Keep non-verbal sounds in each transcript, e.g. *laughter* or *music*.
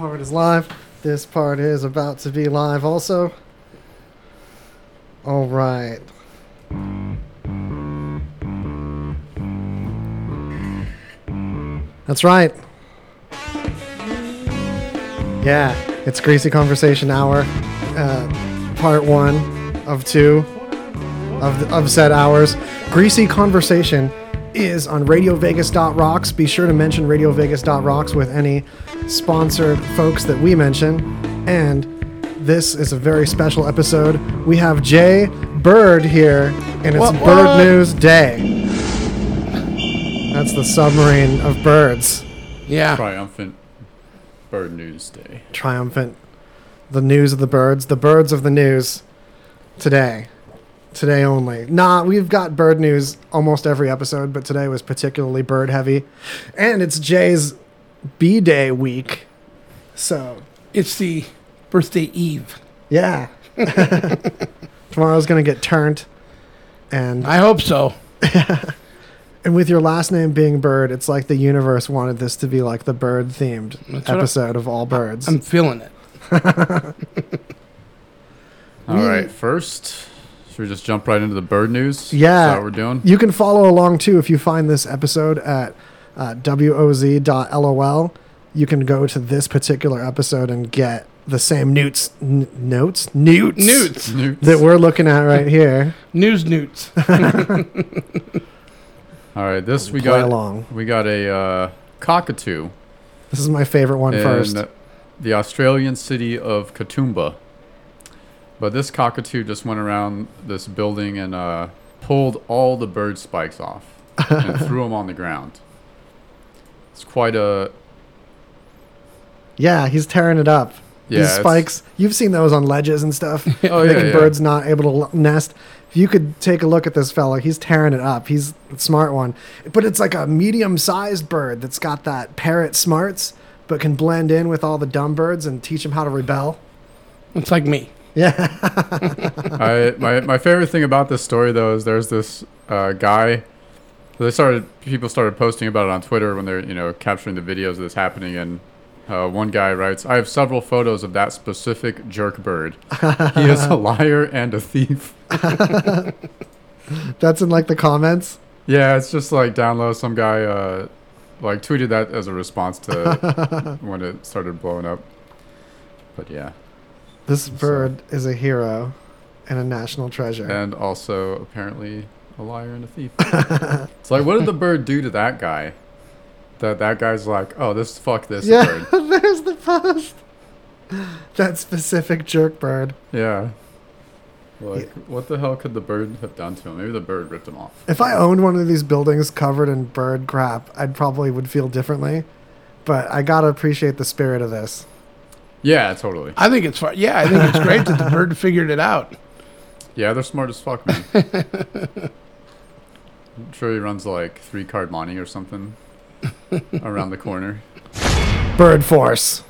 part is live. This part is about to be live also. All right. That's right. Yeah, it's Greasy Conversation Hour, uh, part one of two of, of said hours. Greasy Conversation is on RadioVegas.rocks. Be sure to mention RadioVegas.rocks with any sponsored folks that we mention. And this is a very special episode. We have Jay Bird here, and it's What- Bird? News Day. That's the submarine of birds. Yeah. Triumphant Bird News Day. Triumphant. The news of the birds, the birds of the news today. Today only. Nah, we've got bird news almost every episode, but today was particularly bird heavy. And it's Jay's B Day week. So, It's the birthday eve. yeah. *laughs* Tomorrow's going to get turned. And I hope so. *laughs* and with your last name being Bird, it's like the universe wanted this to be like the bird themed That's what I- episode of all birds. I'm feeling it. *laughs* All right, first, should we just jump right into the bird news? Yeah. Is that what we're doing? You can follow along too if you find this episode at uh, woz.lol. You can go to this particular episode and get the same newts, n- notes, newts, Newts. Newts. that we're looking at right *laughs* here. News newts. *laughs* All right, this we Play got. along. We got a uh, cockatoo This is my favorite one in first. the Australian city of Katoomba. But this cockatoo just went around this building and uh, pulled all the bird spikes off *laughs* and threw them on the ground. It's quite a Yeah, he's tearing it up. yeah. These spikes, you've seen those on ledges and stuff, *laughs* Oh making yeah. birds not able to nest. If you could take a look at this fella, he's tearing it up. He's a smart one. But it's like a medium sized bird that's got that parrot smarts, but can blend in with all the dumb birds and teach them how to rebel. It's like me. Yeah. *laughs* I my my favorite thing about this story though is there's this uh, guy. They started people started posting about it on Twitter when they're you know capturing the videos of this happening, and uh, one guy writes, "I have several photos of that specific jerk bird. he is a *laughs* liar and a thief." *laughs* That's in like the comments. Yeah, it's just like down low. Some guy uh, like tweeted that as a response to *laughs* when it started blowing up. But yeah, This bird is a hero and a national treasure. and also apparently a liar and a thief. *laughs* it's like, what did the bird do to that guy? That that guy's like, oh, this fuck this yeah, bird. *laughs* there's the post. That specific jerk bird. Yeah. Like, what the hell could the bird have done to him? Maybe the bird ripped him off. If I owned one of these buildings covered in bird crap, I'd probably would feel differently. But I gotta appreciate the spirit of this. Yeah, totally. I think it's fun. Yeah, I think it's great that the *laughs* bird figured it out. Yeah, they're smart as fuck, man. I'm sure he runs like three card monte or something *laughs* around the corner. Bird force.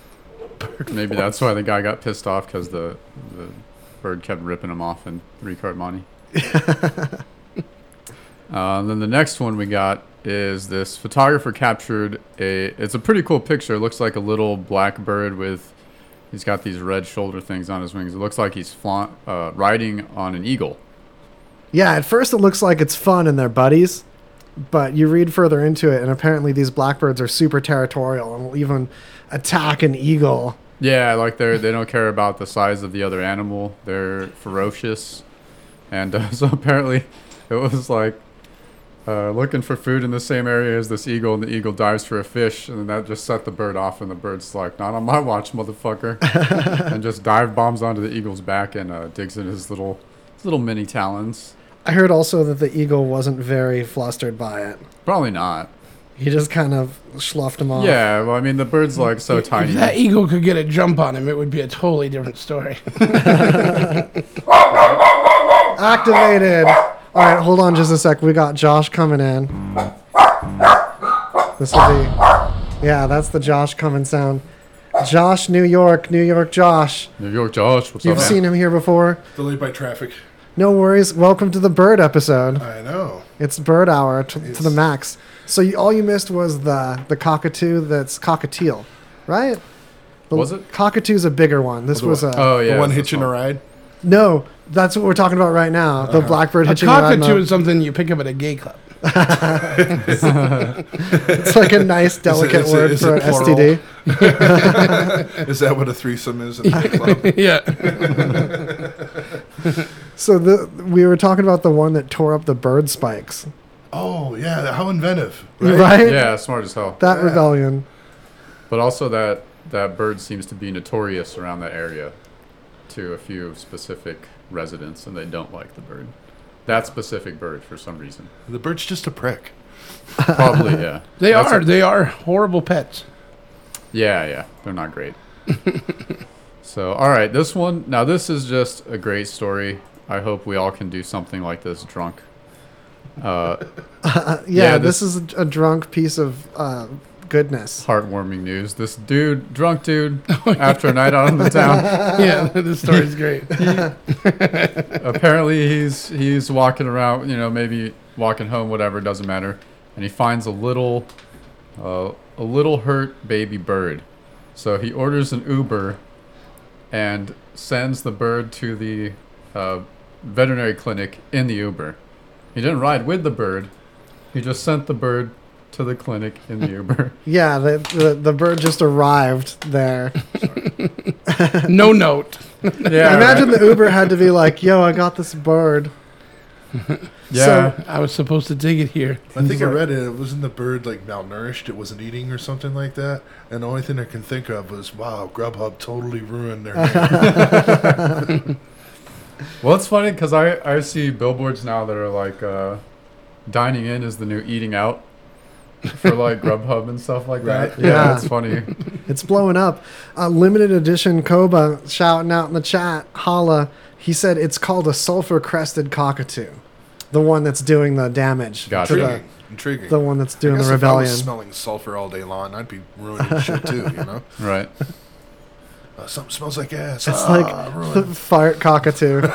Maybe that's why the guy got pissed off because the the bird kept ripping him off in three card monte. *laughs* uh, then the next one we got is this photographer captured a. It's a pretty cool picture. It looks like a little black bird with. He's got these red shoulder things on his wings. It looks like he's fla- uh, riding on an eagle. Yeah, at first it looks like it's fun and they're buddies, but you read further into it, and apparently these blackbirds are super territorial and will even attack an eagle. Yeah, like they're they don't care about the size of the other animal. They're ferocious, and *laughs* uh, so apparently, it was like uh, looking for food in the same area as this eagle, and the eagle dives for a fish, and that just set the bird off, and the bird's like, "Not on my watch, motherfucker," *laughs* and just dive bombs onto the eagle's back and uh, digs in his little his little mini talons. I heard also that the eagle wasn't very flustered by it. Probably not. He just kind of sloughed him off. Yeah, well, I mean, the bird's like so tiny. If that eagle could get a jump on him, it would be a totally different story. *laughs* Activated. All right, hold on just a sec. We got Josh coming in. This will be. Yeah, that's the Josh coming sound. Josh, New York, New York, Josh. New York Josh, what's You've up? man? seen him here before. Delayed by traffic. No worries. Welcome to the bird episode. I know. It's bird hour to, to the max. So you, all you missed was the the cockatoo that's cockatiel, right? The Was it? Cockatoo's a bigger one. This the was a Oh yeah, the one it's this hitching a ride. no. That's what we're talking about right now. The uh-huh. blackbird hitching a ride. cockatoo is something you pick up at a gay club. *laughs* It's like a nice, delicate is it- word is for an plural? STD. *laughs* Is that what a threesome is in that club? *laughs* yeah. So the we were talking about the one that tore up the bird spikes, oh yeah, how inventive, right? right? Yeah, smart as hell. That Yeah. rebellion. But also that that bird seems to be notorious around that area to a few specific residents, and they don't like the bird. That specific bird for some reason. The bird's just a prick. *laughs* Probably, yeah. They That's are. a- they are horrible pets. Yeah, yeah. They're not great. *laughs* so, all right, this one. Now, this is just a great story. I hope we all can do something like this drunk. Uh, *laughs* Yeah, Yeah, this, this- is a, a drunk piece of uh, goodness. heartwarming news. This dude, drunk dude, *laughs* after a night out in the town, *laughs* yeah, *laughs* this story's great. apparently he's he's walking around, you know, maybe walking home, whatever, doesn't matter, and he finds a little uh, a little hurt baby bird. So he orders an Uber and sends the bird to the uh, veterinary clinic in the Uber. He didn't ride with the bird. He just sent the bird to the clinic in the Uber. *laughs* Yeah, the, the the bird just arrived there. *laughs* No note. *laughs* yeah, Imagine right? the Uber had to be like, "Yo, I got this bird." Yeah, So- I was supposed to dig it here. I think I read it. It wasn't the bird like malnourished. It wasn't eating or something like that. And the only thing I can think of was, wow, Grubhub totally ruined their name. Well, it's funny because I, I see billboards now that are like uh, dining in is the new eating out for like Grubhub and stuff like that. Right. Yeah, Yeah. it's funny. It's blowing up. Uh, limited edition Koba shouting out in the chat. Holla. He said it's called a sulfur crested cockatoo, the one that's doing the damage. Gotcha. To Intriguing. Intriguing. the, the one that's I doing guess the if I was rebellion. smelling sulfur all day long, I'd be ruining shit too, you know? *laughs* Right. Uh, something smells like ass. It's Ah, *laughs* like the ruined. fart cockatoo. *laughs*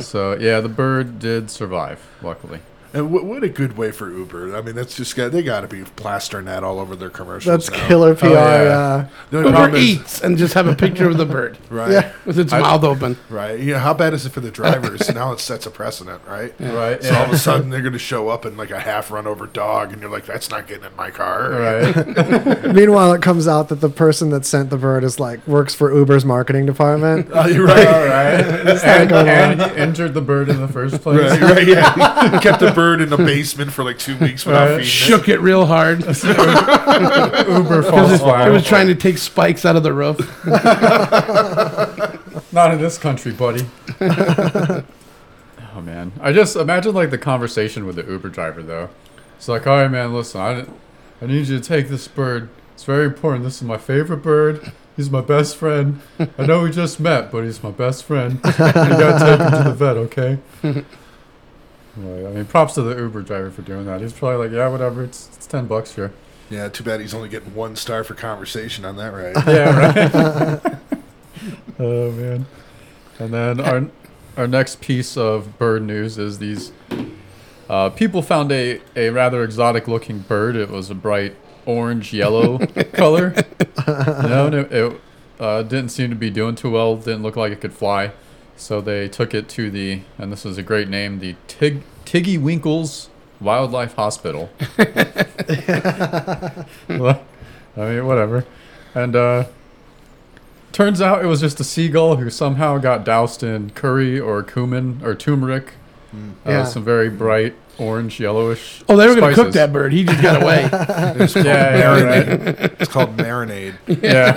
So yeah, the bird did survive, luckily. And what, what a good way for Uber. I mean, that's just got, they got to be plastering that all over their commercials. That's now. killer oh, PR. yeah. yeah. The Uber is- eats and just have a picture of the bird *laughs* Right. Yeah. with its I- mouth open. Right. You know, how bad is it for the drivers? *laughs* now it sets a precedent, right? Right. So all of a sudden they're going to show up in like a half run over dog, and you're like, that's not getting in my car. Right. *laughs* Meanwhile, it comes out that the person that sent the bird is like works for Uber's marketing department. Oh, you're right. All right. And, and he injured the bird in the first place. Right, right, yeah. Kept the bird in the basement for like two weeks without Right. feeding Shook it real hard *laughs* because Uber falls it, flat. it was trying to take spikes out of the roof. *laughs* Not in this country, buddy. oh man, I just imagine like the conversation with the Uber driver though. It's like, all right, man, listen, I, I need you to take this bird. It's very important. This is my favorite bird. He's my best friend. I know we just met, but he's my best friend. You gotta take him to the vet, okay? Right, I mean, props to the Uber driver for doing that. He's probably like, yeah, whatever. It's, it's ten bucks, it. Yeah, too bad he's only getting one star for conversation on that, right? *laughs* Yeah, right. *laughs* oh man. And then our our next piece of bird news is these uh, people found a, a rather exotic looking bird. It was a bright orange yellow *laughs* color. You know, and it, it uh, didn't seem to be doing too well. Didn't look like it could fly. So they took it to the and this is a great name, the Tig Tiggywinkles Wildlife Hospital. *laughs* Well, I mean, whatever. And uh, turns out it was just a seagull who somehow got doused in curry or cumin or turmeric. Uh, Yeah. Some very bright orange, yellowish. Oh, they were going to cook that bird. He just got away. *laughs* It's called Yeah, yeah, *laughs* marinade. It's called marinade. Yeah,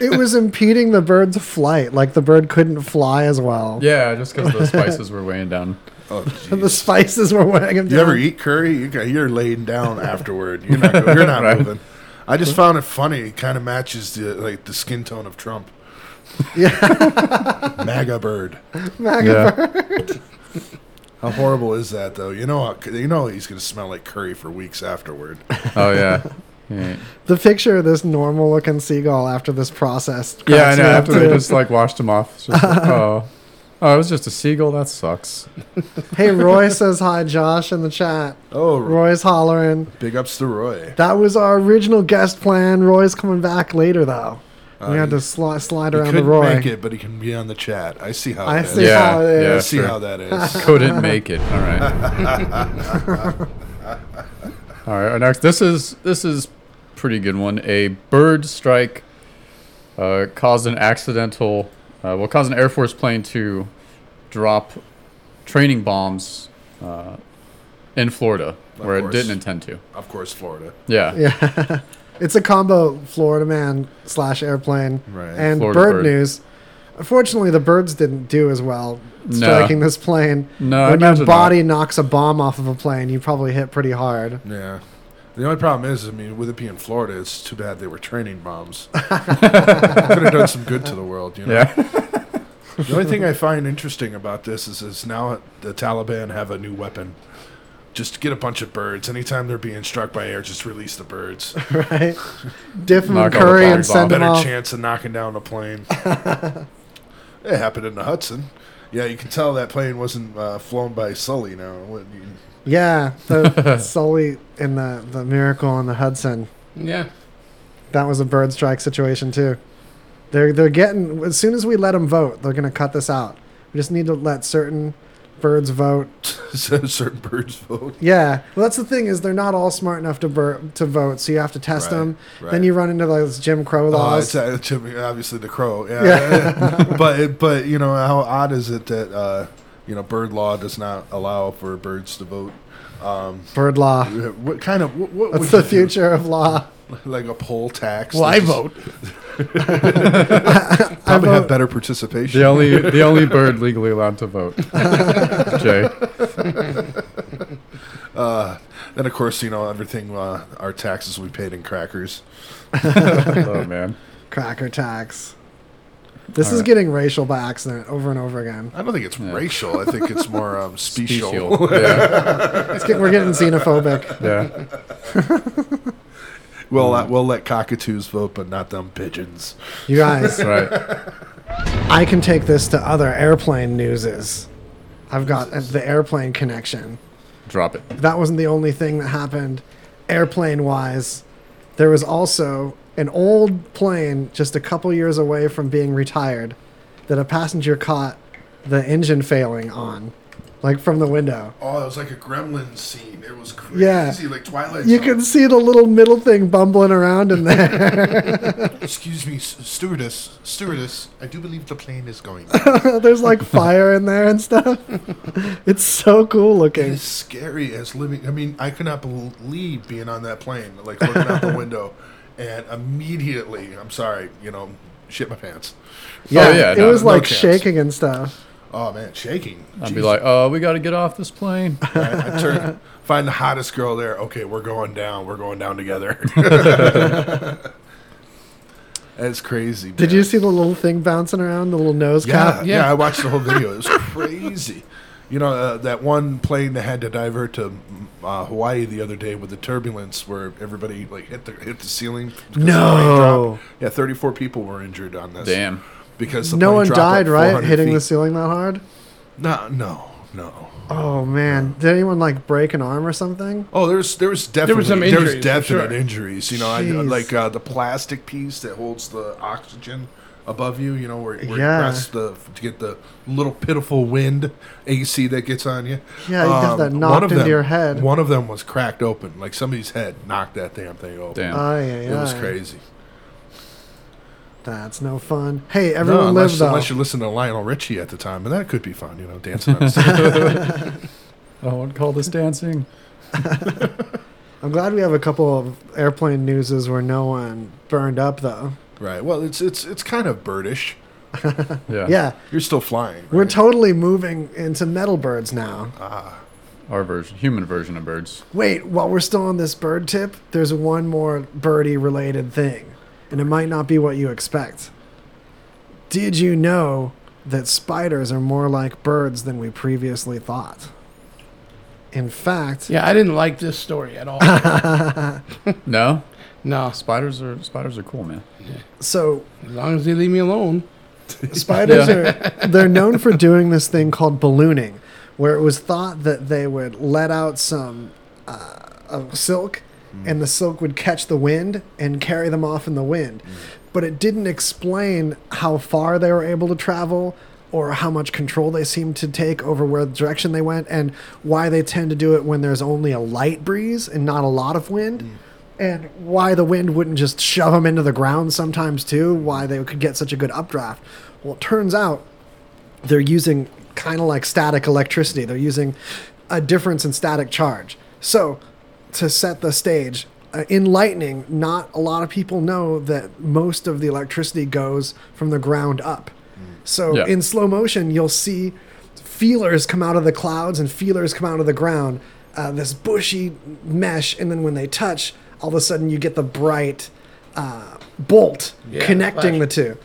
it was impeding the bird's flight. Like the bird couldn't fly as well. yeah, just because the spices were weighing down. Oh, *laughs* The spices were weighing him down. You ever eat curry? You got, you're laying down *laughs* afterward. You're not. go- You're not Right. moving. I just found it funny. It kind of matches the like the skin tone of Trump. Yeah. *laughs* MAGA bird. MAGA Yeah, How horrible is that, though? You know, you know he's gonna smell like curry for weeks afterward. oh yeah. Yeah, The picture of this normal looking seagull after this process. yeah I know. me up, After they too. just like washed him off. It's just like, oh, Oh, it was just a seagull. That sucks. *laughs* Hey, Roy says hi, Josh, in the chat. Oh, Roy's hollering. big ups to Roy. That was our original guest plan. Roy's coming back later, though. Uh, we had to sli- slide He around the couldn't Roy. make it, but he can be on the chat. I see how. I that see is. Yeah, how it yeah. I see sure. how that is. *laughs* Couldn't make it. All right. *laughs* All right. Our next. This is this is pretty good one. A bird strike uh, caused an accidental. Uh, well, caused an Air Force plane to drop training bombs uh, in Florida, Of where it didn't intend to. Of course, Florida. Yeah. Yeah. *laughs* it's a combo Florida man slash airplane Right. and bird, bird. news. Unfortunately, the birds didn't do as well No. striking this plane. No. I when your body not. knocks a bomb off of a plane, you probably hit pretty hard. Yeah. The only problem is, I mean, with it being Florida, it's too bad they were training bombs. *laughs* Could have done some good to the world, you know. Yeah. The only thing I find interesting about this is, is now the Taliban have a new weapon. Just get a bunch of birds. Anytime they're being struck by air, just release the birds. *laughs* right? Dip them in Knock all the bomb and send them Better off. chance of knocking down a plane. *laughs* it happened in the Hudson. Yeah, you can tell that plane wasn't uh, flown by Sully now. What- you- Yeah, the *laughs* Sully in the the Miracle on the Hudson. Yeah. That was a bird strike situation too. They're they're getting as soon as we let them vote, they're gonna cut this out. We just need to let certain birds vote. *laughs* certain birds vote. Yeah, well, that's the thing is they're not all smart enough to bur- to vote, so you have to test Right, them. right. Then you run into those Jim Crow Oh, laws. it's, uh, obviously the crow. Yeah, *laughs* but but you know how odd is it that uh, you know bird law does not allow for birds to vote? Um, bird law. what kind of what, what That's the you do? future of law. *laughs* Like a poll tax? Well, I just vote. *laughs* *laughs* Probably vote- have better participation. The only the only bird legally allowed to vote. Jay. Uh, then of course you know everything. Uh, our taxes we paid in crackers. Oh man. Cracker tax. This All is right. getting racial by accident over and over again. I don't think it's Yeah. racial. I think it's more um, special. Special. Yeah. It's get, we're getting xenophobic. Yeah. We'll uh, we'll let cockatoos vote, but not them pigeons. You guys, That's *laughs* right. I can take this to other airplane newses. I've got uh, the airplane connection. Drop it. That wasn't the only thing that happened airplane wise. There was also an old plane just a couple years away from being retired that a passenger caught the engine failing on, like from the window. Oh, it was like a gremlin scene. It was crazy, Yeah. like Twilight. You Zone. can see the little middle thing bumbling around in there. *laughs* *laughs* Excuse me, stewardess. Stewardess, I do believe the plane is going. *laughs* There's like fire in there and stuff. It's so cool it looking. is scary as living. I mean, I could not believe being on that plane, like looking out the window, and immediately, I'm sorry, you know, shit my pants. Yeah, oh, yeah, it no, was no like chance. shaking and stuff. Oh man, shaking. I'd Jeez. be like, oh, we got to get off this plane. *laughs* Right, I turn, find the hottest girl there. Okay, we're going down. We're going down together. *laughs* *laughs* That's crazy. Did man. you see the little thing bouncing around, the little nose Yeah, cap? yeah, Yeah. I watched the whole video. It was crazy. You know, uh, that one plane that had to divert to uh, Hawaii the other day with the turbulence where everybody like hit the hit the ceiling. 'cause the plane No. dropped. Yeah, 34 people were injured on this. Damn. Because No one died, like, right? 400 Hitting the ceiling that hard? No, no, no. Oh man, did anyone like break an arm or something? Oh, there's there was definitely there was injuries, for definite sure. injuries. You know, I, like uh, the plastic piece that holds the oxygen above you. You know, where, where Yeah. you press the to get the little pitiful wind AC that gets on you. Yeah, you got that Um, knocked one of into them- your head. One of them was cracked open, like somebody's head knocked that damn thing open. Damn. Oh yeah, It was yeah. crazy. That's no fun. Hey, No, everyone unless, live though. unless you listen to Lionel Richie at the time, and that could be fun. You know, dancing on stage. *laughs* I won't call this dancing. *laughs* I'm glad we have a couple of airplane newses where no one burned up though. right. Well, it's it's it's kind of birdish. *laughs* Yeah. Yeah, You're still flying. we're totally moving into metal birds now. ah. Our version, human version of birds. Wait, while we're still on this bird tip, there's one more birdie related thing, and it might not be what you expect. Did you know that spiders are more like birds than we previously thought? In fact, Yeah, I didn't like this story at all. *laughs* No, no, spiders are spiders are cool, man. so as long as they leave me alone. *laughs* Spiders are they're known for doing this thing called ballooning, where it was thought that they would let out some uh, of silk, and the silk would catch the wind and carry them off in the wind. Mm. But it didn't explain how far they were able to travel or how much control they seemed to take over where the direction they went and why they tend to do it when there's only a light breeze and not a lot of wind. Mm. And why the wind wouldn't just shove them into the ground sometimes too why they could get such a good updraft. Well it turns out they're using kind of like static electricity. They're using a difference in static charge. So to set the stage. Uh, in lightning not a lot of people know that most of the electricity goes from the ground up. So Yeah. in slow motion you'll see feelers come out of the clouds and feelers come out of the ground. Uh, this bushy mesh and then when they touch all of a sudden you get the bright uh, bolt Yeah, connecting flash. the two.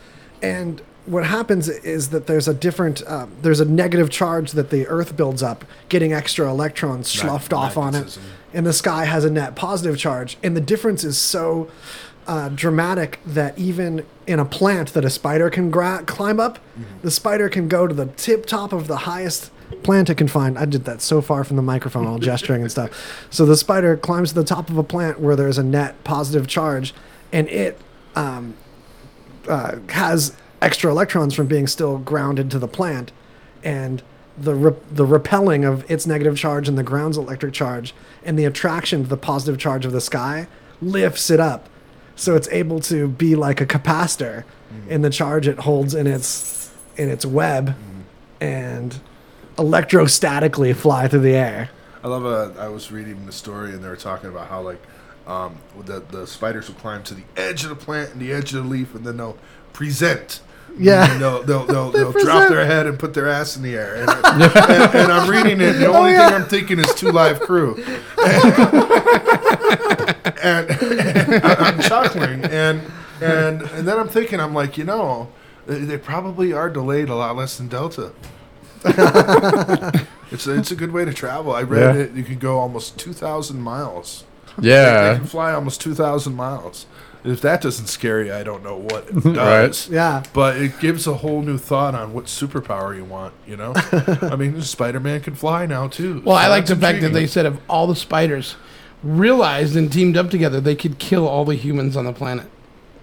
And what happens is that there's a different um, there's a negative charge that the earth builds up getting extra electrons sloughed off on it. Magnetism. And the sky has a net positive charge. And the difference is so uh, dramatic that even in a plant that a spider can gra- climb up the spider can go to the tip top of the highest plant it can find. I did that so far from the microphone all gesturing and stuff. *laughs* So the spider climbs to the top of a plant where there's a net positive charge and it um, uh, has extra electrons from being still grounded to the plant, and the re- the repelling of its negative charge and the ground's electric charge and the attraction to the positive charge of the sky lifts it up, so it's able to be like a capacitor in the charge it holds in its in its web, and electrostatically fly through the air. I love. Uh, I was reading the story, and they were talking about how like um, the the spiders will climb to the edge of the plant and the edge of the leaf, and then they'll present. Yeah. And they'll they'll they'll, they'll drop their head and put their ass in the air. And, *laughs* and, and I'm reading it. And the Oh, only yeah. thing I'm thinking is two live crew. *laughs* and, I- I'm chuckling, and and and then I'm thinking, I'm like, you know, they, they probably are delayed a lot less than Delta. *laughs* it's a, it's a good way to travel. I read Yeah. it. You can go almost two thousand miles. They Yeah. can fly almost two thousand miles. If that doesn't scare you, I don't know what it *laughs* Right. does. Yeah. But it gives a whole new thought on what superpower you want. You know, *laughs* I mean, Spider Man can fly now too. Well, I like the that's fact that they said if all the spiders realized and teamed up together, they could kill all the humans on the planet.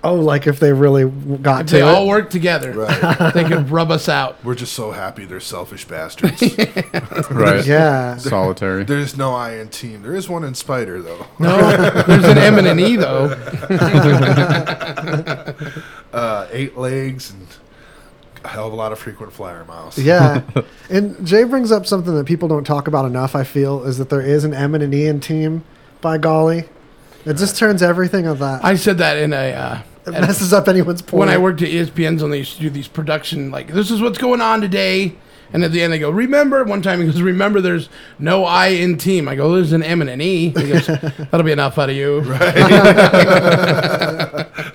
Oh, like if they really got If to they it. all worked together, Right. *laughs* they could rub us out. We're just so happy they're selfish bastards. *laughs* *laughs* Right. yeah. Solitary. There's no I in team. There is one in Spider though. No, there's an M and an E though. Uh, eight legs and a hell of a lot of frequent flyer miles. Yeah. and Jay brings up something that people don't talk about enough, I feel, is that there is an M and an E in team, by golly. It just turns everything of that. I said that in a uh, it messes up anyone's point. when I worked at ESPN's when they used to do these production like this is what's going on today. And at the end they go, remember one time he goes, remember there's no I in team. I go, there's an M and an E. He goes, *laughs* that'll be enough out of you. Right. *laughs*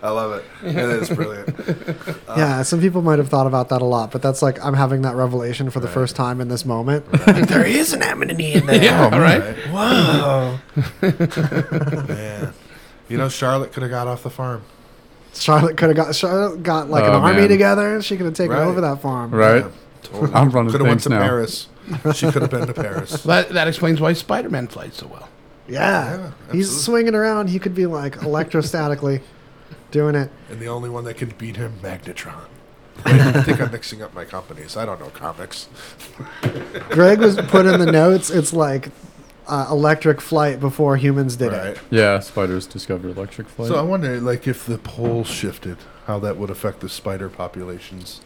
I love it. It is brilliant. *laughs* yeah, some people might have thought about that a lot, but that's like I'm having that revelation for the first time in this moment. there is an M and an E in there. Yeah, oh, all right. Whoa. Man. You know, Charlotte could have got off the farm. Charlotte could have got Charlotte got like an Oh, army man. together. She could have taken Right. over that farm. Right. Yeah, totally. I'm running Could have went things to now. Paris. She could have been to Paris. *laughs* That, that explains why Spider-Man flies so well. Yeah, Yeah, he's absolutely. swinging around. He could be like electrostatically doing it. And the only one that can beat him, Magnetron. *laughs* Wait, I think I'm mixing up my companies. I don't know comics. *laughs* Greg was put in the notes. It's like uh, electric flight before humans did Right. it. Yeah. Spiders discovered electric flight. So I wonder, like, if the poles shifted, how that would affect the spider populations.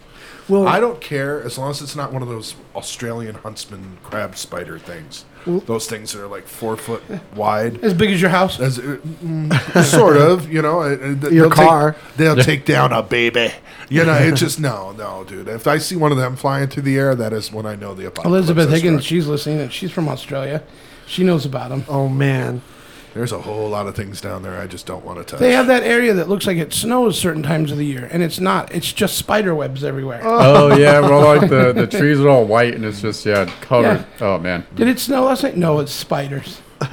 Well, I don't care as long as it's not one of those Australian huntsman crab spider things. Those things that are like four foot wide. As big as your house. As, uh, mm, sort of, you know. uh, uh, Your they'll take- car. they'll take down a baby. You know, it's just no, no, dude. If I see one of them flying through the air, that is when I know the apocalypse. Elizabeth Higgins, struck. she's listening, and she's from Australia. She knows about them. oh man, There's a whole lot of things down there I just don't want to touch. They have that area that looks like it snows certain times of the year, and it's not. It's just spider webs everywhere. oh *laughs* yeah. Well, like the the trees are all white and it's just yeah covered. Oh man. Did it snow last night? No, it's spiders. *laughs*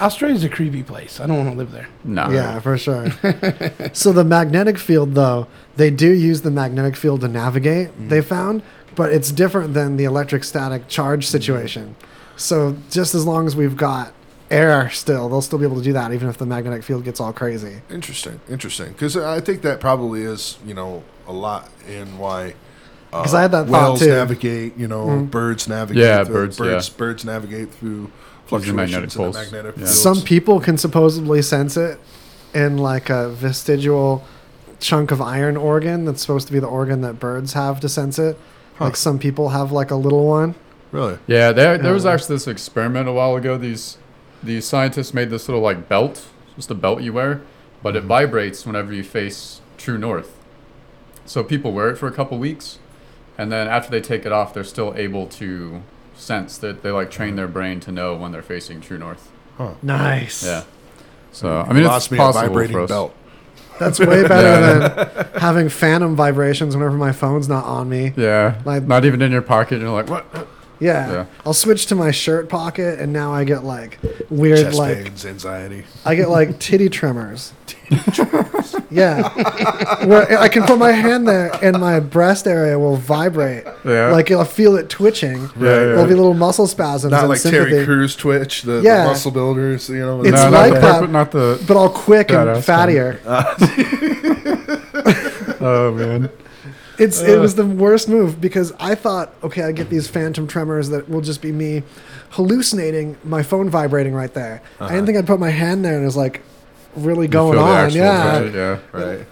Australia's a creepy place. I don't want to live there. No. Yeah, for sure. *laughs* so the magnetic field, though, they do use the magnetic field to navigate. Mm. They found, but it's different than the electric static charge Mm. situation. So just as long as we've got air still, they'll still be able to do that, even if the magnetic field gets all crazy. Interesting, interesting. Because I think that probably is, you know, a lot in why. uh, 'Cause I had that thought, whales too. navigate. You know, Mhm. birds navigate. Yeah, through- birds, Birds, birds navigate through fluctuations magnetic in the poles. magnetic Yeah. fields. Some people can supposedly sense it in like a vestigial chunk of iron organ that's supposed to be the organ that birds have to sense it. Huh. Like some people have like a little one. really. Yeah, there there was actually this experiment a while ago. These these scientists made this little like belt, just a belt you wear, but it mm-hmm. vibrates whenever you face true north. So people wear it for a couple weeks, and then after they take it off, they're still able to sense that they like train their brain to know when they're facing true north. Nice. Yeah. So I mean, it's lost me a possible vibrating for us. belt. That's way better than *laughs* having phantom vibrations whenever my phone's not on me. Yeah, My- not even in your pocket. You're like, what? Yeah. Yeah. I'll switch to my shirt pocket and now I get like weird Chest like pains, anxiety. I get like titty tremors. *laughs* yeah. Where I can put my hand there and my breast area will vibrate. Yeah. Like I'll feel it twitching. Yeah, yeah. There'll yeah. be little muscle spasms Not and like sympathy. Terry Crews Twitch, the, the Yeah. muscle builders. You know, It's no, like not the, that. purple- not the. But all quick and Badass kind. fattier. *laughs* Oh man. It's it was the worst move because I thought, okay, I get these phantom tremors that will just be me hallucinating my phone vibrating right there. I didn't think I'd put my hand there and it was like really You going on. Yeah. twitch, yeah. right.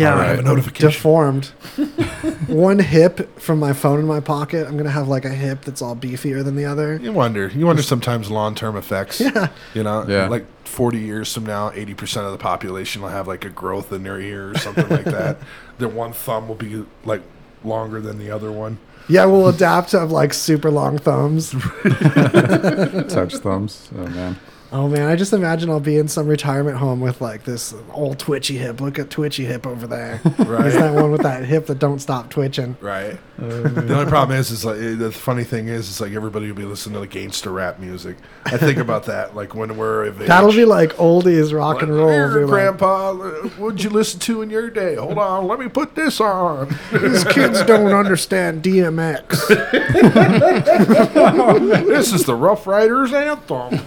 Yeah. I have a notification. Deformed. *laughs* One hip from my phone in my pocket. I'm gonna have like a hip that's all beefier than the other. You wonder. You wonder sometimes long term effects. *laughs* Yeah. You know, Yeah. like 40 years from now, 80% of the population will have like a growth in their ear or something like *laughs* that. Their one thumb will be like longer than the other one. Yeah, we'll adapt to have like super long thumbs. Touch thumbs. Oh man. Oh man, I just imagine I'll be in some retirement home with like this old twitchy hip. Look at twitchy hip over there. *laughs* Right. Is that one with that hip that don't stop twitching? Right. Oh, the only problem is, is like the funny thing is, is like everybody will be listening to like gangster rap music. I think about that, like when we're of That'll age. be like oldies rock Like, and roll. "Here, Be like, Grandpa, what'd you listen to in your day? Hold on, let me put this on. These kids don't understand DMX. *laughs* this is the Ruff Ryders anthem. *laughs*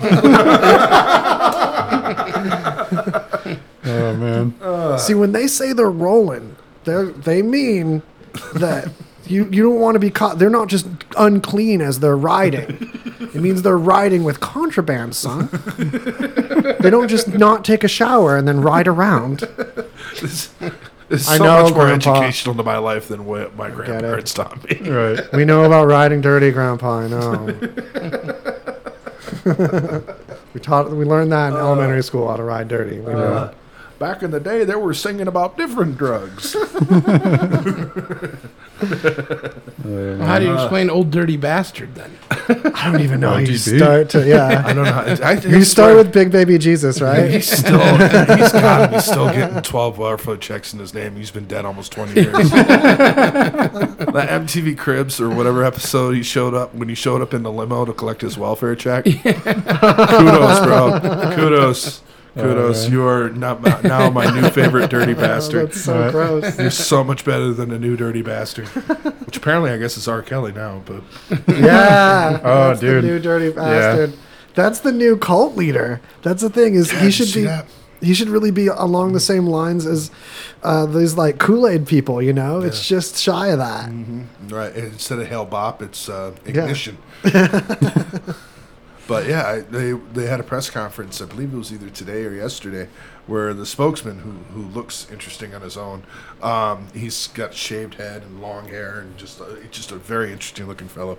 *laughs* Oh man. See, when they say they're rolling, they they mean that you you don't want to be caught. They're not just unclean as they're riding. It means they're riding with contraband, son. they don't just not take a shower and then ride around. This is I so know, much more Grandpa. educational to my life than what my it. grandparents taught me. Right. We know about riding dirty, Grandpa. I know. *laughs* we taught. We learned that in elementary school how to ride dirty. We know. Uh, back in the day, they were singing about different drugs. *laughs* Well, how do you uh, explain old dirty bastard then? *laughs* I don't even know how you LGB? start to. Yeah. *laughs* I don't know. I, You start with Big Baby Jesus, right? He's still, he's got to be still getting 12 Barfoot checks in his name. He's been dead almost 20 years. that MTV Cribs or whatever episode he showed up, when he showed up in the limo to collect his welfare check. Kudos, bro. Kudos. Kudos. man. you are not my, now my new favorite dirty *laughs* bastard. That's so gross. You're so much better than the new dirty bastard. Which apparently I guess is R. Kelly now, but Yeah. *laughs* Oh, that's dude. The new dirty bastard. That's the new cult leader. That's the thing is Yeah, he should be. that? He should really be along the same lines as uh, these like Kool Aid people. You know, it's just shy of that. Right. Instead of Hale-Bopp, it's uh, Yeah. Ignition. *laughs* but yeah, I- they they had a press conference. I believe it was either today or yesterday, where the spokesman, who who looks interesting on his own, um, he's got shaved head and long hair and just just a very interesting looking fellow.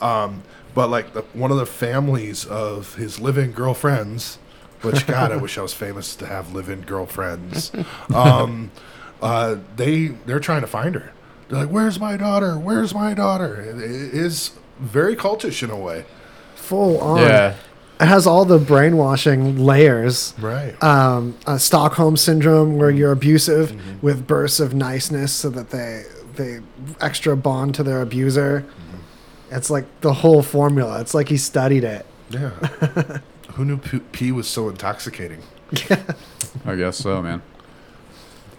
Um, but like the, one of the families of his living girlfriends, which God, I wish I was famous to have live-in girlfriends. Um, *laughs* uh, they they're trying to find her. They're like, "Where's my daughter? Where's my daughter?" It is very cultish in a way, Full on. Yeah. It has all the brainwashing layers. right? Um, uh, Stockholm syndrome, where you're abusive Mm-hmm. with bursts of niceness, so that they they extra bond to their abuser. Mm-hmm. It's like the whole formula. It's like he studied it. Yeah. *laughs* Who knew p- pee was so intoxicating? Yeah. I guess so, man.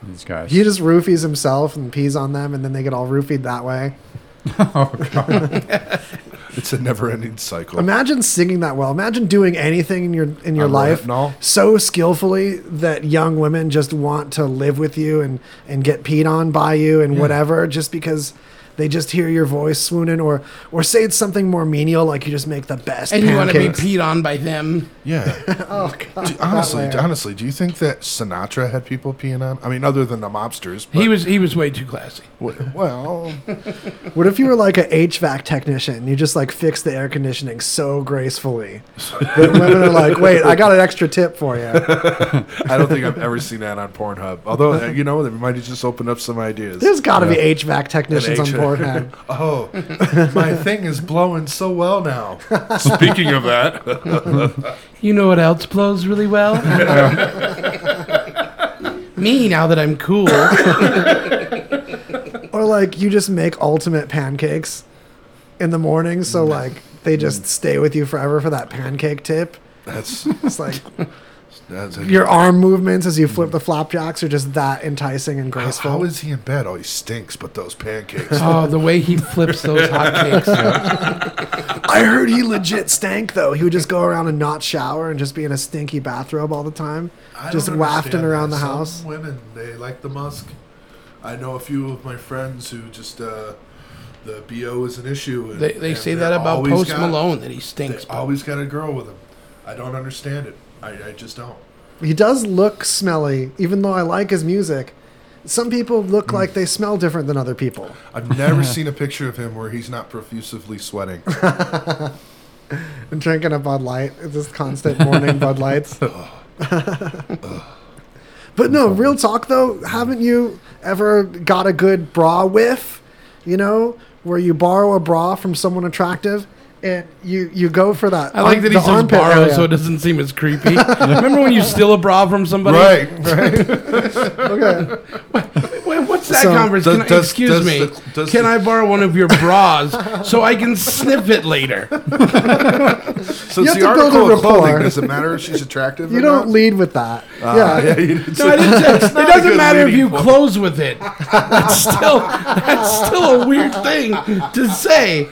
These guys. He just roofies himself and pees on them, and then they get all roofied that way. *laughs* oh god. *laughs* *laughs* It's a never-ending cycle. Imagine singing that well. Imagine doing anything in your in your On life retinol? so skillfully that young women just want to live with you and and get peed on by you and whatever just because they just hear your voice swooning or or say it's something more menial like you just make the best And you want to be pancakes. peed on by them. Yeah. *laughs* oh god. Do- honestly, layer. honestly, do you think that Sinatra had people peeing on? I mean, other than the mobsters. He was he was way too classy. w- well. *laughs* What if you were like a HVAC technician? You just like fix the air conditioning so gracefully *laughs* that women are like, "Wait, I got an extra tip for you." I don't think I've ever seen that on Pornhub. Although uh, you know, they might have just opened up some ideas. There's got to be HVAC technicians on H- Pornhub. *laughs* Oh, my thing is blowing so well now. *laughs* Speaking of that, *laughs* You know what else blows really well? Me now that I'm cool. Or like you just make ultimate pancakes in the morning, so like they just stay with you forever for that pancake tip. that's It's like that's a, your arm movements as you flip the flapjacks are just that enticing and how, graceful. how is he in bed? Oh, he stinks, but those pancakes. Oh, the way he flips those hotcakes. *laughs* I heard he legit stank though. He would just go around and not shower and just be in a stinky bathrobe all the time, I just wafting around that. the Some house. Women, they like the musk. I know a few of my friends who just uh, the bo is an issue. And, They, they and say that about Post got- Malone that he They stinks. always got a girl with him. I don't understand it. I, I just don't. He does look smelly, even though I like his music. Some people look Mm. like they smell different than other people. I've never *laughs* seen a picture of him where he's not profusively sweating. *laughs* And drinking a Bud Light, it's just constant morning Bud Lights. *laughs* but no, real talk though, haven't you ever got a good bra whiff? You know, where you borrow a bra from someone attractive and you you go for that. I like arm- that he the says armpit borrow area. so it doesn't seem as creepy. *laughs* Remember when you steal a bra from somebody? right, right. *laughs* Okay. Wait, what's that So, conversation? does- does- Excuse does me. the- does Can I borrow one of your bras so I can sniff it later? *laughs* *laughs* So You have the to build a clothing. rapport. Does it matter if she's attractive? You or don't not? lead with that. Ah, yeah. you *laughs* No, I didn't it doesn't matter if you point. close with it. That's still that's still a weird thing to say.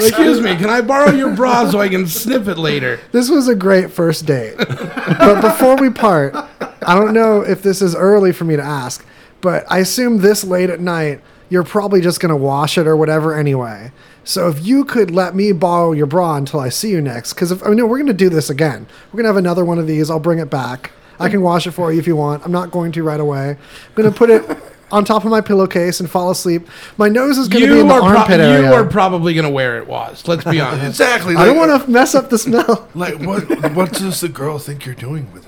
Excuse me, can I borrow your bra so I can sniff it later? This was a great first date. but before we part, I don't know if this is early for me to ask, but I assume this late at night, you're probably just going to wash it or whatever anyway. So if you could let me borrow your bra until I see you next, because I know oh, we're going to do this again. We're going to have another one of these. I'll bring it back. I can wash it for you if you want. I'm not going to right away. I'm going to put it *laughs* on top of my pillowcase and fall asleep. My nose is going to be You in the are, pro- armpit area. you are probably going to wear it was. Let's be honest. Exactly. I don't want to mess up the smell. Like what? What does the girl think you're doing with it?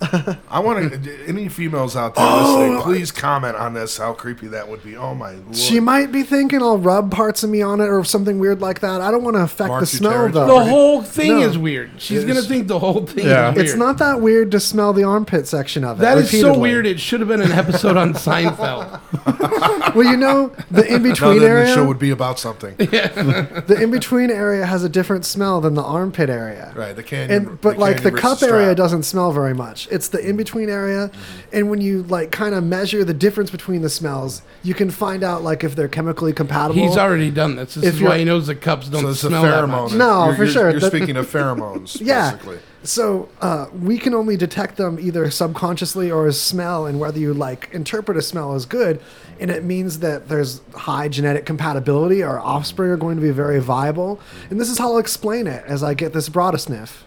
*laughs* I want to. Any females out there oh, listening, please comment on this. How creepy that would be. Oh my lord. She might be thinking I'll rub parts of me on it or something weird like that. I don't want to affect Mark the smell territory. though. The whole thing No. is weird. She's It going to think the whole thing Yeah. is weird. It's not that weird to smell the armpit section of it. That is so weird. It should have been an episode on Seinfeld. *laughs* Well, you know, the in Now between then, the area, show would be about something, *laughs* Yeah. the in between area has a different smell than the armpit area. right? The canyon. And but like the cup versus area doesn't smell very much. It's the in between area, and when you like kind of measure the difference between the smells, you can find out like if they're chemically compatible. He's already done this. This If is why he knows the cups don't So it's a smell that much. No, You're- for you're- sure. You're speaking of pheromones, *laughs* Yeah. basically. So uh, we can only detect them either subconsciously or as smell, and whether you like interpret a smell as good, and it means that there's high genetic compatibility. Our offspring are going to be very viable, and this is how I'll explain it as I get this broad a sniff.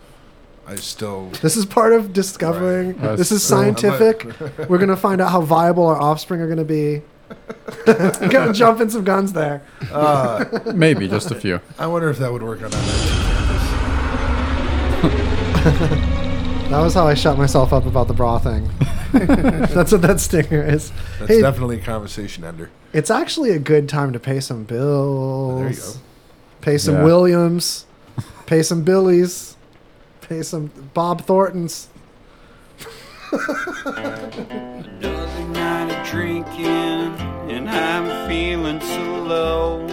I still. This is part of discovering. Right. This is That's cool. scientific. We're gonna find out how viable our offspring are gonna be. *laughs* Gonna jump in some guns there. Uh, Maybe just a few. I wonder if that would work on that. *laughs* That was how I shut myself up about the bra thing. *laughs* That's what that stinger is. That's Hey, definitely a conversation ender. It's actually a good time to pay some bills. There you go. Pay some Yeah. Williams. pay some Billies. Some Bob Thorntons. Another night of drinking, and I'm feeling so low.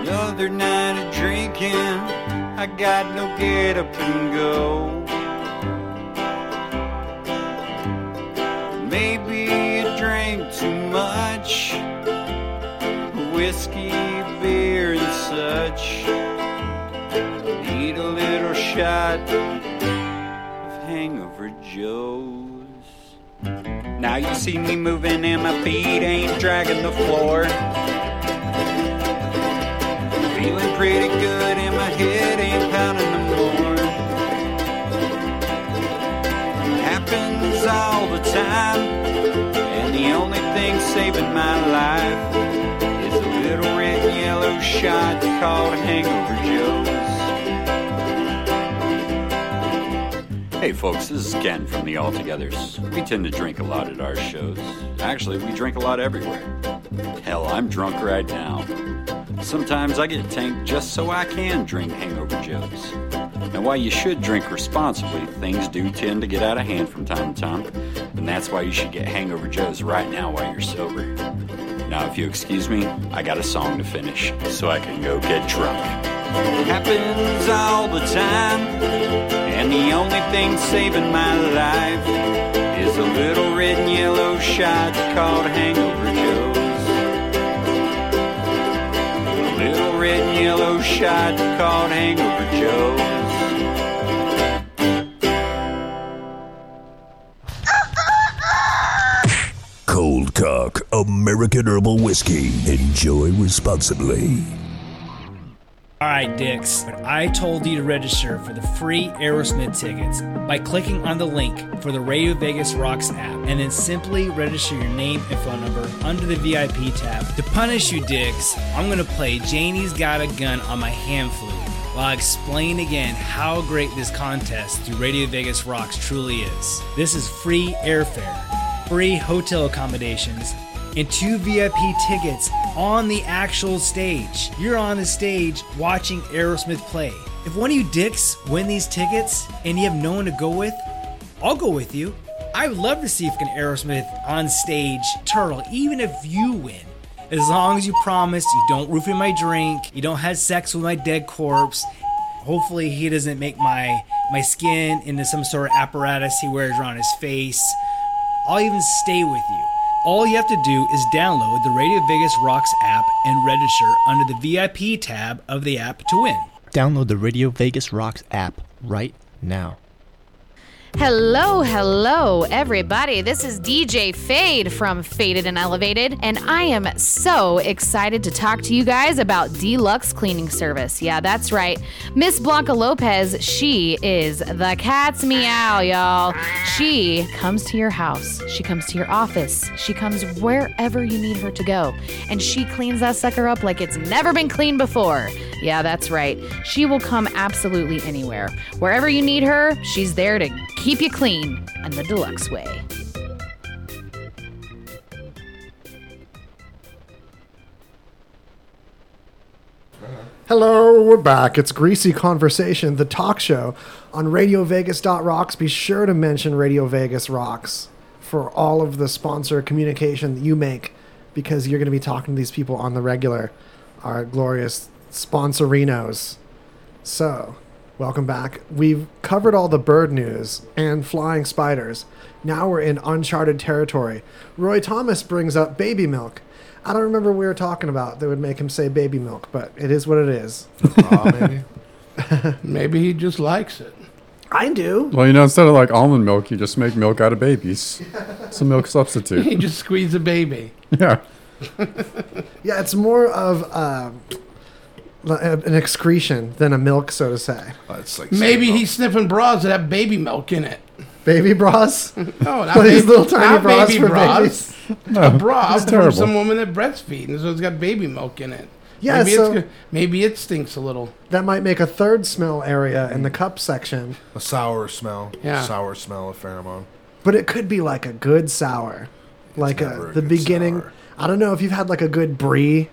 Another night of drinking, I got no get up and go. Maybe I drank too much whiskey, beer, and such. Shot of hangover Joe's. Now you see me moving and my feet ain't dragging the floor. Feeling pretty good and my head ain't pounding no more. Happens all the time, and the only thing saving my life is a little red and yellow shot called Hangover Joe's. Hey folks, this is Ken from the Altogether's. We tend to drink a lot at our shows. Actually, we drink a lot everywhere. Hell, I'm drunk right now. Sometimes I get tanked just so I can drink Hangover Joes. Now, while you should drink responsibly, things do tend to get out of hand from time to time, and that's why you should get Hangover Joes right now while you're sober. Now, if you excuse me, I got a song to finish, so I can go get drunk. Happens all the time, and the only thing saving my life is a little red and yellow shot called Hangover Joe's. A little red and yellow shot called Hangover Joe's. Cold Cock American Herbal Whiskey. Enjoy responsibly. All right, Dix. I told you to register for the free Aerosmith tickets by clicking on the link for the Radio Vegas Rocks app and then simply register your name and phone number under the VIP tab. To punish you, Dix, I'm going to play Janie's Got a Gun on my hand flute while I explain again how great this contest through Radio Vegas Rocks truly is. This is free airfare, free hotel accommodations, and two VIP tickets on the actual stage. You're on the stage watching Aerosmith play. If one of you dicks win these tickets and you have no one to go with, I'll go with you. I would love to see fucking Aerosmith on stage, Turtle, even if you win. As long as you promise you don't roofie my drink, you don't have sex with my dead corpse. Hopefully he doesn't make my my skin into some sort of apparatus he wears around his face. I'll even stay with you. All you have to do is download the Radio Vegas Rocks app and register under the VIP tab of the app to win. Download the Radio Vegas Rocks app right now. Hello, hello, everybody. This is DJ Fade from Faded and Elevated, and I am so excited to talk to you guys about Deluxe Cleaning Service. Yeah, that's right. Miss Blanca Lopez, she is the cat's meow, y'all. She comes to your house, she comes to your office, she comes wherever you need her to go, and she cleans that sucker up like it's never been cleaned before. Yeah, that's right. She will come absolutely anywhere. Wherever you need her, she's there to keep you clean and the deluxe way. Hello, we're back. It's Greasy Conversation, the talk show on RadioVegas.rocks. Be sure to mention Radio Vegas Rocks for all of the sponsor communication that you make because you're going to be talking to these people on the regular, our glorious sponsorinos. So, welcome back. We've covered all the bird news and flying spiders. Now we're in uncharted territory. Roy Thomas brings up baby milk. I don't remember what we were talking about that would make him say baby milk, but it is what it is. Aw, maybe. *laughs* Maybe he just likes it. I do. Well, you know, instead of like almond milk, you just make milk out of babies. *laughs* It's a milk *laughs* He substitute. just squeezed a baby. Yeah. Yeah, it's more of li- an excretion than a milk, so to say. Uh, it's like Maybe saying, he's sniffing bras that have baby milk in it. Baby bras. *laughs* No, not *laughs* Like these baby- little tiny not bras baby for bras. *laughs* No, A bra from terrible. some woman that breastfeeds, so it's got baby milk in it. Yeah, maybe, so- it's, maybe it stinks a little. That might make a third smell area in the cup section, a sour smell. Yeah. Sour smell of pheromone. but it could be like a good sour, like never a a the good beginning. sour. I don't know if you've had like a good brie.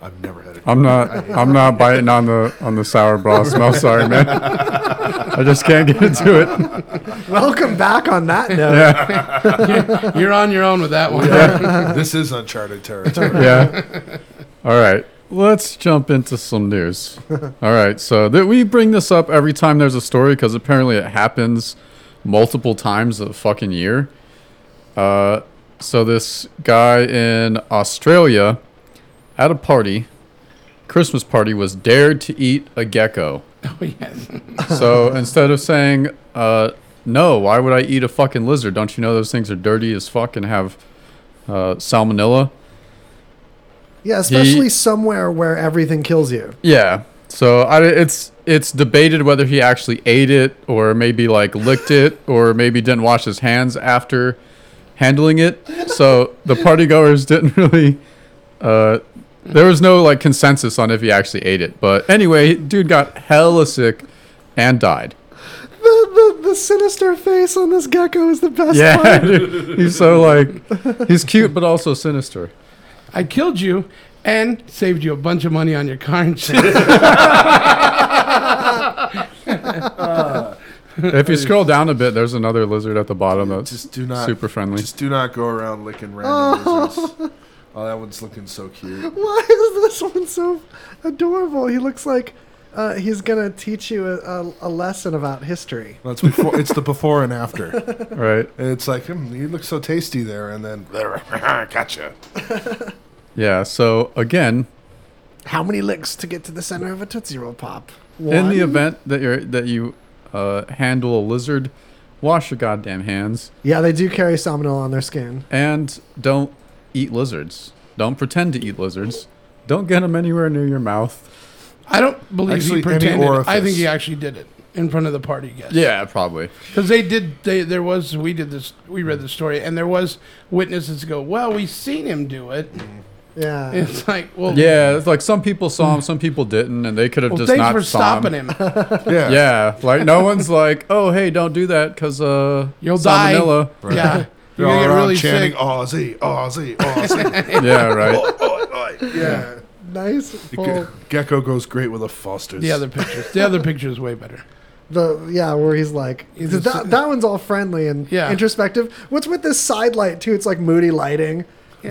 I've never had it. I'm not. I'm not biting on the on the sour bra *laughs* smell. Sorry, man. I just can't get into it. Welcome back on that note. *laughs* You're on your own with that one. *laughs* this is uncharted territory. Yeah. All right. let's jump into some news. All right, so th- we bring this up every time there's a story because apparently it happens multiple times a fucking year. Uh, so this guy in Australia at a party, Christmas party, was dared to eat a gecko. *laughs* Oh yes. So instead of saying, uh, "No, why would I eat a fucking lizard? Don't you know those things are dirty as fuck and have uh, salmonella?" Yeah, especially somewhere where everything kills you. Yeah. So I, it's it's debated whether he actually ate it or maybe like licked it *laughs* or maybe didn't wash his hands after handling it. So the party goers didn't *laughs* really. Uh, there was no like consensus on if he actually ate it. But anyway, dude got hella sick and died. The, the, the sinister face on this gecko is the best Yeah, part. dude. he's so like he's cute but also sinister. I killed you and saved you a bunch of money on your car insurance. *laughs* *laughs* If you scroll down a bit, there's another lizard at the bottom that's Just do not super friendly. Just do not go around licking random lizards. *laughs* Oh, that one's looking so cute. *laughs* Why is this one so adorable? He looks like uh, he's gonna teach you a, a, a lesson about history. That's before. it's the before and after. *laughs* right. And it's like, hmm, you look so tasty there, and then *laughs* gotcha. Yeah. So again, How many licks to get to the center of a Tootsie Roll Pop? in the One? event that you're that you uh, handle a lizard, wash your goddamn hands Yeah, they do carry salmonella on their skin. and don't eat lizards. Don't pretend to eat lizards. Don't get them anywhere near your mouth. I don't believe Actually, he any pretended. I think he actually did it in front of the party guests. Yeah, probably. Because they did. They there was. We did this. We read the story, and there was witnesses go. Well, we seen him do it. Yeah. It's like, well, Yeah, it's like some people saw him, some people didn't, and they could have Well, just thanks not for saw stopping him. *laughs* Yeah. Yeah, like no one's like, oh hey, don't do that because uh, You'll die. salmonella. Yeah, They're you're all get around really chanting sick. Aussie, Aussie, Aussie. Yeah, right. *laughs* Oh, oh, oh, yeah. nice. The ge- gecko goes great with a Foster's. The other pictures. The other picture is way better. the yeah, where he's like He's that, just- that one's all friendly and Yeah. introspective. What's with this side light too? It's like moody lighting.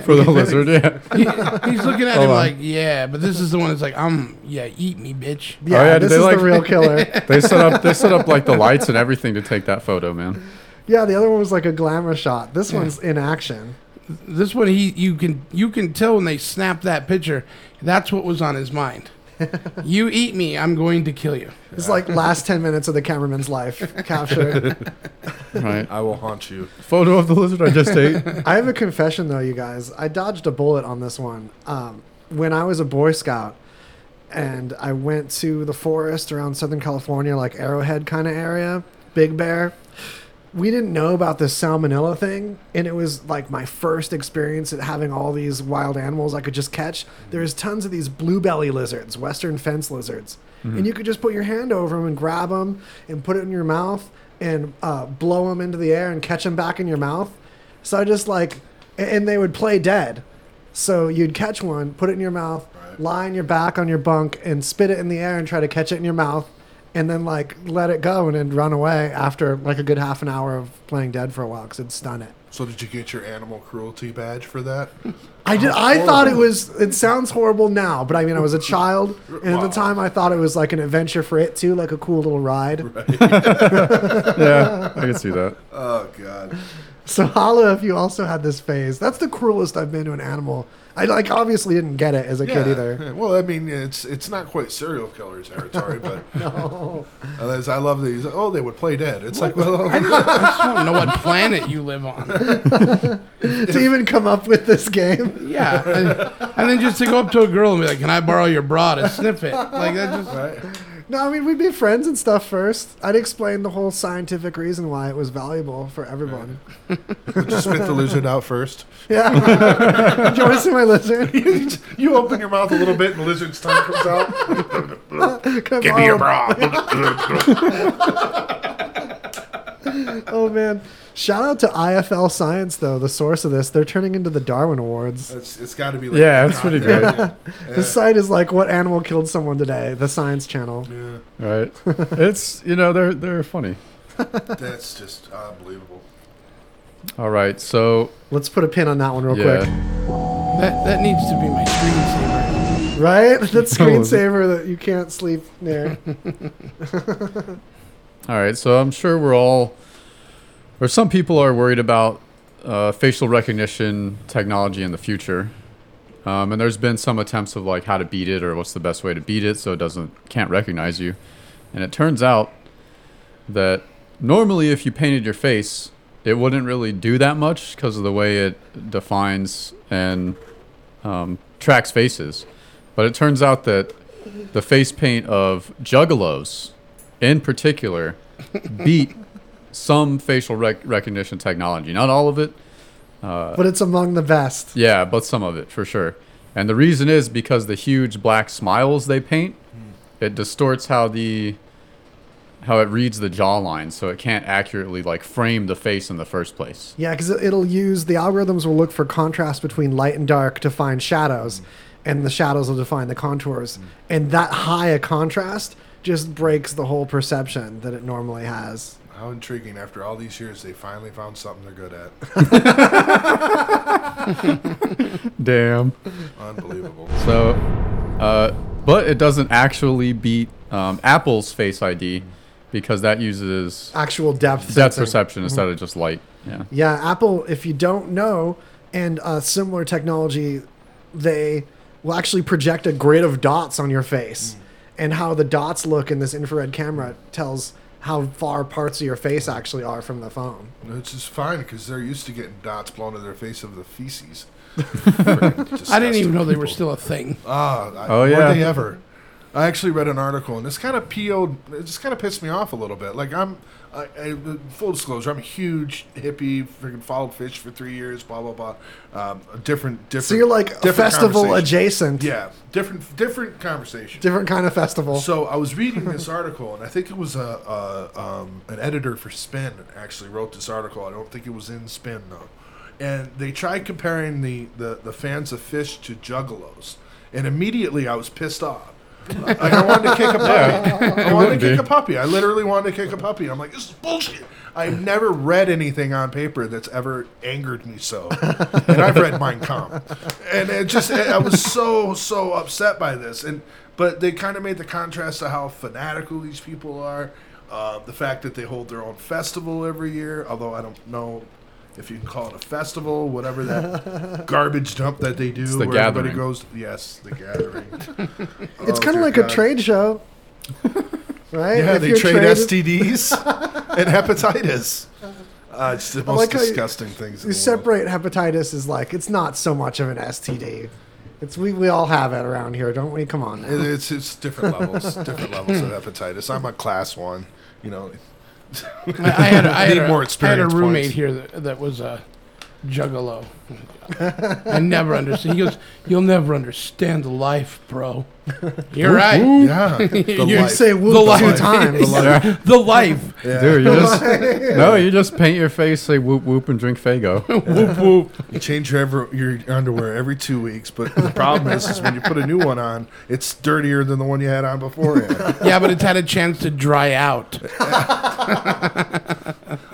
For the *laughs* lizard, yeah. He- he's looking at Hold him on. like, yeah, but this is the one that's like, I'm, yeah, eat me, bitch. Yeah, yeah, this they is like- the real killer. *laughs* They set up they set up like the lights and everything to take that photo, man. Yeah, the other one was like a glamour shot. This one's in action. This one, he, you can, you can tell when they snap that picture, that's what was on his mind. *laughs* you eat me, I'm going to kill you. It's like last ten minutes of the cameraman's life *laughs* captured. Right. I will haunt you. Photo of the lizard I just ate. *laughs* I have a confession though, you guys. I dodged a bullet on this one. Um, when I was a Boy Scout, and I went to the forest around Southern California, like Arrowhead kind of area, Big Bear. We didn't know about this salmonella thing, and it was like my first experience at having all these wild animals I could just catch. There's tons of these blue belly lizards, western fence lizards, and you could just put your hand over them and grab them and put it in your mouth and uh, blow them into the air and catch them back in your mouth. So I just like, and they would play dead. So you'd catch one, put it in your mouth, lie on your back on your bunk, and spit it in the air and try to catch it in your mouth, and then like let it go and then run away after like a good half an hour of playing dead for a while because it'd stun it. So did you get your animal cruelty badge for that? I did. I thought it was. It sounds horrible now, but I mean, I was a child, and at the time, I thought it was like an adventure for it too, like a cool little ride. *laughs* Yeah, I can see that. Oh God. So holla if you also had this phase. That's the cruelest I've been to an animal. I like obviously didn't get it as a kid either. yeah. *laughs* Well, I mean, it's it's not quite serial killer territory, but *laughs* No. uh, I love these. Oh, they would play dead. It's like, well, I just want to know what *laughs* planet you live on. to even come up with this game. Yeah, and, and then just to go up to a girl and be like, "Can I borrow your bra to sniff it?" Like that just. right? No, I mean we'd be friends and stuff first. I'd explain the whole scientific reason why it was valuable for everyone. Would you spit the lizard out first? Yeah. *laughs* Do you want to see my lizard? *laughs* you open your mouth a little bit, and the lizard's tongue comes out. *laughs* Give me your bra. oh man! Shout out to IFL Science though, the source of this. They're turning into the Darwin Awards. It's, it's got to be. Like Yeah, it's pretty great. *laughs* The site is like, "What animal killed someone today?" The Science Channel. Yeah, Right. *laughs* It's you know they're they're funny. *laughs* that's just unbelievable. All right, so Let's put a pin on that one real yeah, quick. That that needs to be my screensaver. right? That screensaver that you can't sleep near. All right, so I'm sure we're all, or some people are worried about uh, facial recognition technology in the future. Um, and there's been some attempts of like how to beat it or what's the best way to beat it so it doesn't can't recognize you. And it turns out that normally if you painted your face, it wouldn't really do that much because of the way it defines and um, tracks faces. But it turns out that the face paint of juggalos, in particular, *laughs* beat some facial rec- recognition technology. Not all of it, uh, But it's among the best. yeah, but some of it for sure. And the reason is because the huge black smiles they paint, hmm. it distorts how the how it reads the jawline, so it can't accurately like frame the face in the first place. Yeah, because it'll use the algorithms will look for contrast between light and dark to find shadows, hmm. and the shadows will define the contours. Hmm. And that high a contrast just breaks the whole perception that it normally has. How intriguing! After all these years, they finally found something they're good at. *laughs* Damn. Unbelievable. So, uh, but it doesn't actually beat um, Apple's Face ID because that uses Actual depth. depth sensing. perception instead of just light. Yeah. Yeah, Apple, if you don't know, and uh, similar technology, they will actually project a grid of dots on your face. And how the dots look in this infrared camera tells how far parts of your face actually are from the phone. It's just fine because they're used to getting dots blown to their face of the feces. *laughs* I didn't even know they were still a thing. Ah, I- Oh, were yeah. they ever? I actually read an article, and this kind of PO'd. It just kind of pissed me off a little bit. Like I'm, I, I, full disclosure, I'm a huge hippie. Freaking followed Phish for three years. Blah blah blah. Um, a different, different. So you're like festival adjacent. Yeah, different, different conversation. Different kind of festival. So I was reading this *laughs* article, and I think it was a, a um, an editor for Spin actually wrote this article. I don't think it was in Spin though. And they tried comparing the, the, the fans of Phish to Juggalos, and immediately I was pissed off. Like I wanted to kick a puppy. I wanted to kick be. a puppy. I literally wanted to kick a puppy. I'm like, this is bullshit. I've never read anything on paper that's ever angered me so, and I've read Mein Kampf, and it just I was so so upset by this. And but they kind of made the contrast to how fanatical these people are, uh, the fact that they hold their own festival every year. Although I don't know if you can call it a festival, whatever that *laughs* garbage dump that they do, the where everybody gathering. goes. Yes, the gathering. *laughs* it's Oh, kind of dear like a trade show. right? Yeah, If they trade traded- STDs *laughs* and hepatitis. Uh, it's the most like how you- disgusting things. in You the world. separate hepatitis is like it's not so much of an STD. It's we, we all have it around here, don't we? Come on. now. It- It's it's different levels, different levels of hepatitis. I'm a class one. You know, *laughs* I, had, a, I had, Need a, more I had a roommate points. here that, that was a juggalo. I never understand. He goes, "You'll never understand the life, bro." You're right. yeah, *laughs* the You You life. say whoop The two life. times. the life. Yeah. Dude, you just *laughs* no, you just paint your face, say whoop whoop, and drink Faygo. *laughs* whoop whoop. You change your, ever, your underwear every two weeks, but the problem is, is when you put a new one on, it's dirtier than the one you had on beforehand. Yeah, but it's had a chance to dry out.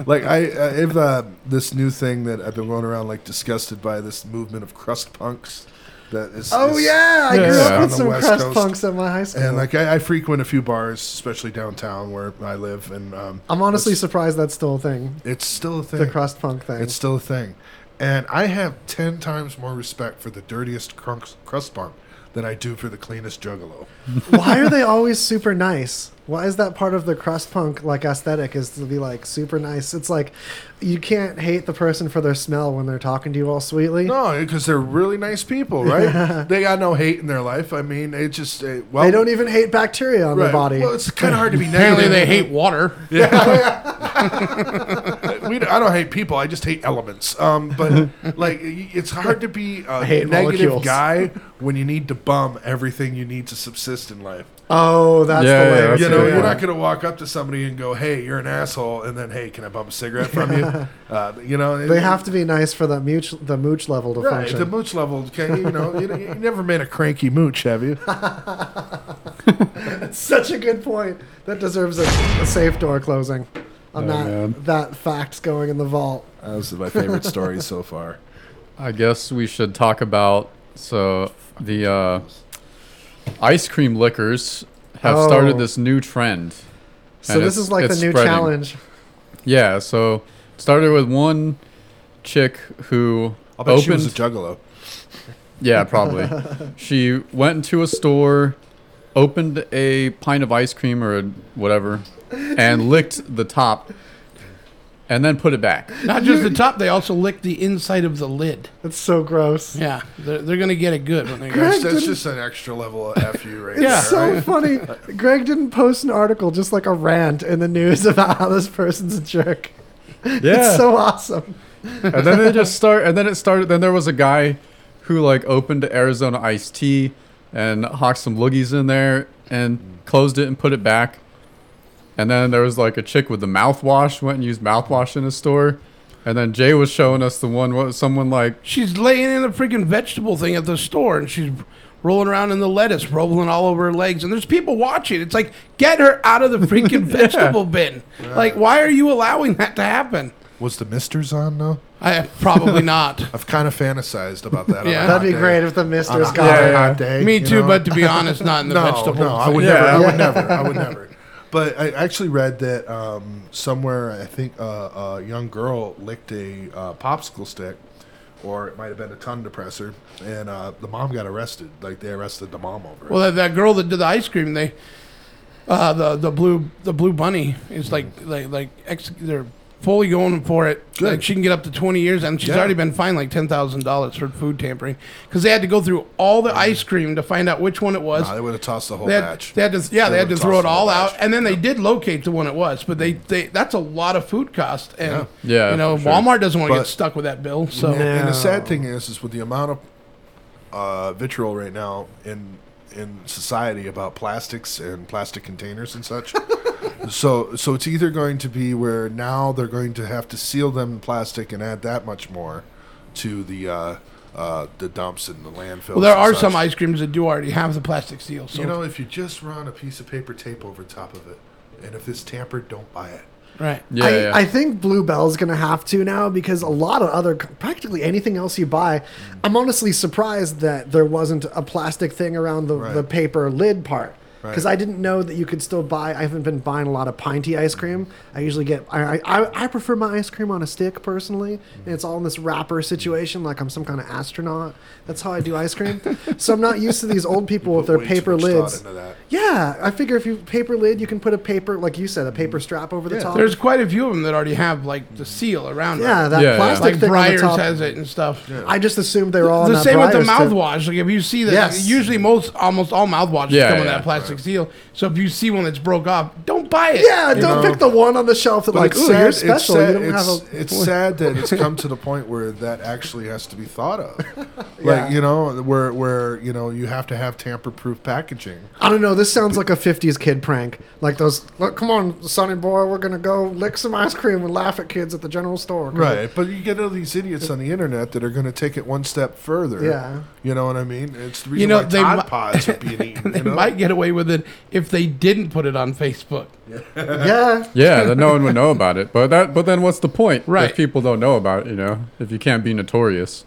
like I, I have uh, this new thing that I've been going around like by this movement of crust punks. That is. Oh is- yeah, I grew up with some West crust Coast. punks at my high school. And like I, I frequent a few bars, especially downtown where I live, and um, I'm honestly surprised that's still a thing. it's still a thing. The crust punk thing. It's still a thing, and I have ten times more respect for the dirtiest crust punk than I do for the cleanest juggalo. *laughs* Why are they always super nice? Why is that part of the crust punk like aesthetic is to be like super nice? It's like you can't hate the person for their smell when they're talking to you all sweetly. No, because they're really nice people, right? *laughs* they got no hate in their life. I mean, it just uh, well, they don't even hate bacteria on right. their body. Well, it's kind of hard to be Apparently, they hate water. *laughs* we, I don't hate people. I just hate elements. Um, but *laughs* like, it's hard to be a hate negative molecules. guy when you need to bum everything you need to subsist in life. oh, that's Yeah, the yeah, way. that's you know, good you're not going to walk up to somebody and go, "Hey, you're an asshole," and then, "Hey, can I bum a cigarette from you?" *laughs* uh, you know, They have to be nice for the mooch the mooch level to right. function. The mooch level, can you know, you, you never made a cranky mooch, have you? *laughs* Such a good point. That deserves a, a safe door closing. On Oh, that man. that fact going in the vault. That was my favorite story so far. I guess we should talk about so the uh, ice cream liquors have Oh. started this new trend. So this is like the new spreading. challenge. Yeah, so it started with one chick who I'll bet she was a opened. juggalo. yeah, probably. *laughs* she went into a store, opened a pint of ice cream or whatever, and licked the top, and then put it back. Not just the top, they also licked the inside of the lid. That's so gross. Yeah, they're, they're gonna get it good when they go. That's, Greg that's didn't- just an extra level of fu right Yeah. there. It's so right? *laughs* funny. Greg didn't post an article, just like a rant in the news *laughs* about how this person's a jerk. *laughs* It's so awesome. and then they just start and then it started then there was a guy who like opened arizona iced tea and hocked some loogies in there and closed it and put it back and then there was like a chick with the mouthwash went and used mouthwash in a store and then jay was showing us the one what someone like She's laying in the freaking vegetable thing at the store, and she's rolling around in the lettuce, rolling all over her legs, and there's people watching. It's like, get her out of the freaking *laughs* *laughs* vegetable bin. Like, why are you allowing that to happen? Was the misters on though? I probably *laughs* not. I've kind of fantasized about that. on a Yeah. That'd be day. great if the On misters a got hot, it. hot day. Me too, know? but to be honest, not in the no, vegetable. no, I would Yeah. never. I Yeah. would never. I would never. But I actually read that um, somewhere. I think uh, a young girl licked a uh, popsicle stick, or it might have been a tongue depressor, and uh, the mom got arrested. Like they arrested the mom over it. Well, that, that girl that did the ice cream, they, uh, the the blue the blue bunny is like like like ex, they're fully going for it. Good. Like she can get up to twenty years, and she's Yeah. already been fined like ten thousand dollars for food tampering because they had to go through all the ice cream to find out which one it was. Nah, they would have tossed the whole They had, batch. they had to, yeah, they, They had to throw it all out, batch. and then they did locate the one it was. But they, they that's a lot of food cost, and Yeah. Yeah, you know, sure. Walmart doesn't want to get stuck with that bill. So And, and the sad thing is, is with the amount of uh, vitriol right now in in society about plastics and plastic containers and such. *laughs* so so it's either going to be where now they're going to have to seal them in plastic and add that much more to the uh, uh, the dumps and the landfills. well, there are such. some ice creams that do already have the plastic seal. So You know, if you just run a piece of paper tape over top of it, and if it's tampered, don't buy it. Right. yeah, I, yeah. I think Bluebell's going to have to now because a lot of other, practically anything else you buy, I'm honestly surprised that there wasn't a plastic thing around the, Right. the paper lid part. Because Right. I didn't know that you could still buy. I haven't been buying a lot of pinty ice cream. I usually get. I I, I prefer my ice cream on a stick personally, and it's all in this wrapper situation, like I'm some kind of astronaut. That's how I do ice cream. *laughs* so I'm not used to these old people with their way too paper much thought lids. into that. Yeah, I figure if you paper lid, you can put a paper, like you said, a paper mm-hmm. strap over the Yeah. top. There's quite a few of them that already have like the seal around yeah, it. that Yeah, yeah. plastic Like thing on the Breyers top. has it and stuff. I just assumed they were all the on same that with the Breyers tip. mouthwash. Like if you see that, Yes. usually most, almost all mouthwashes Yeah, come with yeah, that plastic seal. So if you see one that's broke off, don't buy it. Yeah, don't know. pick the one on the shelf that But like, it's ooh, sad, you're it's special. sad- you don't it's, have a. it's sad that it's *laughs* come to the point where that actually has to be thought of. *laughs* Yeah. Like you know, where where you know you have to have tamper-proof packaging. I don't know. This sounds like a '50s kid prank. Like those. Look, come on, Sonny boy, we're gonna go lick some ice cream and laugh at kids at the general store. Right, but you get all these idiots on the internet that are going to take it one step further. Yeah. you know what I mean. It's the reason You know, why they Tod mi- Pods are being *laughs* eaten. They you know? might get away with it if they didn't put it on Facebook. Yeah. Yeah, then no one would know about it. But that, but then what's the point? Right. If people don't know about it, you know, if you can't be notorious.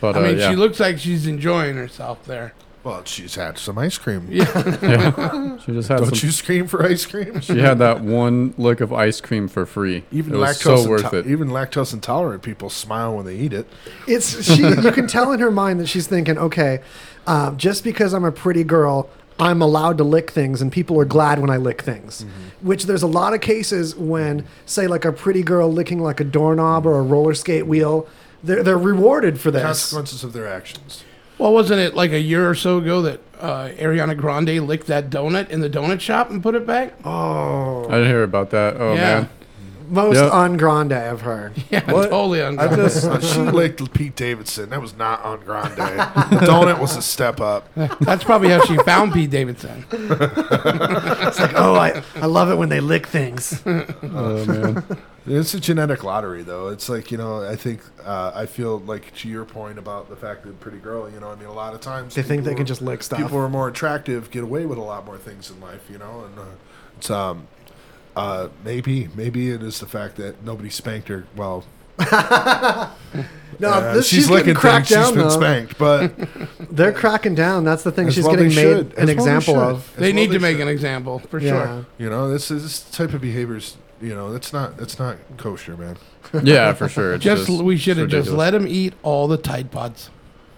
But I uh, mean, yeah. she looks like she's enjoying herself there. Well, she's had some ice cream. yeah. *laughs* She just had Don't some. you scream for ice cream? *laughs* She had that one lick of ice cream for free. Even it was lactose so worth into- it. even lactose intolerant people smile when they eat it. It's she. you can tell in her mind that she's thinking, okay, um, just because I'm a pretty girl, I'm allowed to lick things, and people are glad when I lick things. Which there's a lot of cases when, say, like a pretty girl licking like a doorknob or a roller skate wheel, they're they're rewarded for this. Consequences of their actions. Well, wasn't it like a year or so ago that uh, Ariana Grande licked that donut in the donut shop and put it back? Oh, I didn't hear about that. Oh Yeah. man. Most Yeah. on grande I've heard. *laughs* Yeah, totally I uncommon. just Uh, *laughs* she licked Pete Davidson. That was not on Grande. the *laughs* donut was a step up. That's probably how she found Pete Davidson. It's like, oh, I, I love it when they lick things. oh man. It's a genetic lottery, though. It's like you know. I think uh, I feel like to your point about the fact that pretty girl. You know, I mean, a lot of times They think people they can just lick stuff. People who are more attractive get away with a lot more things in life. You know, and uh, it's um, uh, maybe maybe it is the fact that nobody spanked her. Well, *laughs* No, Uh, this, she's, she's, getting licking cracked down She's been though. spanked, but *laughs* They're cracking down. That's the thing. As she's well getting made should. an As well they example should. of. As They well need they to make should. an example for Yeah. sure. you know, this is this type of behaviors. You know, that's not that's not kosher, man. *laughs* Yeah, for sure. It's Just, just we should have just let them eat all the Tide Pods.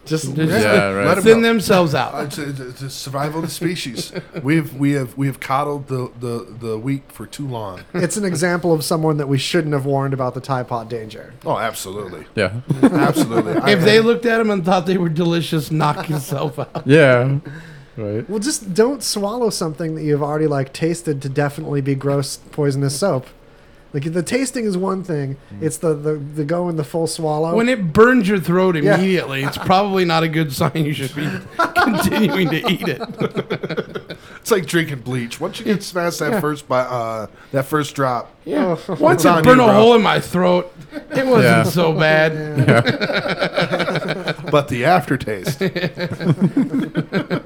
Just Just Yeah, right. Let 'em thin go. themselves Uh, out. It's, it's, it's a survival of the species. *laughs* We've we have we have coddled the, the, the weak for too long. it's an example of someone that we shouldn't have warned about the Tide Pod danger. Oh, absolutely, Yeah. absolutely. *laughs* I- If they looked at them and thought they were delicious, knock *laughs* yourself out. Yeah. Right. Well, just don't swallow something that you've already like tasted to definitely be gross, poisonous soap. Like the tasting is one thing; it's the the, the go and the full swallow. When it burns your throat Yeah. immediately, it's probably not a good sign you should be *laughs* continuing to eat it. *laughs* it's like drinking bleach. Once you get past that first bi- uh, that first drop, Yeah. Oh. *laughs* Once It's on it burned you, a bro. hole in my throat, it wasn't Yeah. so bad. but the aftertaste, it's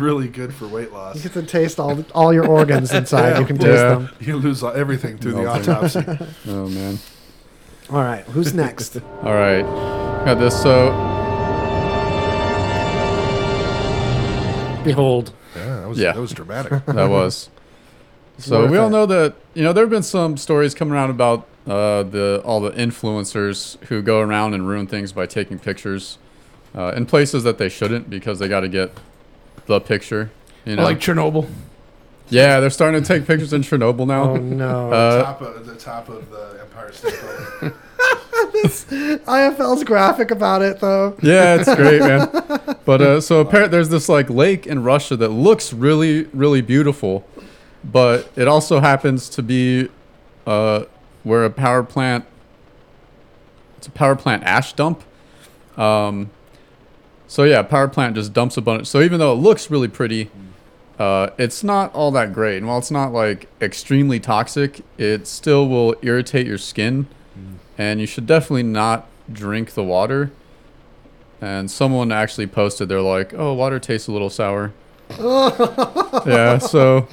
really good for weight loss. you get to taste all all your organs inside. You can taste Yeah. them. *laughs* You lose everything through the autopsy. *laughs* Oh man. All right, who's next? *laughs* All right. Got this. So Behold. Yeah, that was Yeah. that was dramatic. that was. So we all know that you know there have been some stories coming around about uh, the all the influencers who go around and ruin things by taking pictures uh, in places that they shouldn't because they got to get the picture. You know, Like Chernobyl. yeah, they're starting to take pictures in Chernobyl now. Oh no! *laughs* Uh, top of the top of the Empire State Building. *laughs* This IFL's graphic about it though. Yeah, it's great, man. *laughs* But uh, so apparently, there's this like lake in Russia that looks really, really beautiful, but it also happens to be uh, where a power plant. It's a power plant ash dump. Um, so yeah, power plant just dumps a bunch. So even though it looks really pretty, uh, it's not all that great. And while it's not like extremely toxic, it still will irritate your skin, and you should definitely not drink the water. And someone actually posted, they're like, "Oh, water tastes a little sour." *laughs* yeah. So,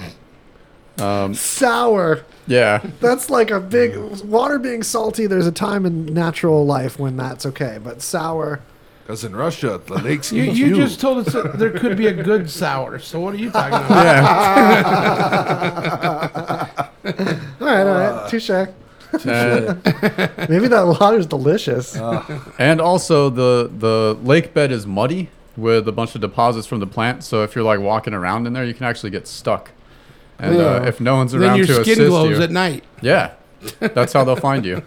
um, Sour. yeah, That's like a big water being salty. There's a time in natural life when that's okay, but sour. Because in Russia, the *laughs* lakes You, eat you you. just told us that there could be a good sour. So what are you talking about? yeah. *laughs* All right, all right, touche. and, *laughs* Maybe that water's delicious. and also the the lake bed is muddy with a bunch of deposits from the plant. So if you're like walking around in there, you can actually get stuck. And uh, if no one's Then around your to skin assist glows you, at night. yeah, that's how they'll find you.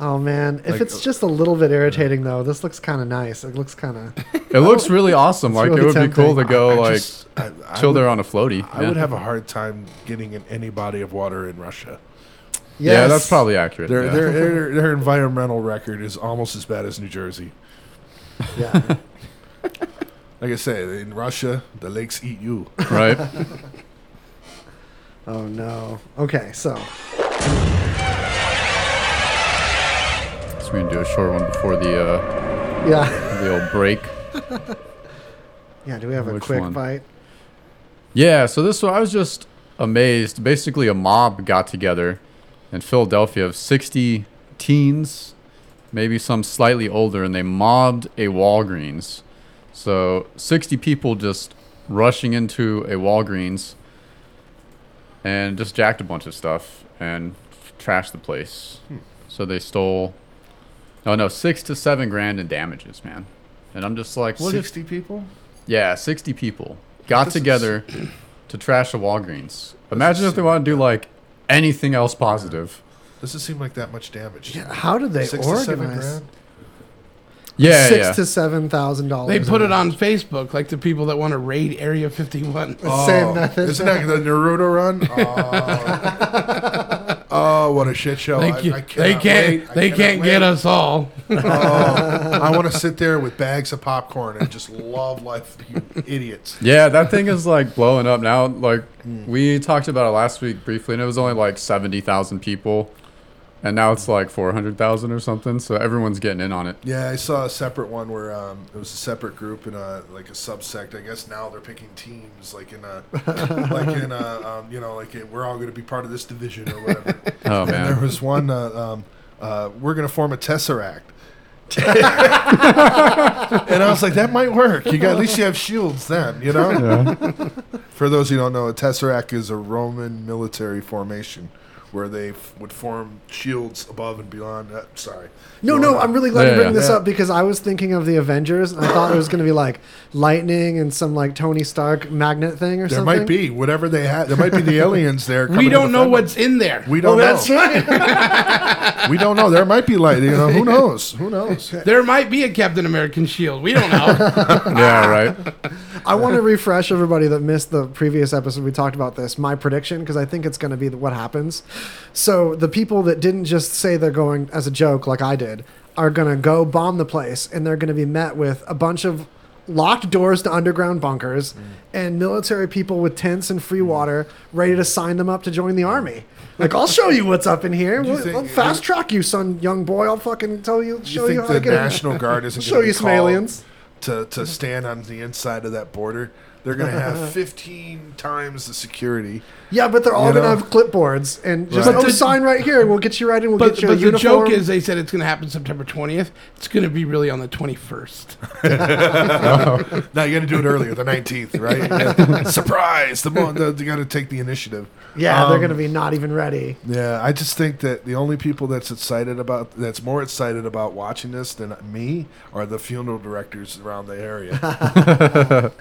Oh man, if Like, it's just a little bit irritating though, this looks kind of nice. It looks kind of. *laughs* It looks really awesome. Like really it would be cool to go I like just- I- I chill would- there on a floaty. I yeah. would have a hard time getting in any body of water in Russia. Yeah, that's probably accurate. Their, yeah. their, their, *laughs* their environmental record is almost as bad as New Jersey. Yeah. *laughs* Like I say, in Russia, the lakes eat you. right? Oh no. Okay, so So we can do a short one before the uh, yeah, the old break. *laughs* yeah. Do we have a quick one? bite? Yeah, so this one I was just amazed. Basically, a mob got together in Philadelphia of 60 teens, maybe some slightly older, and they mobbed a Walgreens. So 60 people just rushing into a Walgreens and just jacked a bunch of stuff and trashed the place. So they stole, oh no, six to seven grand in damages, man. And I'm just like, what if 60 people? yeah, 60 people got This is- together *clears throat* to trash a Walgreens. Imagine if they want to do like anything else positive. Doesn't seem like that much damage. Yeah, how did they Six to seven organize? grand? Yeah, Six yeah. to seven thousand dollars. They put it on Facebook, like the people that want to raid Area 51. Same method. Oh. Isn't that the Naruto run? *laughs* Oh, *laughs* oh what a shit show. They, I, I they can't. wait. They can't get us all. Oh, I want to *laughs* sit there with bags of popcorn and just love life, you idiots. Yeah, that thing is like blowing up now. Like hmm. we talked about it last week briefly, and it was only like 70,000 people. And now it's like 400,000 or something. So everyone's getting in on it. Yeah, I saw a separate one where um, it was a separate group in a like a subsect. I guess now they're picking teams, like in a *laughs* like in a um, you know like in, we're all going to be part of this division or whatever. *laughs* Oh, And there was one. Uh, um, uh, we're going to form a tesseract. *laughs* and I was like, that might work. You got at least you have shields then, you know. For those who don't know, a tesseract is a Roman military formation where they f- would form shields above and beyond. Uh, sorry. No, no, on. I'm really glad Yeah, you bring yeah. this Yeah. up because I was thinking of the Avengers and I thought it was going to be like lightning and some like Tony Stark magnet thing or something. There something. might be whatever they had. There might be the aliens there. *laughs* We coming to don't know defend what's in there. We don't Oh, know. that's right. *laughs* We don't know. There might be light. You know, who knows? Who knows? There might be a Captain American shield. We don't know. *laughs* yeah, right. I want to refresh everybody that missed the previous episode. We talked about this. My prediction, because I think it's going to be what happens. So the people that didn't just say they're going as a joke, like I did, are going to go bomb the place, and they're going to be met with a bunch of locked doors to underground bunkers mm. and military people with tents and free water ready to sign them up to join the army. Like I'll show you what's up in here. We'll, think- I'll fast track you, son, young boy. I'll fucking tell you, show you you, how the to get in. National Guard isn't *laughs* show you some aliens. To to stand on the inside of that border? They're going to have *laughs* 15 times the security. Yeah, but they're all You gonna know? have clipboards and just Right. oh, the- sign right here. and We'll get you right in. We'll But, get you but a the uniform. joke is they said it's going to happen September 20th. It's going to be really on the 21st. *laughs* Now you got to do it earlier, the 19th, right? *laughs* Yeah. Surprise! The, mo- the you got to take the initiative. yeah, they're Um, gonna be not even ready. Yeah, I just think that the only people that's excited about that's more excited about watching this than me are the funeral directors around the area.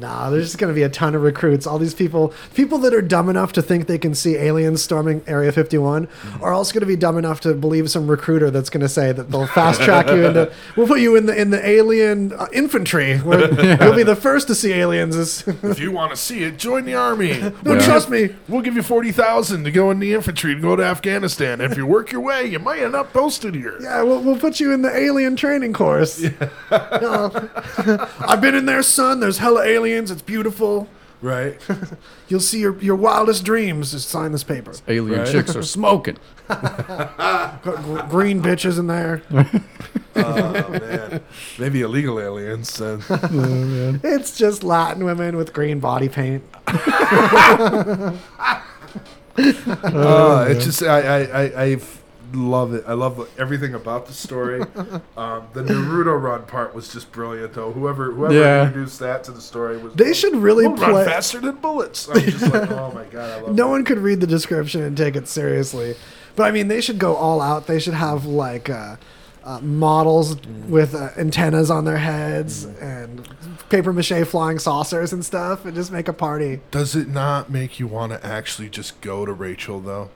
Nah, there's just gonna be a ton of recruits. All these people, people that are dumb enough to think they can see aliens storming Area 51, Mm-hmm. are also gonna be dumb enough to believe some recruiter that's gonna say that they'll fast track you into. *laughs* We'll put you in the in the alien uh, infantry. Where *laughs* You'll be the first to see aliens. *laughs* If you want to see it, join the army. don't Yeah. trust me. We'll give you forty thousand to go in the infantry and go to Afghanistan. If you work your way, you might end up posted here. Yeah, we'll, we'll put you in the alien training course. No. I've been in there, son. There's hella aliens. It's beautiful. Right? *laughs* You'll see your, your wildest dreams. Just sign this paper. Alien Right. chicks are smoking. *laughs* Got gr- green bitches in there. *laughs* Oh man, maybe illegal aliens. Then. It's just Latin women with green body paint. Uh, it's just I I I I've love it. I love everything about the story. *laughs* Um, the Naruto run part was just brilliant, though. Whoever whoever Yeah. introduced that to the story was They should really we'll run play. faster than bullets. *laughs* I'm just like, oh my god, I love No it. one could read the description and take it seriously. But I mean, they should go all out. They should have like uh, uh, models with uh, antennas on their heads and paper mache flying saucers and stuff, and just make a party. Does it not make you want to actually just go to Rachel though?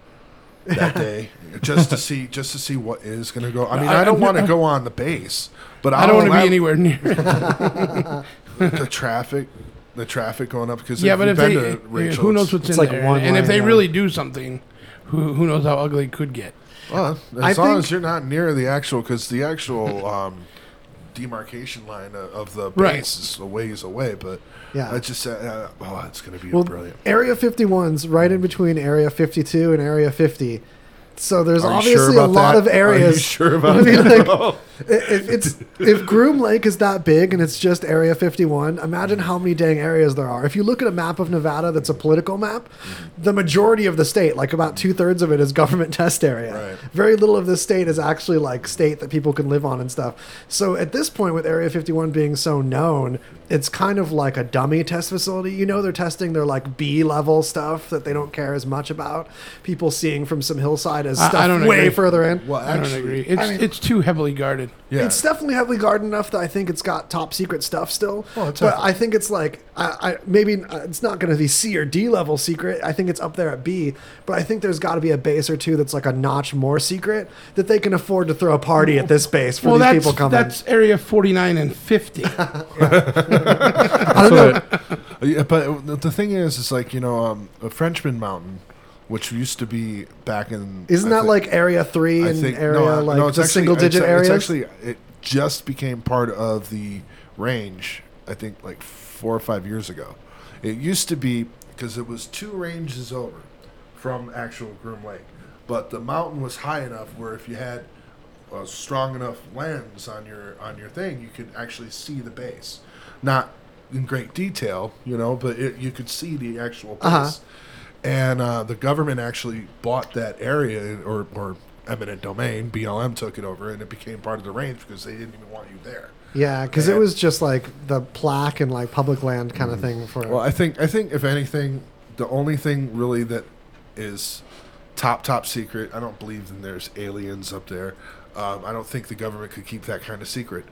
That *laughs* day, just to see, just to see what is going to go. I mean, I- I, don't want to go on the base, but I don't want to be anywhere near. *laughs* the traffic, the traffic going up because yeah, but if you've they, been to Rachel, who knows what's in like there, one and if they yeah. really do something, who who knows how ugly it could get. Well, as I long think- as you're not near the actual, because the actual um, demarcation line of, of the base Right. is a ways away. But Yeah. I just said, uh, oh, it's going to be Well, brilliant. Area 51's right in between Area 52 and Area 50. So there's obviously sure a lot that? of areas. Sure *laughs* about I mean, that? like, if it's if Groom Lake is that big and it's just Area 51, imagine how many dang areas there are. If you look at a map of Nevada that's a political map, the majority of the state, like about two thirds of it, is *laughs* government test area. Right. Very little of the state is actually like state that people can live on and stuff. So at this point, with Area 51 being so known, it's kind of like a dummy test facility. You know, they're testing their like B level stuff that they don't care as much about. People seeing from some hillside as I- I stuff don't way agree. further in. Well, I don't agree. It's I mean- it's too heavily guarded. yeah. It's definitely heavily guarded enough that I think it's got top secret stuff still. Oh, it's but heavy. I think it's like I, I maybe uh, it's not going to be C or D level secret. I think it's up there at B. But I think there's got to be a base or two that's like a notch more secret that they can afford to throw a party at this base for well, these that's people coming. that's area forty nine and fifty. *laughs* *laughs* I don't know. Yeah, but the- the thing is, is like you know, um, a Frenchman Mountain, which used to be back in. Isn't I that thi- like Area Three I and think Area no, like no, it's the actually, single digit it's, areas? It's actually it just became part of the range. I think like four or five years ago. It used to be because it was two ranges over from actual Groom Lake, but the mountain was high enough where if you had a strong enough lens on your on your thing, you could actually see the base, not in great detail, you know, but it, you could see the actual base. Uh-huh. And uh, the government actually bought that area or, or eminent domain. BLM took it over, and it became part of the range because they didn't even want you there. Yeah, because it was just like the plaque and like public land kind of thing for. Well, I think I think if anything, the only thing really that is top top secret. I don't believe that there's aliens up there. Um, I don't think the government could keep that kind of secret.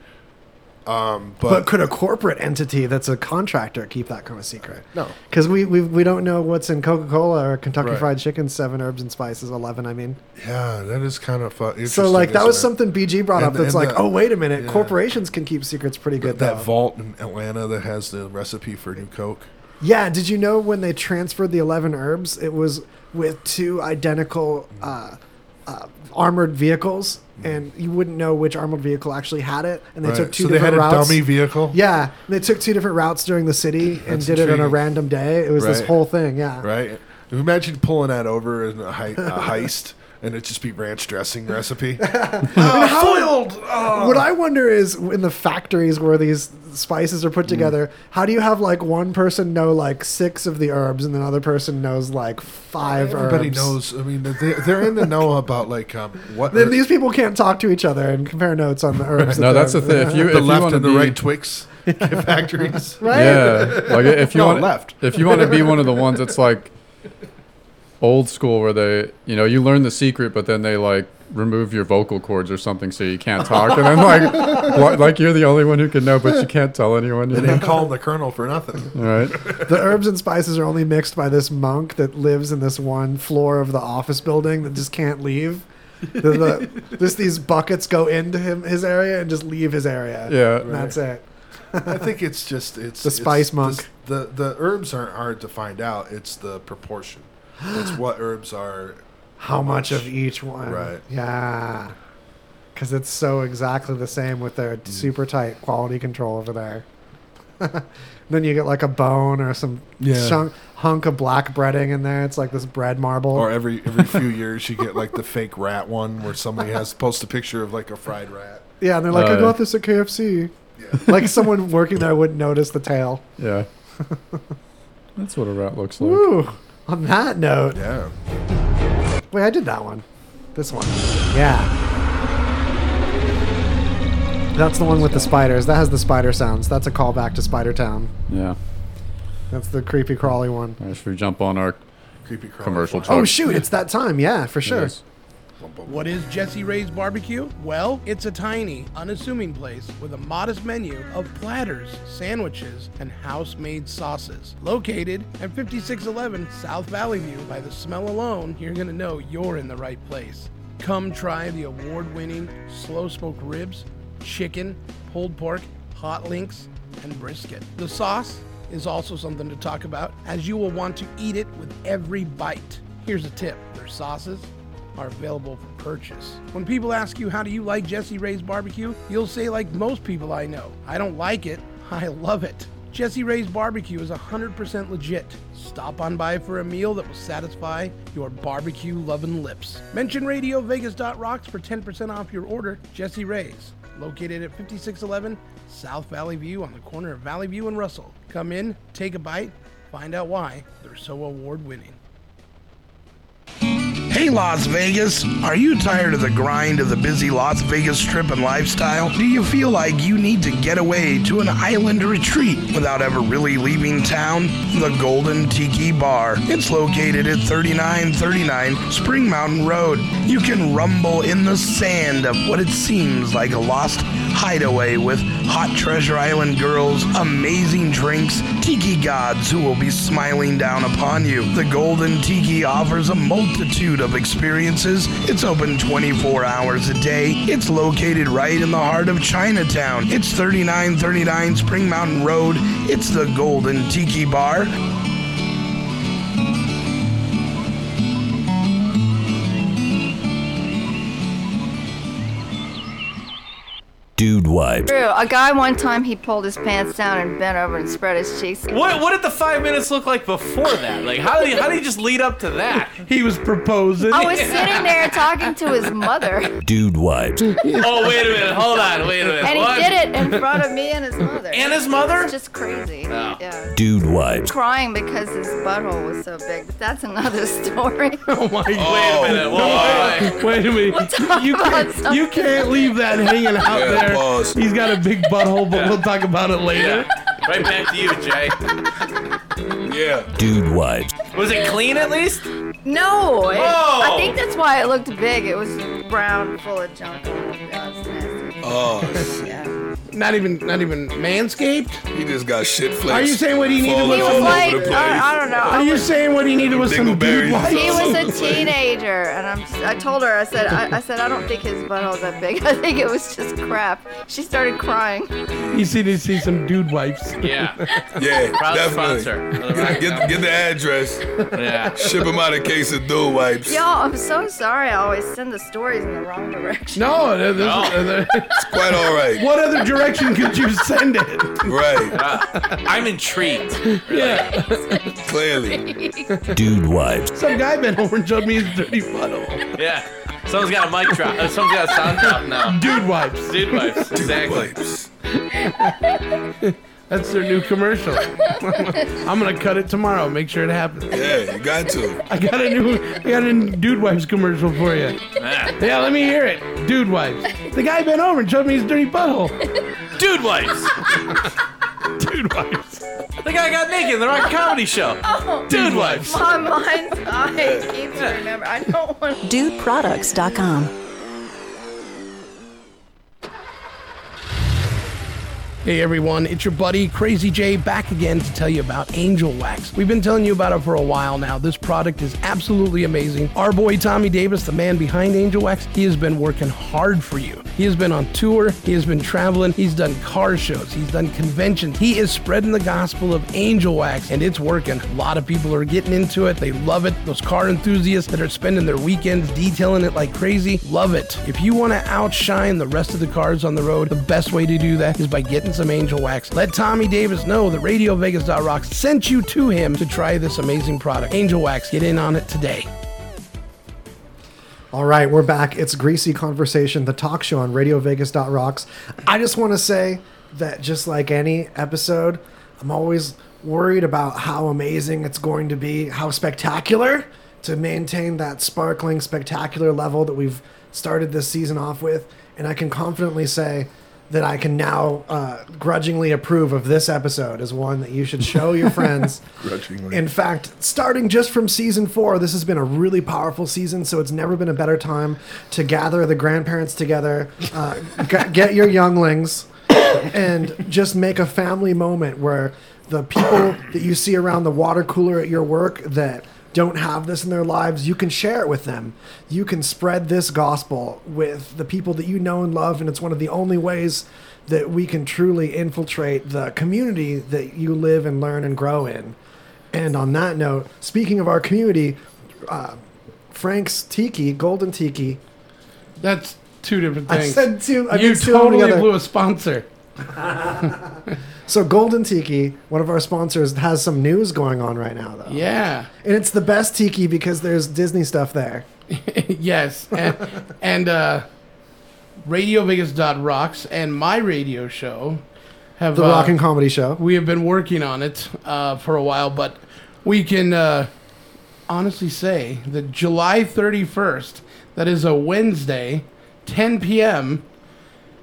Um, but, but, could a corporate entity that's a contractor keep that kind of secret? No. because we, we we don't know what's in Coca Cola or Kentucky Right. Fried Chicken, Seven Herbs and Spices, Eleven. I mean, yeah, that is kind of fun. so like that was it? something BG brought And- up. That's like, the- oh wait a minute, yeah. corporations can keep secrets pretty good that though. vault in Atlanta that has the recipe for new Coke. Yeah, did you know when they transferred the 11 herbs, it was with two identical uh, uh, armored vehicles, and you wouldn't know which armored vehicle actually had it, and they Right. took two so they different had a routes. dummy vehicle. Yeah, they took two different routes during the city and That's did it on a random day. It was this whole thing, yeah. Right. Imagine pulling that over in a, hei- a heist, and it just be ranch dressing recipe. *laughs* *laughs* how, What I wonder is in the factories where these spices are Mm. put together, how do you have like one person know like six of the herbs and another person knows like five Everybody herbs? knows. I mean, they, they're in the know about like um, what Then these people can't talk to each other and compare notes on the herbs. No, that that's the thing. If you the if you left want to and the be right Twix *laughs* factories. right? yeah, like if you No, want left. if you want to be one of the ones that's like old school where they you know you learn the secret but then they like remove your vocal cords or something so you can't talk and then like *laughs* li- like you're the only one who can know but you can't tell anyone you They know? didn't call him the colonel for nothing. right The herbs and spices are only mixed by this monk that lives in this one floor of the office building that just can't leave. The, the, *laughs* just these buckets go into him his area and just leave his area. yeah And that's it. I think it's just it's *laughs* The it's- spice monk. this- The the herbs aren't hard to find out. It's the proportion. It's what herbs are. How much of each one? Right. Yeah. Because it's so exactly the same with their Mm. super tight quality control over there. *laughs* then you get like a bone or some Yeah. chunk, hunk of black breading in there. It's like this bread marble. Or every every few *laughs* years you get like the fake rat one where somebody has post a picture of like a fried rat. Yeah, and they're like, Oh, I got this at KFC. Yeah. like someone working there wouldn't notice the tail. yeah *laughs* that's what a rat looks like Woo! *laughs* On that note, Yeah. wait, I did that one. This one. Yeah. That's the one with the spiders. That has the spider sounds. That's a callback to Spider Town. yeah That's the creepy crawly one. Should we jump on our Creepy crawly Commercial fly. Oh shoot, it's that time. Yeah, for sure. Yes. What is Jessie Rae's Barbecue? Well, it's a tiny, unassuming place with a modest menu of platters, sandwiches, and house made sauces. Located at 5611 South Valley View, by the smell alone, you're going to know you're in the right place. Come try the award winning slow smoked ribs, chicken, pulled pork, hot links, and brisket. The sauce is also something to talk about, as you will want to eat it with every bite. Here's a tip their sauces are available for purchase. When people ask you, How do you like Jessie Rae's barbecue? you'll say, like most people I know, I don't like it, *laughs* I love it. Jessie Rae's barbecue is 100% legit. Stop on by for a meal that will satisfy your barbecue loving lips. Mention RadioVegas.rocks for 10% off your order. Jessie Rae's, located at 5611 South Valley View on the corner of Valley View and Russell. Come in, take a bite, find out why they're so award winning. Hey Las Vegas, are you tired of the grind of the busy Las Vegas strip and lifestyle? Do you feel like you need to get away to an island retreat without ever really leaving town? The Golden Tiki Bar. It's located at 3939 Spring Mountain Road. You can rumble in the sand of what it seems like a lost hideaway with hot Treasure Island girls, amazing drinks, tiki gods who will be smiling down upon you. The Golden Tiki offers a multitude of experiences. It's open 24 hours a day. It's located right in the heart of Chinatown. It's 3939 Spring Mountain Road. It's the Golden Tiki Bar. Dude wipes. True. A guy one time he pulled his pants down and bent over and spread his cheeks. What what did the five minutes look like before that? Like how did he, how did he just lead up to that? *laughs* He was proposing. I was sitting there talking to his mother, Dude wipes. *laughs* oh wait a minute, hold on, wait a minute. and he what? did it in front of me and his mother. And his mother? It's just crazy. Oh. Yeah. Dude wipes. Crying because his butthole was so big, but that's another *laughs* story. Oh my oh, god. Wait a minute, whoa, wait. Wait a minute. We'll You can't, you can't leave that hanging out Yeah, there. Pause. He's got a big butthole, but we'll talk about it later. Right back to you, Jay. Yeah. Dude wipes. Was it clean at least? No, it- Oh. I think that's why it looked big. It was brown, full of junk. on it. Was nasty. Oh, Yeah. Not even, not even manscaped. he just got shit flakes. Are you saying what he needed falling was He was some? over like, the. I, I don't know. I Are you was- saying what he needed was some dude Dingleberries. wipes? He was a over the place. teenager, and I'm just, I told her, I said, I, I said, I don't think his butthole's that big. *laughs* I think it was just crap. She started crying. You see, to see some dude wipes. Yeah. *laughs* Yeah, Proud definitely. sponsor. Get, get, get the address. Yeah. Ship him out a case of dude wipes. Y'all, I'm so sorry. I always send the stories in the wrong direction. No, th- this, No. uh, *laughs* It's quite all right. what other direction could you send it? Right. I'm intrigued. Yeah, Clearly. *laughs* Dude wipes. some guy bent over and showed me his dirty butthole. Yeah. Someone's got a mic drop. Uh, someone's got a sound drop now. Dude wipes. Dude wipes. Exactly. Wipes. *laughs* That's their new commercial. *laughs* I'm gonna cut it tomorrow. Make sure it happens. Yeah, you got to. I got a new, I got a new dude wipes commercial for you. Yeah. Yeah, let me hear it. Dude wipes. The guy bent over and showed me his dirty butthole. Dude wipes. *laughs* Dude wipes. The guy got naked in the rock comedy show. *laughs* Oh. Dude wipes. My mind's eye keeps remembering. I don't want to. DudeProducts.com. Hey everyone, it's your buddy Crazy J back again to tell you about Angel Wax. We've been telling you about it for a while now. This product is absolutely amazing. Our boy Tommy Davis, the man behind Angel Wax, he has been working hard for you. He has been on tour, he has been traveling, he's done car shows, he's done conventions. He is spreading the gospel of Angel Wax and it's working. A lot of people are getting into it. They love it. Those car enthusiasts that are spending their weekends detailing it like crazy, love it. If you want to outshine the rest of the cars on the road, the best way to do that is by getting some Angel Wax. Let Tommy Davis know that RadioVegas.rocks sent you to him to try this amazing product. Angel Wax, get in on it today. All right, we're back. It's Greasy Conversation, the talk show on RadioVegas.rocks. I just want to say that just like any episode, I'm always worried about how amazing it's going to be, how spectacular to maintain that sparkling, spectacular level that we've started this season off with. And I can confidently say that I can now uh, grudgingly approve of this episode as one that you should show your friends. *laughs* Grudgingly. In fact, starting just from season four, this has been a really powerful season, so it's never been a better time to gather the grandparents together, uh, g- get your younglings, and just make a family moment where the people that you see around the water cooler at your work that don't have this in their lives, you can share it with them. You can spread this gospel with the people that you know and love, and it's one of the only ways that we can truly infiltrate the community that you live and learn and grow in. And on that note, speaking of our community, uh, Frank's Tiki, Golden Tiki. That's two different things. I said two. I you mixed two of them totally blew a sponsor. *laughs* So Golden Tiki, one of our sponsors, has some news going on right now, though. Yeah. And it's the best tiki because there's Disney stuff there. *laughs* yes, and, and uh, rocks, and my radio show have The uh, Rock and Comedy Show. We have been working on it uh, for a while, but we can uh, honestly say that July 31st, that is a Wednesday, 10 p.m.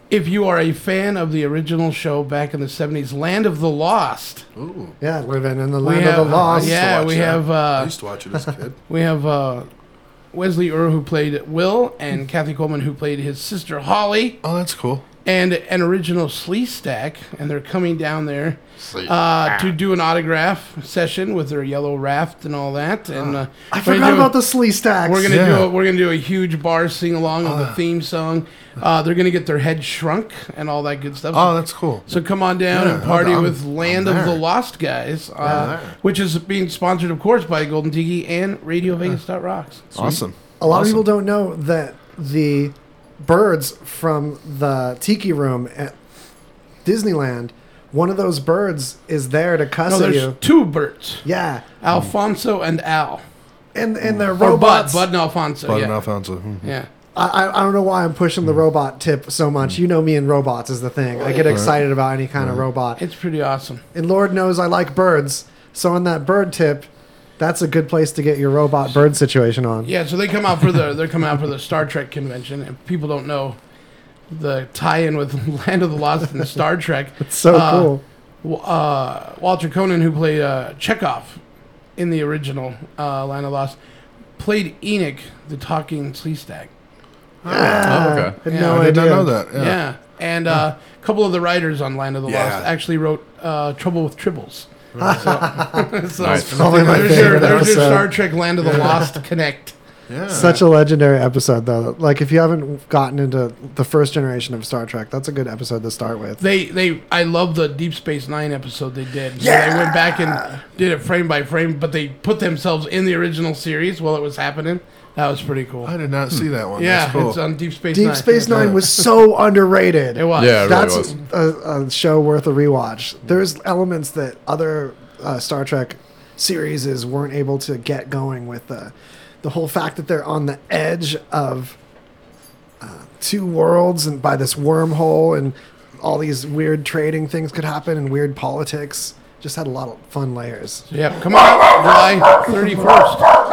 If you are a fan of the original show back in the 70s, Land of the Lost. Ooh. Yeah, living in the We land have- of the lost. Yeah, we have. Uh, I used to watch it as a kid. We have uh, Wesley Eure who played Will, and Kathy Coleman who played his sister Holly. Oh, that's cool. And an original Sleestak, and they're coming down there uh, to do an autograph session with their yellow raft and all that. And uh, I forgot do- about the Sleestaks. We're gonna Yeah. do a, we're gonna do a huge bar sing along of the theme song. Uh, they're gonna get their head shrunk and all that good stuff. Oh, that's cool. So come on down Yeah, and party I'm- with Land of the. Lost guys, Yeah, uh, there. which is being sponsored, of course, by Golden Tiki and Radio Vegas Rocks. Awesome. A lot of people don't know that the birds from the tiki room at Disneyland. One of those birds is there to cuss No, at there's you. two birds. Yeah, Alfonso and Al. and and they're Or Bud, robots. Bud and Alfonso. Bud yeah. and Alfonso. mhm. yeah. I, I I don't know why I'm pushing the robot tip so much. You know me and robots is the thing. I get excited about any kind of robot. It's pretty awesome. And Lord knows I like birds. So on that bird tip, that's a good place to get your robot bird situation on. Yeah, so they come out for the they're coming out for the Star Trek convention, and people don't know the tie-in with *laughs* Land of the Lost and Star Trek. *laughs* It's so Uh, cool. w- Uh, Walter Koenig, who played uh, Chekhov in the original uh, Land of the Lost, played Enik, the talking sea stag. Ah, Oh, okay. Yeah, no I did idea. not know that. Yeah, Yeah. and uh, a couple of the writers on Land of the Yeah. Lost actually wrote uh, Trouble with Tribbles. *laughs* so, so *laughs* Nice. Probably my there's, your, favorite there's your episode. Star Trek Land of the Lost connect. Yeah. Such a legendary episode, though. Like, if you haven't gotten into the first generation of Star Trek, that's a good episode to start with. They they I love the Deep Space Nine episode they did. Yeah, they went back and did it frame by frame, but they put themselves in the original series while it was happening. That was pretty cool. I did not see that one. Yeah, That's cool. it's on Deep Space Deep Nine. Space Nine was so *laughs* underrated. It was. Yeah, it really That's was. a, a show worth a rewatch. There's elements that other uh, Star Trek series weren't able to get going with the the whole fact that they're on the edge of uh, two worlds and by this wormhole and all these weird trading things could happen and weird politics. Just had a lot of fun layers. Yeah, come on, July 31st.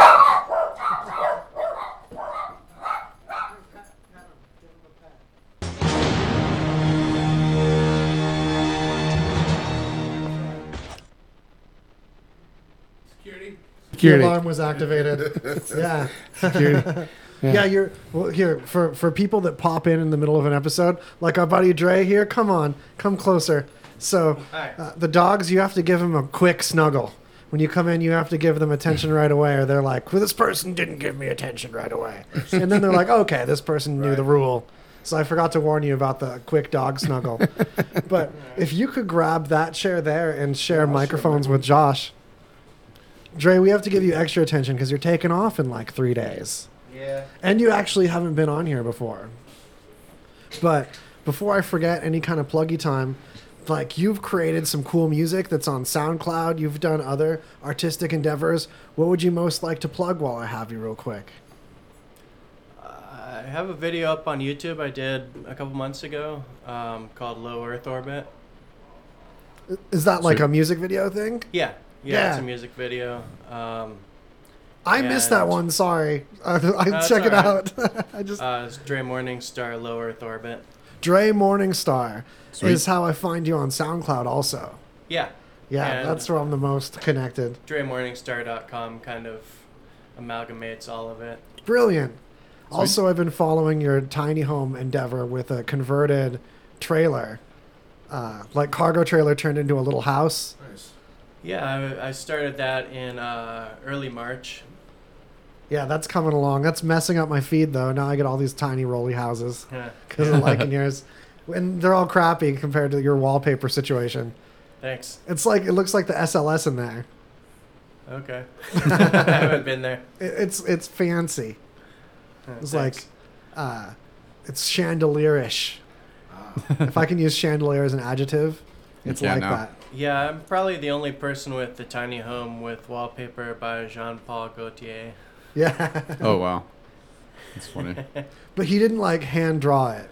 Security. The alarm was activated. *laughs* yeah. Security. *laughs* Yeah. you're well, here for for people that pop in in the middle of an episode, like our buddy Dre here. Come on, come closer. So uh, the dogs, you have to give them a quick snuggle. When you come in, you have to give them attention right away, or they're like, "Well, this person didn't give me attention right away," *laughs* and then they're like, "Okay, this person knew the rule." So I forgot to warn you about the quick dog snuggle. but if you could grab that chair there and share microphones with Josh, Dre, we have to give you extra attention because you're taking off in like three days. Yeah. And you actually haven't been on here before. But before I forget any kind of pluggy time, like you've created some cool music that's on SoundCloud, you've done other artistic endeavors. What would you most like to plug while I have you real quick? I have a video up on YouTube I did a couple months ago um, called Low Earth Orbit. Is that like Sweet. a music video thing? Yeah. Yeah, it's a music video. Um, I missed that one, sorry. *laughs* I, No, I it's check it alright. out. *laughs* I just uh, it's Dre Morningstar Low Earth Orbit. Dre Morningstar Sweet. is how I find you on SoundCloud also. Yeah. Yeah, And that's where I'm the most connected. DreMorningstar.com kind of amalgamates all of it. Brilliant. Also, I've been following your tiny home endeavor with a converted trailer, uh, like cargo trailer turned into a little house. Yeah, I, I started that in uh, early March. Yeah, that's coming along. That's messing up my feed though. Now I get all these tiny rolly houses Yeah. *laughs* because of *laughs* liking yours, and they're all crappy compared to your wallpaper situation. Thanks. It's like it looks like the SLS in there. Okay. *laughs* I haven't been there. It, it's it's fancy. Uh, It's thanks. like, uh, it's chandelierish. if I can use chandelier as an adjective, it's can like now. that. Yeah, I'm probably the only person with the tiny home with wallpaper by Jean Paul Gaultier. Yeah. Oh wow, that's funny. *laughs* But he didn't like hand draw it.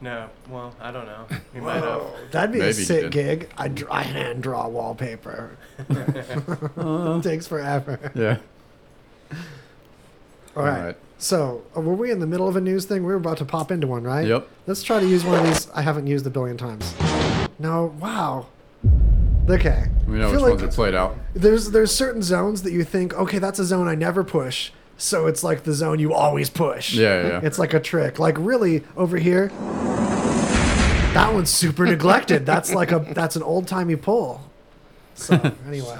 No, well, I don't know. He might have. That'd be Maybe a he sick did. gig. I, dr- I hand draw wallpaper. *laughs* *laughs* it takes forever. Yeah. All right. Alright. So, uh, were we in the middle of a news thing? We were about to pop into one, right? Yep. Let's try to use one of these. I haven't used a billion times. No. Wow. Okay. We know I which feel ones are played out. There's there's certain zones that you think, okay, that's a zone I never push. So it's like the zone you always push. Yeah, yeah, yeah. It's like a trick. Like really over here, that one's super neglected. That's like a that's an old timey pull. So *laughs* anyway,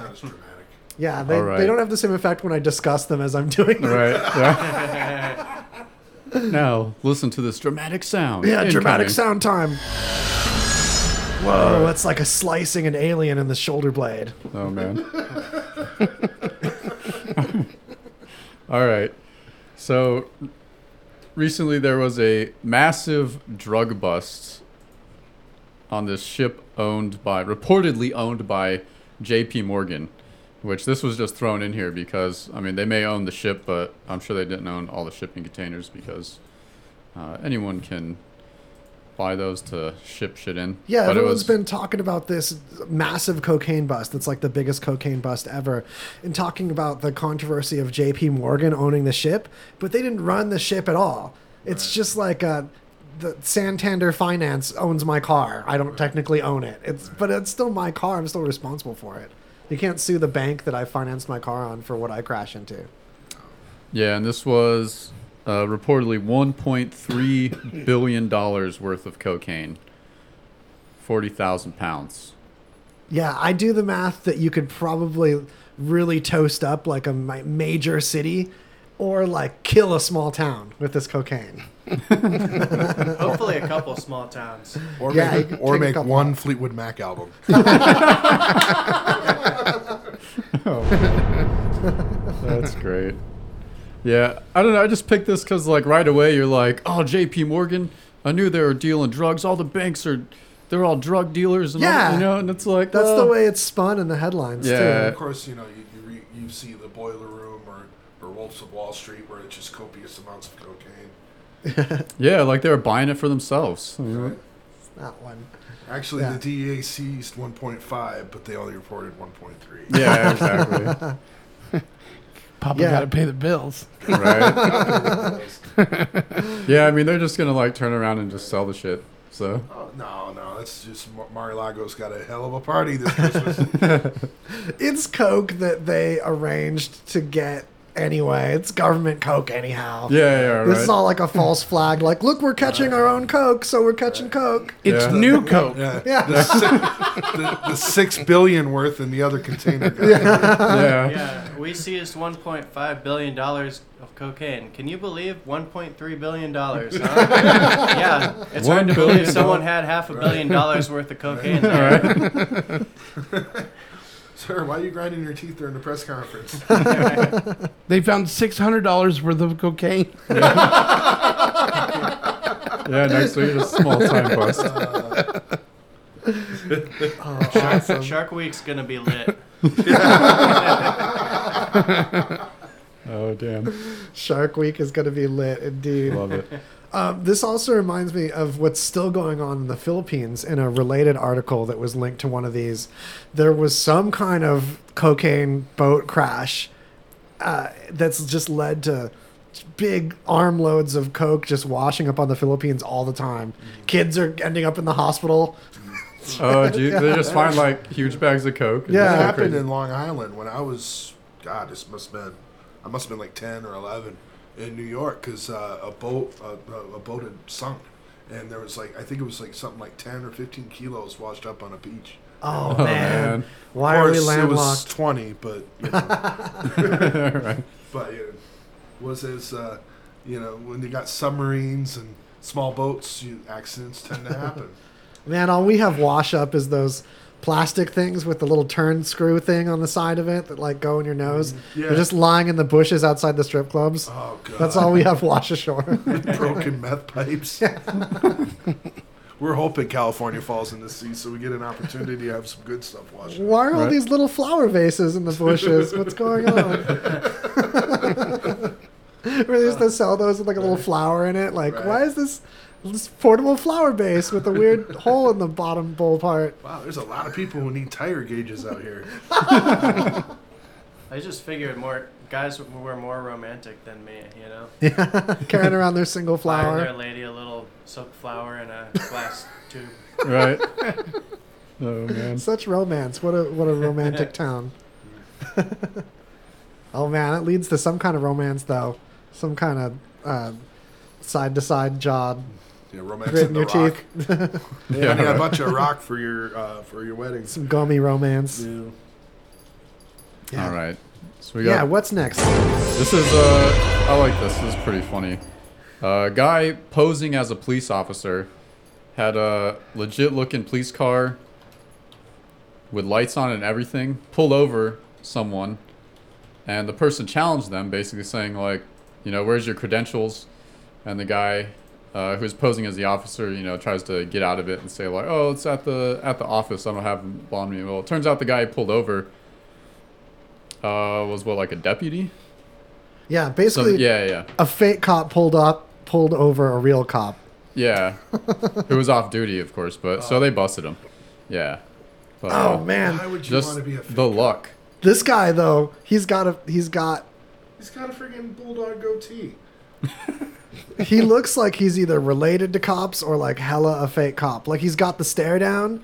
yeah, they, All right. they don't have the same effect when I discuss them as I'm doing them. Right. *laughs* Yeah. *laughs* now listen to this dramatic sound. Yeah, dramatic sound time. Whoa, that's like a slicing an alien in the shoulder blade. Oh man. *laughs* All right. So recently there was a massive drug bust on this ship owned by, reportedly owned by J.P. Morgan, which this was just thrown in here because, I mean, they may own the ship, but I'm sure they didn't own all the shipping containers because uh, anyone can buy those to ship shit in. Yeah, but it everyone's was, been talking about this massive cocaine bust. That's like the biggest cocaine bust ever. And talking about the controversy of JP Morgan owning the ship, but they didn't run the ship at all. It's just like uh, the Santander Finance owns my car. I don't technically own it. It's but it's still my car. I'm still responsible for it. You can't sue the bank that I financed my car on for what I crash into. Yeah, and this was uh, reportedly 1.3 billion dollars worth of cocaine, 40,000 pounds. Yeah, I do the math that you could probably really toast up like a major city or like kill a small town with this cocaine. *laughs* Hopefully, a couple small towns. Or Yeah, make, or make one out. Fleetwood Mac album. *laughs* *laughs* That's great. Yeah, I don't know. I just picked this because, like, right away you're like, "Oh, J.P. Morgan. I knew they were dealing drugs. All the banks are, they're all drug dealers." And all- Yeah. you know, and it's like That's the oh. way it's spun in the headlines Yeah. Of course, you know you you, re, you see the Boiler Room or, or Wolves of Wall Street where it's just copious amounts of cocaine. *laughs* Yeah, like they were buying it for themselves. you know? That one. Actually, Yeah. the DEA seized 1.5, but they only reported 1.3. Yeah, exactly. *laughs* Papa Yeah. got to pay the bills. right? *laughs* yeah, I mean they're just gonna like turn around and just sell the shit. So Oh, no, no, that's just Mar- Mar-a-Lago's got a hell of a party this Christmas. *laughs* It's coke that they arranged to get anyway. It's government coke anyhow. Yeah, yeah, This is all like a false flag. Like, look, we're catching our own coke, so we're catching coke. It's Yeah. new Coke. yeah, Yeah. The, six, the, the six billion worth in the other container. *laughs* guy. yeah. Yeah, we seized 1.5 billion dollars of cocaine. Can you believe 1.3 billion dollars? Huh? *laughs* yeah, it's One hard to billion believe someone had half a billion dollars worth of cocaine. There. *laughs* Sir, why are you grinding your teeth during the press conference? *laughs* They found six hundred dollars worth of cocaine. *laughs* Yeah, next week a small time bust. Oh, *laughs* Shark, awesome. Shark Week's gonna be lit. Oh damn, Shark Week is going to be lit, indeed. love it. Um, this also reminds me of what's still going on in the Philippines. In a related article that was linked to one of these, there was some kind of cocaine boat crash uh, that's just led to big armloads of coke just washing up on the Philippines all the time. Kids are ending up in the hospital. Oh, *laughs* gee, they just find like huge bags of coke. and Yeah. It happened crazy. in Long Island when I was, God, this must have been, I must have been like 10 or 11 in New York because uh, a boat, uh, a, a boat had sunk. And there was like, I think it was like something like 10 or 15 kilos washed up on a beach. Oh, Oh, man. man. Why of are course, we it was 20, but, you know, *laughs* right. but it was as, uh, you know, when you got submarines and small boats, you, accidents tend to happen. Man, all we have wash up is those plastic things with the little turn screw thing on the side of it that like go in your nose. Yeah. They're just lying in the bushes outside the strip clubs. Oh, God. That's all we have wash ashore. *laughs* broken meth pipes. *laughs* We're hoping California falls in the sea so we get an opportunity to have some good stuff washed. Why are all Right. these little flower vases in the bushes? What's going on? *laughs* Where they used to sell those with like a little flower in it. Like, Right. why is this this portable flower vase with a weird *laughs* hole in the bottom bowl part? Wow, there's a lot of people who need tire gauges out here. *laughs* I just figured more guys were more romantic than me. You know, *laughs* Yeah, carrying around their single buying their flower. lady a little silk flower in a glass tube. Right. Oh man. Such romance. What a what a romantic town. oh man, it leads to some kind of romance though. Some kind of uh, side to side jawed Yeah, romance grit in in the your rock. teeth. *laughs* Yeah, Yeah, I need a bunch of rock for your uh, for your wedding. some gummy romance. Yeah. Yeah. All right. So we got, Yeah, what's next? This is uh, I like this. This is pretty funny. A guy posing as a police officer had a legit looking police car with lights on and everything. Pulled over someone, and the person challenged them, basically saying like, you know, where's your credentials? and the guy uh, who's posing as the officer, you know, tries to get out of it and say like, "Oh, it's at the at the office. I don't have him on me." Well, it turns out the guy he pulled over uh, was what like a deputy. Yeah, basically. yeah, yeah. A fake cop pulled up, pulled over a real cop. Yeah, *laughs* who was off duty, of course, but so they busted him. Yeah. But, Oh, uh, man. Why would you just wanna be a fake the luck. This guy though, he's got a he's got He's got a freaking bulldog goatee. *laughs* he looks like he's either related to cops or like hella a fake cop. Like he's got the stare down,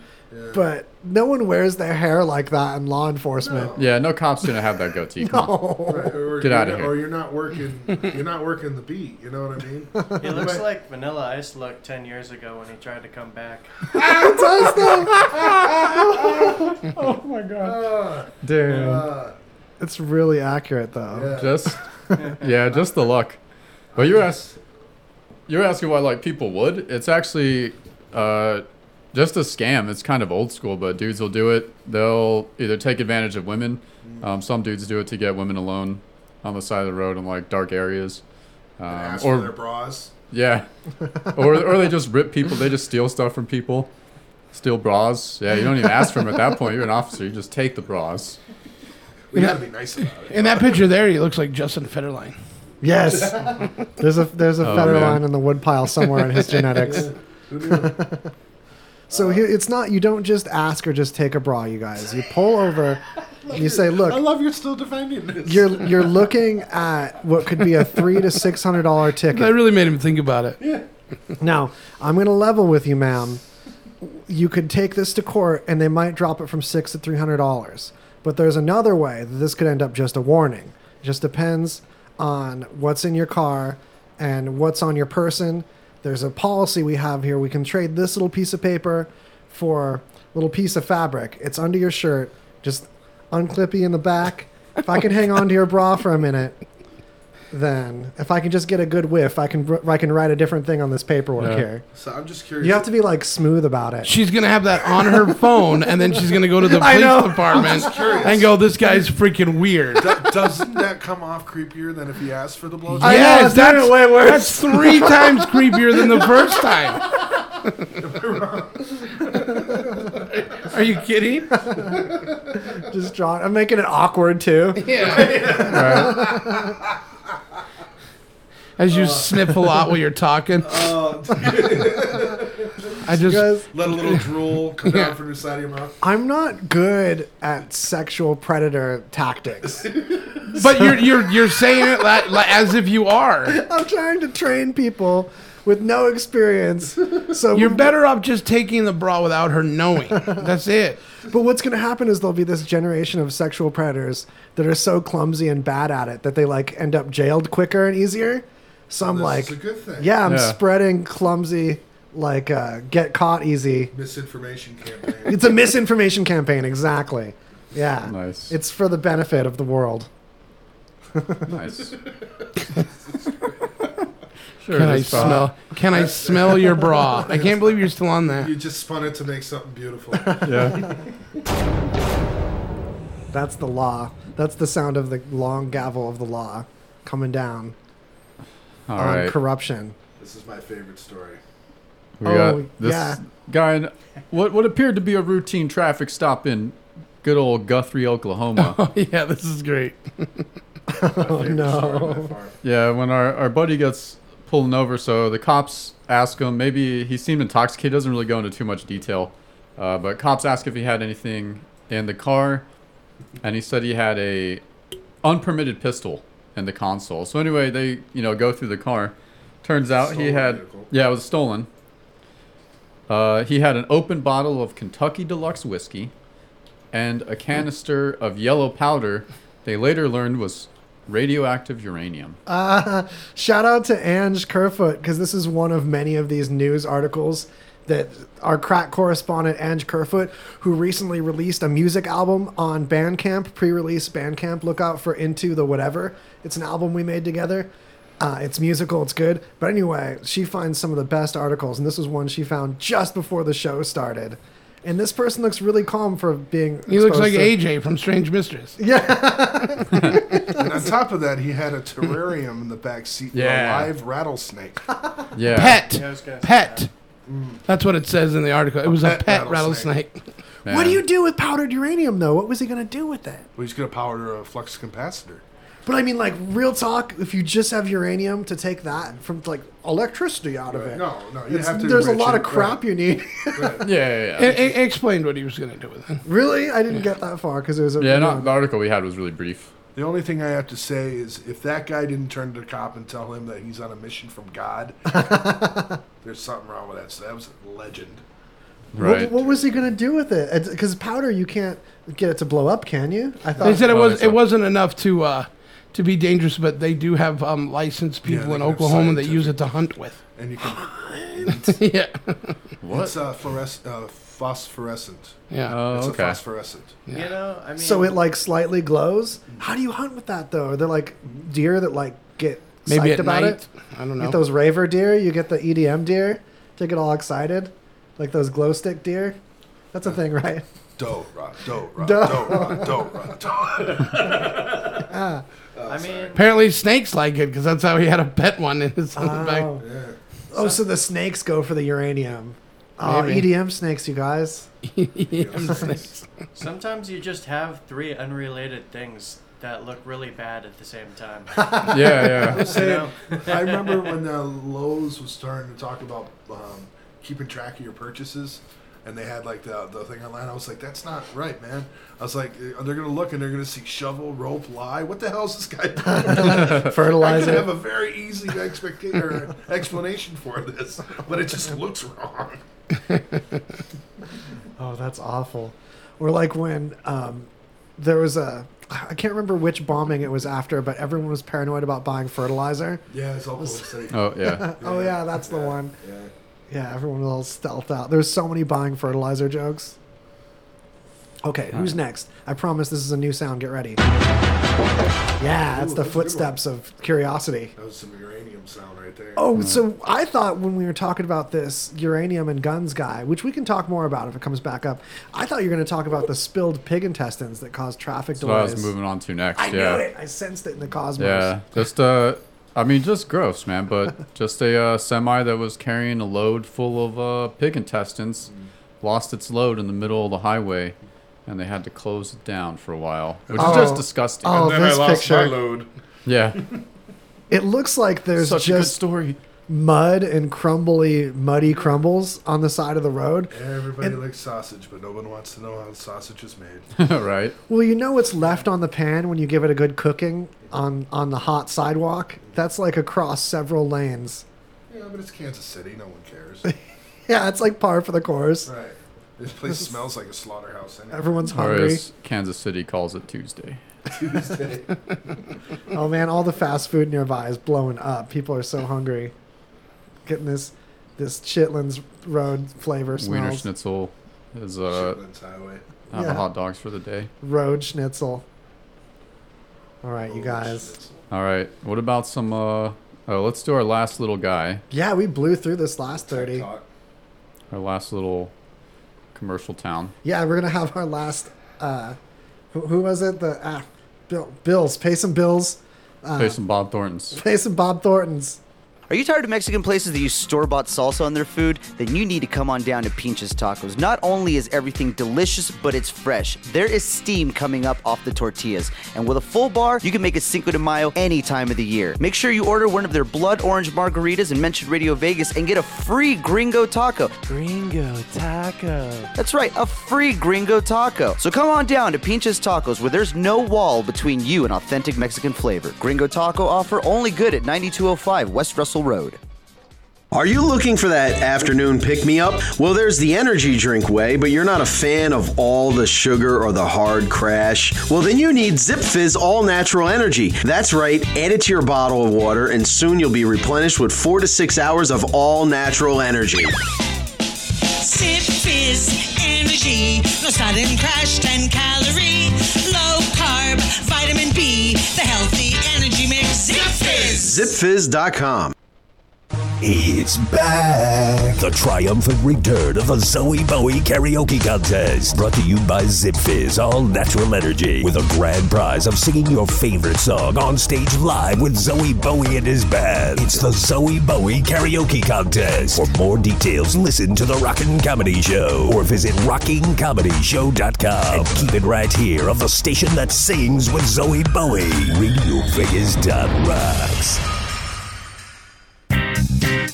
but no one wears their hair like that in law enforcement. Yeah, no cop's gonna have that goatee. Come on. *laughs* Right, or Get out of here. Or you're not working. You're not working the beat. You know what I mean? *laughs* He looks like Vanilla Ice looked 10 years ago when he tried to come back. it does though. oh my god. Uh, Damn. uh, It's really accurate though. Just yeah, just the luck. But you're ask, you're asking why like people would. It's actually uh, just a scam. It's kind of old school, but dudes will do it. They'll either take advantage of women. Um, some dudes do it to get women alone on the side of the road in like dark areas. Um, ask or for their bras. yeah, *laughs* or or they just rip people. They just steal stuff from people. Steal bras. Yeah, you don't even ask for them at that point. You're an officer. You just take the bras. We gotta be nice about it. In that picture there, he looks like Justin Federline. Yes. *laughs* There's a there's a Oh, feather man. line in the woodpile somewhere in his *laughs* genetics. So here, it's not you don't just ask or just take a bra, you guys. You pull over, *laughs* and you say, look I "Look, love you're still defending this. you're you're looking at what could be a three to six hundred dollar ticket." That really made him think about it. yeah. Now, I'm going to level with you, ma'am. You could take this to court and they might drop it from six to three hundred dollars. But there's another way that this could end up just a warning. It just depends on what's in your car and what's on your person. There's a policy we have here. We can trade this little piece of paper for a little piece of fabric. It's under your shirt. Just unclippy in the back. If I can hang on to your bra for a minute, then if I can just get a good whiff, I can I can write a different thing on this paperwork Yeah. here. So I'm just curious. You have to be like smooth about it. She's gonna have that on her phone, and then she's gonna go to the *laughs* police know. department I'm just curious. and go, "This guy's freaking weird." Do- doesn't that come off creepier than if he asked for the blowjob? I know, yes, it's that's way worse. That's three *laughs* times creepier than the first time. *laughs* Are you kidding? Just draw. I'm making it awkward too. As you uh. sniff a lot while you're talking. Oh, *laughs* *laughs* I just Guys, let a little drool *laughs* come Yeah. down from the side of your mouth. I'm not good at sexual predator tactics. But you're you're you're saying it like, like, as if you are. I'm trying to train people with no experience. So You're better off just taking the bra without her knowing. That's it. But what's going to happen is there'll be this generation of sexual predators that are so clumsy and bad at it that they like end up jailed quicker and easier. So I'm This like, a good thing. yeah, I'm Yeah. spreading clumsy, like uh, get caught easy. Misinformation campaign. It's a misinformation campaign, exactly. Yeah, Nice. It's for the benefit of the world. Nice. *laughs* sure. Can I just, smell? Can I smell your bra? I *laughs* can't believe you're still on that. You just spun it to make something beautiful. *laughs* Yeah. That's the law. That's the sound of the long gavel of the law coming down All on right. corruption. this is my favorite story. We Oh, got this yeah. guy in what what appeared to be a routine traffic stop in good old Guthrie, Oklahoma. *laughs* Oh yeah, this is great. *laughs* *laughs* Oh no. yeah, when our, our buddy gets pulling over, so the cops ask him, maybe he seemed intoxicated, doesn't really go into too much detail, uh, but cops ask if he had anything in the car, and he said he had a unpermitted pistol in the console. So anyway, they you know go through the car. Turns out he had vehicle. yeah, it was stolen. Uh, he had an open bottle of Kentucky Deluxe whiskey and a canister of yellow powder. They later learned was radioactive uranium. *laughs* Uh, shout out to Ange Kerfoot because this is one of many of these news articles that our crack correspondent Ange Kerfoot, who recently released a music album on Bandcamp, pre-release Bandcamp. Look out for Into the Whatever. It's an album we made together. Uh, it's musical, it's good. But anyway, she finds some of the best articles, and this was one she found just before the show started. And this person looks really calm for being. He looks like to- AJ from Strange Mistress. *laughs* Yeah. and on top of that, he had a terrarium in the back seat Yeah. with a live rattlesnake. Yeah. Pet. Yeah, I was Pet. Mm. That's what it says in the article. It was a pet pet, rattlesnake. rattlesnake. What do you do with powdered uranium, though? What was he going to do with that? Well, he's going to powder a flux capacitor. But I mean, like, real talk, if you just have uranium to take that from, like, electricity out of it. No, no, you it's- have to There's a enrich lot it, of crap right. you need. *laughs* Yeah, yeah, It, it explained what he was going to do with it. really? I didn't get that far because it was a. Yeah, not, the article we had was really brief. The only thing I have to say is if that guy didn't turn to the cop and tell him that he's on a mission from God, *laughs* there's something wrong with that. So that was a legend. What, what was he going to do with it? Because powder, you can't get it to blow up, can you? I thought They said it was it wasn't enough to uh, to be dangerous, but they do have um, licensed people they in can have Oklahoma that use it to hunt with. And you can. *laughs* yeah. What? It's uh, fluores- uh, phosphorescent. Yeah. Oh, it's okay. a phosphorescent. You know, I mean, So it like slightly glows. How do you hunt with that though? Are there like deer that like get Maybe psyched at about night? it? I don't You know. Get those raver deer. You get the EDM deer to get all excited, like those glow stick deer. That's a thing, right? Doe, rot, doe, rot, Doe. doe, rot, doe, rot, doe. *laughs* Ah. I mean, Apparently, snakes like it because that's how he had a pet one in his in the back. Oh. Oh, so the snakes go for the uranium. Oh, Maybe. EDM snakes, you guys. *laughs* EDM *laughs* snakes. sometimes you just have three unrelated things that look really bad at the same time. *laughs* Yeah, yeah. I was saying, I remember when uh, Lowe's was starting to talk about um, keeping track of your purchases, and they had like the, the thing online. I was like, that's not right, man. I was like, uh, they're gonna look and they're gonna see shovel, rope, lie. What the hell is this guy doing? Fertilizer. I could have a very easy expectation explanation for this, but it just looks wrong. *laughs* Oh, that's awful. Or like when um, there was a, I can't remember which bombing it was after, but everyone was paranoid about buying fertilizer. Yeah, it's all safe. *laughs* Oh, yeah. *laughs* oh yeah, that's the one. Yeah. Yeah, everyone was all stealthed out. There's so many buying fertilizer jokes. Okay, who's next? I promise this is a new sound. Get ready. Yeah, that's Ooh, the that's a good one. footsteps of curiosity. That was some uranium sound right there. Oh, so I thought when we were talking about this uranium and guns guy, which we can talk more about if it comes back up, I thought you were going to talk about the spilled pig intestines that caused traffic That's what I delays. was moving on to next. I yeah. knew it. I sensed it in the cosmos. Yeah, just uh, I mean, just gross, man. But *laughs* just a uh, semi that was carrying a load full of uh, pig intestines lost its load in the middle of the highway, and they had to close it down for a while, which is just Oh. disgusting. Oh, then I this lost my picture. load. Yeah, *laughs* It looks like there's such a good just story. mud and crumbly, muddy crumbles on the side of the road. Everybody And- likes sausage, but no one wants to know how sausage is made. *laughs* right? Well, you know what's left on the pan when you give it a good cooking on on the hot sidewalk? That's like across several lanes. Yeah, but it's Kansas City. No one cares. *laughs* Yeah, it's like par for the course. right. This place smells like a slaughterhouse. Anyway. Everyone's Or hungry. as Kansas City calls it Tuesday. Tuesday. *laughs* Oh man, all the fast food nearby is blowing up. People are so hungry. Getting this this Chitlins Road flavor Wiener. Schnitzel is uh, Chitlins Highway. out Yeah. of hot dogs for the day. Road Schnitzel. All right, you guys. All right, what about some? Uh, oh, let's do our last little guy, Yeah, we blew through this last thirty. Talk. our last little commercial town. Yeah, we're gonna have our last. Uh, who, who was it? The ah, Bill, Bills. Pay some bills. Uh, Pay some Bob Thorntons. *laughs* Pay some Bob Thorntons. Are you tired of Mexican places that use store bought salsa on their food? Then you need to come on down to Pinch's Tacos. Not only is everything delicious, but it's fresh. There is steam coming up off the tortillas. And with a full bar, you can make a Cinco de Mayo any time of the year. Make sure you order one of their blood orange margaritas and mention Radio Vegas and get a free gringo taco. Gringo taco. That's right, a free gringo taco. So come on down to Pinch's Tacos where there's no wall between you and authentic Mexican flavor. Gringo taco offer only good at 9205 West Russell Road. Are you looking for that afternoon pick me up? Well, there's the energy drink way, but you're not a fan of all the sugar or the hard crash. Well, then you need Zip Fizz All Natural Energy. That's right, add it to your bottle of water, and soon you'll be replenished with four to six hours of all natural energy. Zip Fizz Energy. No sudden crash, 10 calorie. Low carb, vitamin B. The healthy energy mix. Zip Fizz. ZipFizz.com. It's back! The triumphant return of the Zowie Bowie Karaoke Contest. Brought to you by Zip Fizz All Natural Energy. With a grand prize of singing your favorite song on stage live with Zowie Bowie and his band. It's the Zowie Bowie Karaoke Contest. For more details, listen to the Rockin' Comedy Show or visit rockingcomedyshow.com. And keep it right here of the station that sings with Zowie Bowie. Radio Vegas rocks.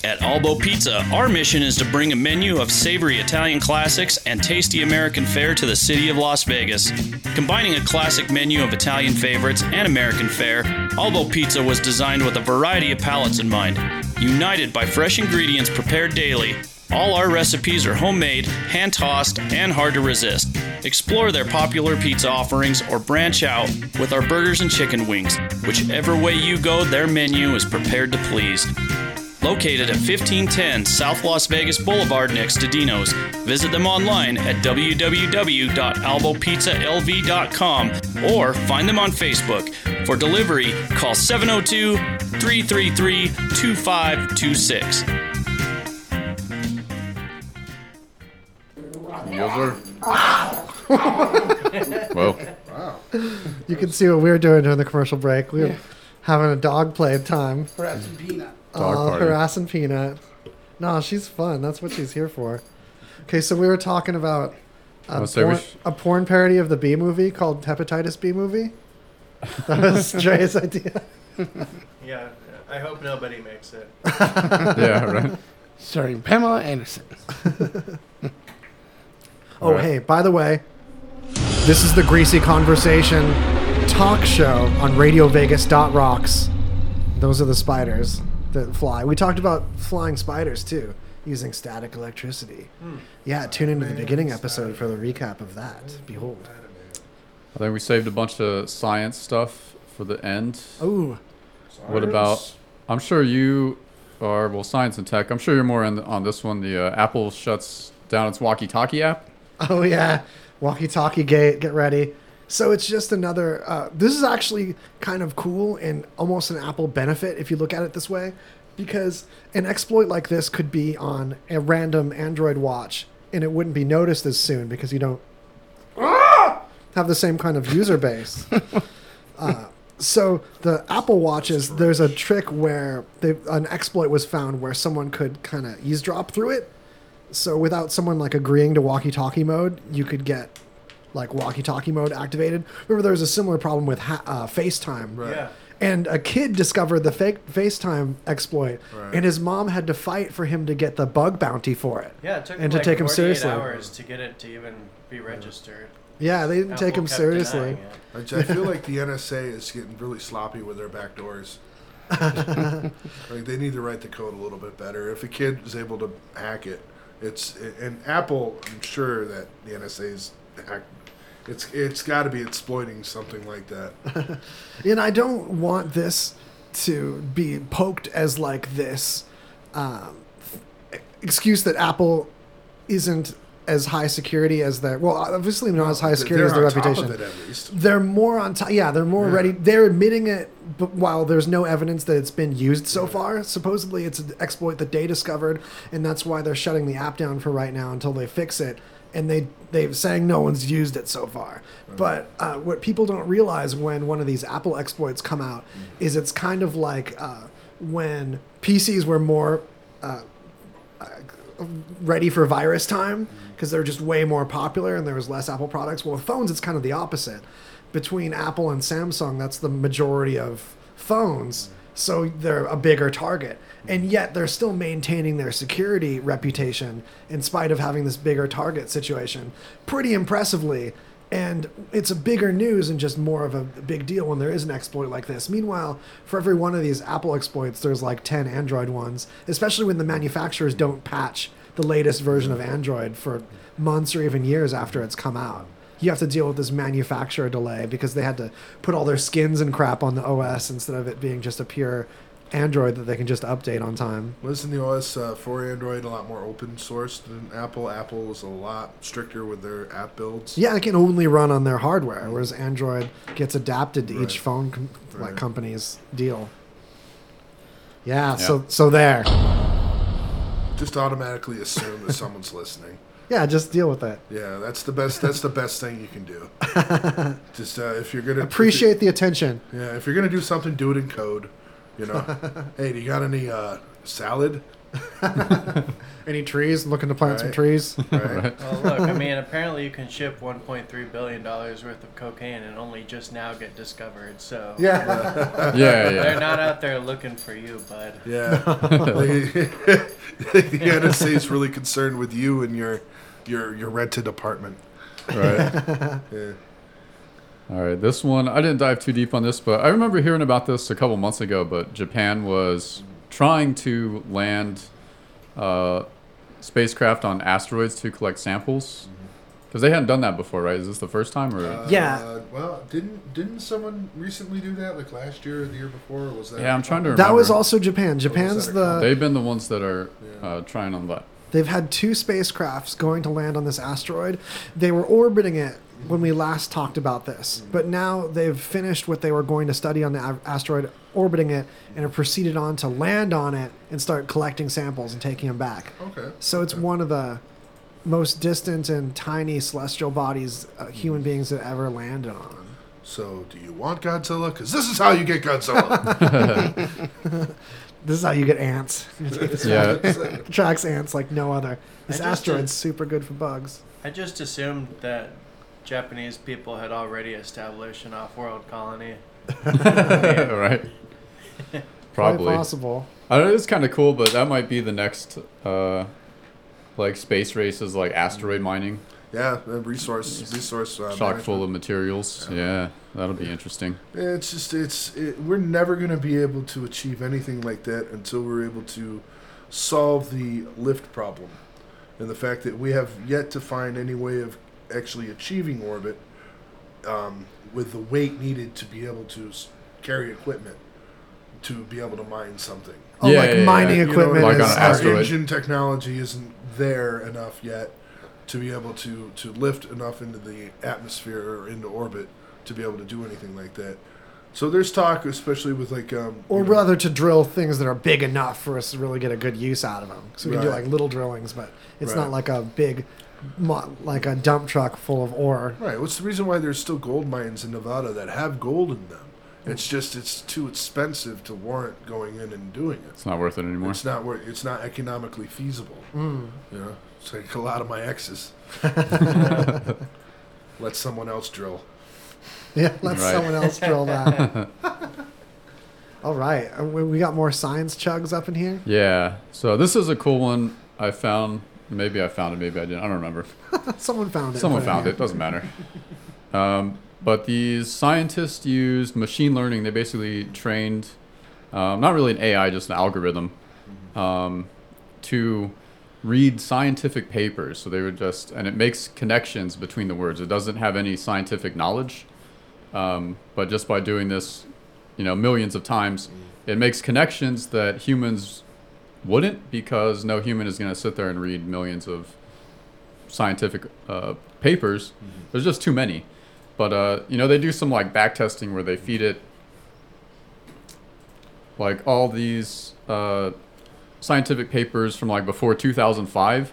At Albo Pizza, our mission is to bring a menu of savory Italian classics and tasty American fare to the city of Las Vegas. Combining a classic menu of Italian favorites and American fare, Albo Pizza was designed with a variety of palates in mind. United by fresh ingredients prepared daily, all our recipes are homemade, hand tossed, and hard to resist. Explore their popular pizza offerings or branch out with our burgers and chicken wings. Whichever way you go, their menu is prepared to please. Located at 1510 South Las Vegas Boulevard next to Dino's. Visit them online at www.albopizzalv.com or find them on Facebook. For delivery, call 702 333 2526. Yes, sir. *laughs* Whoa. Wow. You can see what we were doing during the commercial break. We were Yeah. having a dog play time. Harassing Peanut. Dog Oh, party. harassing Peanut. No, she's fun. That's what she's here for. Okay, so we were talking about a, I'll say we porn, sh- a porn parody of the B movie called Hepatitis B movie. That was *laughs* Dre's idea. Yeah, I hope nobody makes it. *laughs* Yeah, right. Starring Pamela Anderson. Oh, hey, by the way, this is the Greasy Conversation talk show on Radio Vegas Rocks. Those are the spiders that fly. We talked about flying spiders too, using static electricity. Hmm. Yeah, tune into the beginning episode for the recap of that. Behold. I think we saved a bunch of science stuff for the end. Ooh. What about? I'm sure you are well, science and tech. I'm sure you're more on, on this one. The uh, Apple shuts down its walkie-talkie app. Oh yeah, walkie-talkie gate. Get ready. So it's just another. Uh, this is actually kind of cool and almost an Apple benefit if you look at it this way, because an exploit like this could be on a random Android watch and it wouldn't be noticed as soon because you don't have the same kind of user base. *laughs* uh, so the Apple watches, there's a trick where they, an exploit was found where someone could kind of eavesdrop through it. So without someone like agreeing to walkie-talkie mode, you could get like walkie-talkie mode activated. Remember, there was a similar problem with ha- uh, FaceTime. Right. Yeah. And a kid discovered the fake FaceTime exploit, Right. and his mom had to fight for him to get the bug bounty for it. Yeah, it took and like to take him 48 seriously. hours to get it to even be registered. Yeah, they didn't take him seriously. I I feel like the NSA is getting really sloppy with their back doors. *laughs* like they need to write the code a little bit better. If a kid is able to hack it, it's and Apple. I'm sure that the NSA's hack, it's it's got to be exploiting something like that. *laughs* and I don't want this to be poked as like this um, excuse that Apple isn't as high security as their well obviously not as high they're- security as their on top of reputation it at least. they're more on top yeah they're more Yeah. ready they're admitting it but while there's no evidence that it's been used so far supposedly it's an exploit that they discovered and that's why they're shutting the app down for right now until they fix it and they they're saying no one's used it so far. But uh, what people don't realize when one of these apple exploits come out is it's kind of like uh, when pcs were more uh, ready for virus time because they're just way more popular and there was less Apple products. Well, with phones, it's kind of the opposite. Between Apple and Samsung, that's the majority of phones, so they're a bigger target. And yet they're still maintaining their security reputation in spite of having this bigger target situation pretty impressively. And it's a bigger news and just more of a big deal when there is an exploit like this. Meanwhile, for every one of these Apple exploits, there's like 10 Android ones, especially when the manufacturers don't patch the latest version of Android for months or even years after it's come out. You have to deal with this manufacturer delay because they had to put all their skins and crap on the OS instead of it being just a pure Android that they can just update on time. Wasn't the OS uh, for Android a lot more open source than Apple? Apple was a lot stricter with their app builds. Yeah, it can only run on their hardware, whereas Android gets adapted to each phone com- like Right. company's deal. Yeah, Yeah. so so there. Just automatically assume that someone's *laughs* listening. Yeah, just deal with it. Yeah, that's the best. That's the best thing you can do. *laughs* Just uh, if you're gonna Appreciate the attention. Yeah, if you're gonna do something, do it in code. You know, *laughs* hey, do you got any uh, salad? *laughs* Any trees? Looking to plant some trees. Right. Well, look, I mean, apparently you can ship 1.3 billion dollars worth of cocaine and only just now get discovered. So Yeah. Yeah, yeah. they're not out there looking for you, bud. Yeah. the the NSA is really concerned with you and your your your rented apartment. *laughs* Right. Yeah. All right, this one I didn't dive too deep on this, but I remember hearing about this a couple months ago. But Japan was trying to land uh, spacecraft on asteroids to collect samples because they hadn't done that before, right? Is this the first time, or Uh, well, didn't didn't someone recently do that? Like last year or the year before? Or was that? Yeah, I'm trying to That was also Japan. Japan's the They've been the ones that are uh, trying on that. They've had two spacecrafts going to land on this asteroid. They were orbiting it when we last talked about this, but now they've finished what they were going to study on the a- asteroid, orbiting it, and have proceeded on to land on it and start collecting samples and taking them back. Okay. So it's one of the most distant and tiny celestial bodies uh, human beings have ever landed on. So, do you want Godzilla? Because this is how you get Godzilla. *laughs* *laughs* This is how you get ants. Yeah. It *laughs* tracks ants like no other. This I just asteroid's did- super good for bugs. I just assumed that Japanese people had already established an off-world colony. *laughs* right. Probably possible. I know it's kind of cool, but that might be the next uh, like space races, like asteroid mining. Yeah, uh, resource resource. Uh, Chock full of materials. Yeah, that'll be interesting. It's just it's it, we're never going to be able to achieve anything like that until we're able to solve the lift problem, and the fact that we have yet to find any way of actually achieving orbit um, with the weight needed to be able to carry equipment to be able to mine something. Oh, Yeah, like yeah, yeah, mining yeah. equipment Like on is- an our asteroid. engine technology isn't there enough yet to be able to to lift enough into the atmosphere or into orbit to be able to do anything like that. So there's talk, especially with like um, Or rather, to drill things that are big enough for us to really get a good use out of them. So we can do like little drillings, but it's Right. not like a big, mo- like a dump truck full of ore. right. What's the reason why there's still gold mines in Nevada that have gold in them? It's just it's too expensive to warrant going in and doing it. It's not worth it anymore. It's not wor- It's not economically feasible. Mm. You know, it's like a lot of my exes. *laughs* Let someone else drill. Yeah, let Right. someone else drill that. *laughs* All right, uh, we we got more science chugs up in here. Yeah. So this is a cool one I found. Maybe I found it. Maybe I didn't. I don't remember. *laughs* Someone found it. Someone found here. it. Doesn't matter. Um, but these scientists used machine learning. They basically trained, um, not really an AI, just an algorithm, um, to read scientific papers. So they would just, and it makes connections between the words. It doesn't have any scientific knowledge, um, but just by doing this, you know, millions of times, it makes connections that humans wouldn't because no human is going to sit there and read millions of scientific uh, papers. There's just too many. But uh, you know, they do some like back testing where they feed it like all these uh, scientific papers from like before 2005,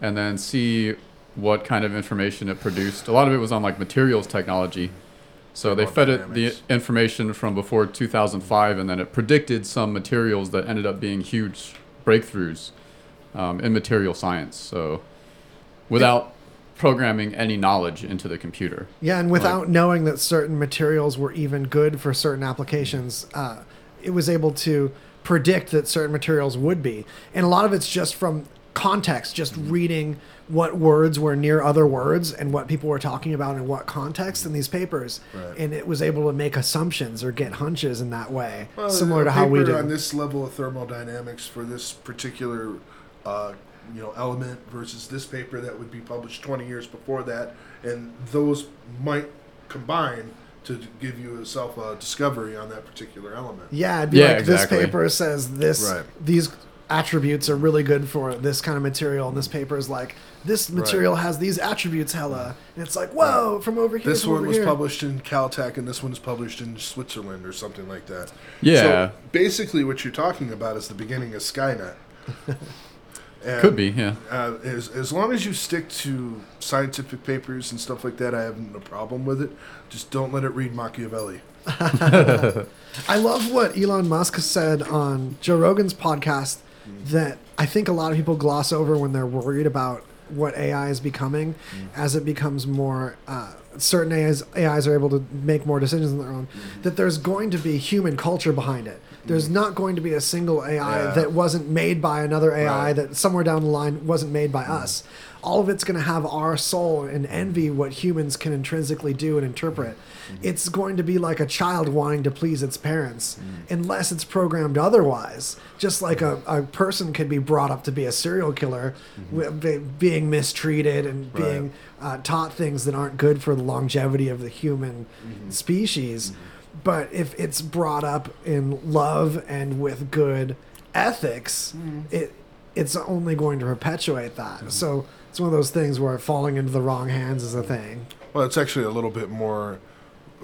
and then see what kind of information it produced. A lot of it was on like materials technology. So they fed it the information from before 2005, and then it predicted some materials that ended up being huge breakthroughs um, in material science. So without programming any knowledge into the computer. Yeah, and without knowing that certain materials were even good for certain applications, uh, it was able to predict that certain materials would be. And a lot of it's just from context, just reading what words were near other words and what people were talking about in what context in these papers. Right. And it was able to make assumptions or get hunches in that way, Well, similar to how we do. on this level of thermodynamics for this particular, uh, you know, element versus this paper that would be published 20 years before that, and those might combine to give you yourself a uh, discovery on that particular element. Yeah, it'd be Yeah, like exactly. this paper says this Right. these attributes are really good for this kind of material, and this paper is like this material has these attributes, hella, and it's like whoa from over here. This from one over was here. published in Caltech, and this one's published in Switzerland or something like that. Yeah. So basically, what you're talking about is the beginning of Skynet. *laughs* And, Could be, yeah. Uh, as, as long as you stick to scientific papers and stuff like that, I have no problem with it. Just don't let it read Machiavelli. *laughs* *laughs* I love what Elon Musk said on Joe Rogan's podcast that I think a lot of people gloss over when they're worried about what AI is becoming as it becomes more. Uh, certain AIs, AIs are able to make more decisions on their own. That there's going to be human culture behind it. There's mm. not going to be a single AI Yeah. that wasn't made by another AI Right. that somewhere down the line wasn't made by mm. us. All of it's going to have our soul and envy what humans can intrinsically do and interpret. Mm-hmm. It's going to be like a child wanting to please its parents, mm. unless it's programmed otherwise. Just like a, a person could be brought up to be a serial killer, mm-hmm. be- being mistreated and Right. being uh, taught things that aren't good for the longevity of the human mm-hmm. species. But if it's brought up in love and with good ethics, it it's only going to perpetuate that. So it's one of those things where falling into the wrong hands is a thing. Well, it's actually a little bit more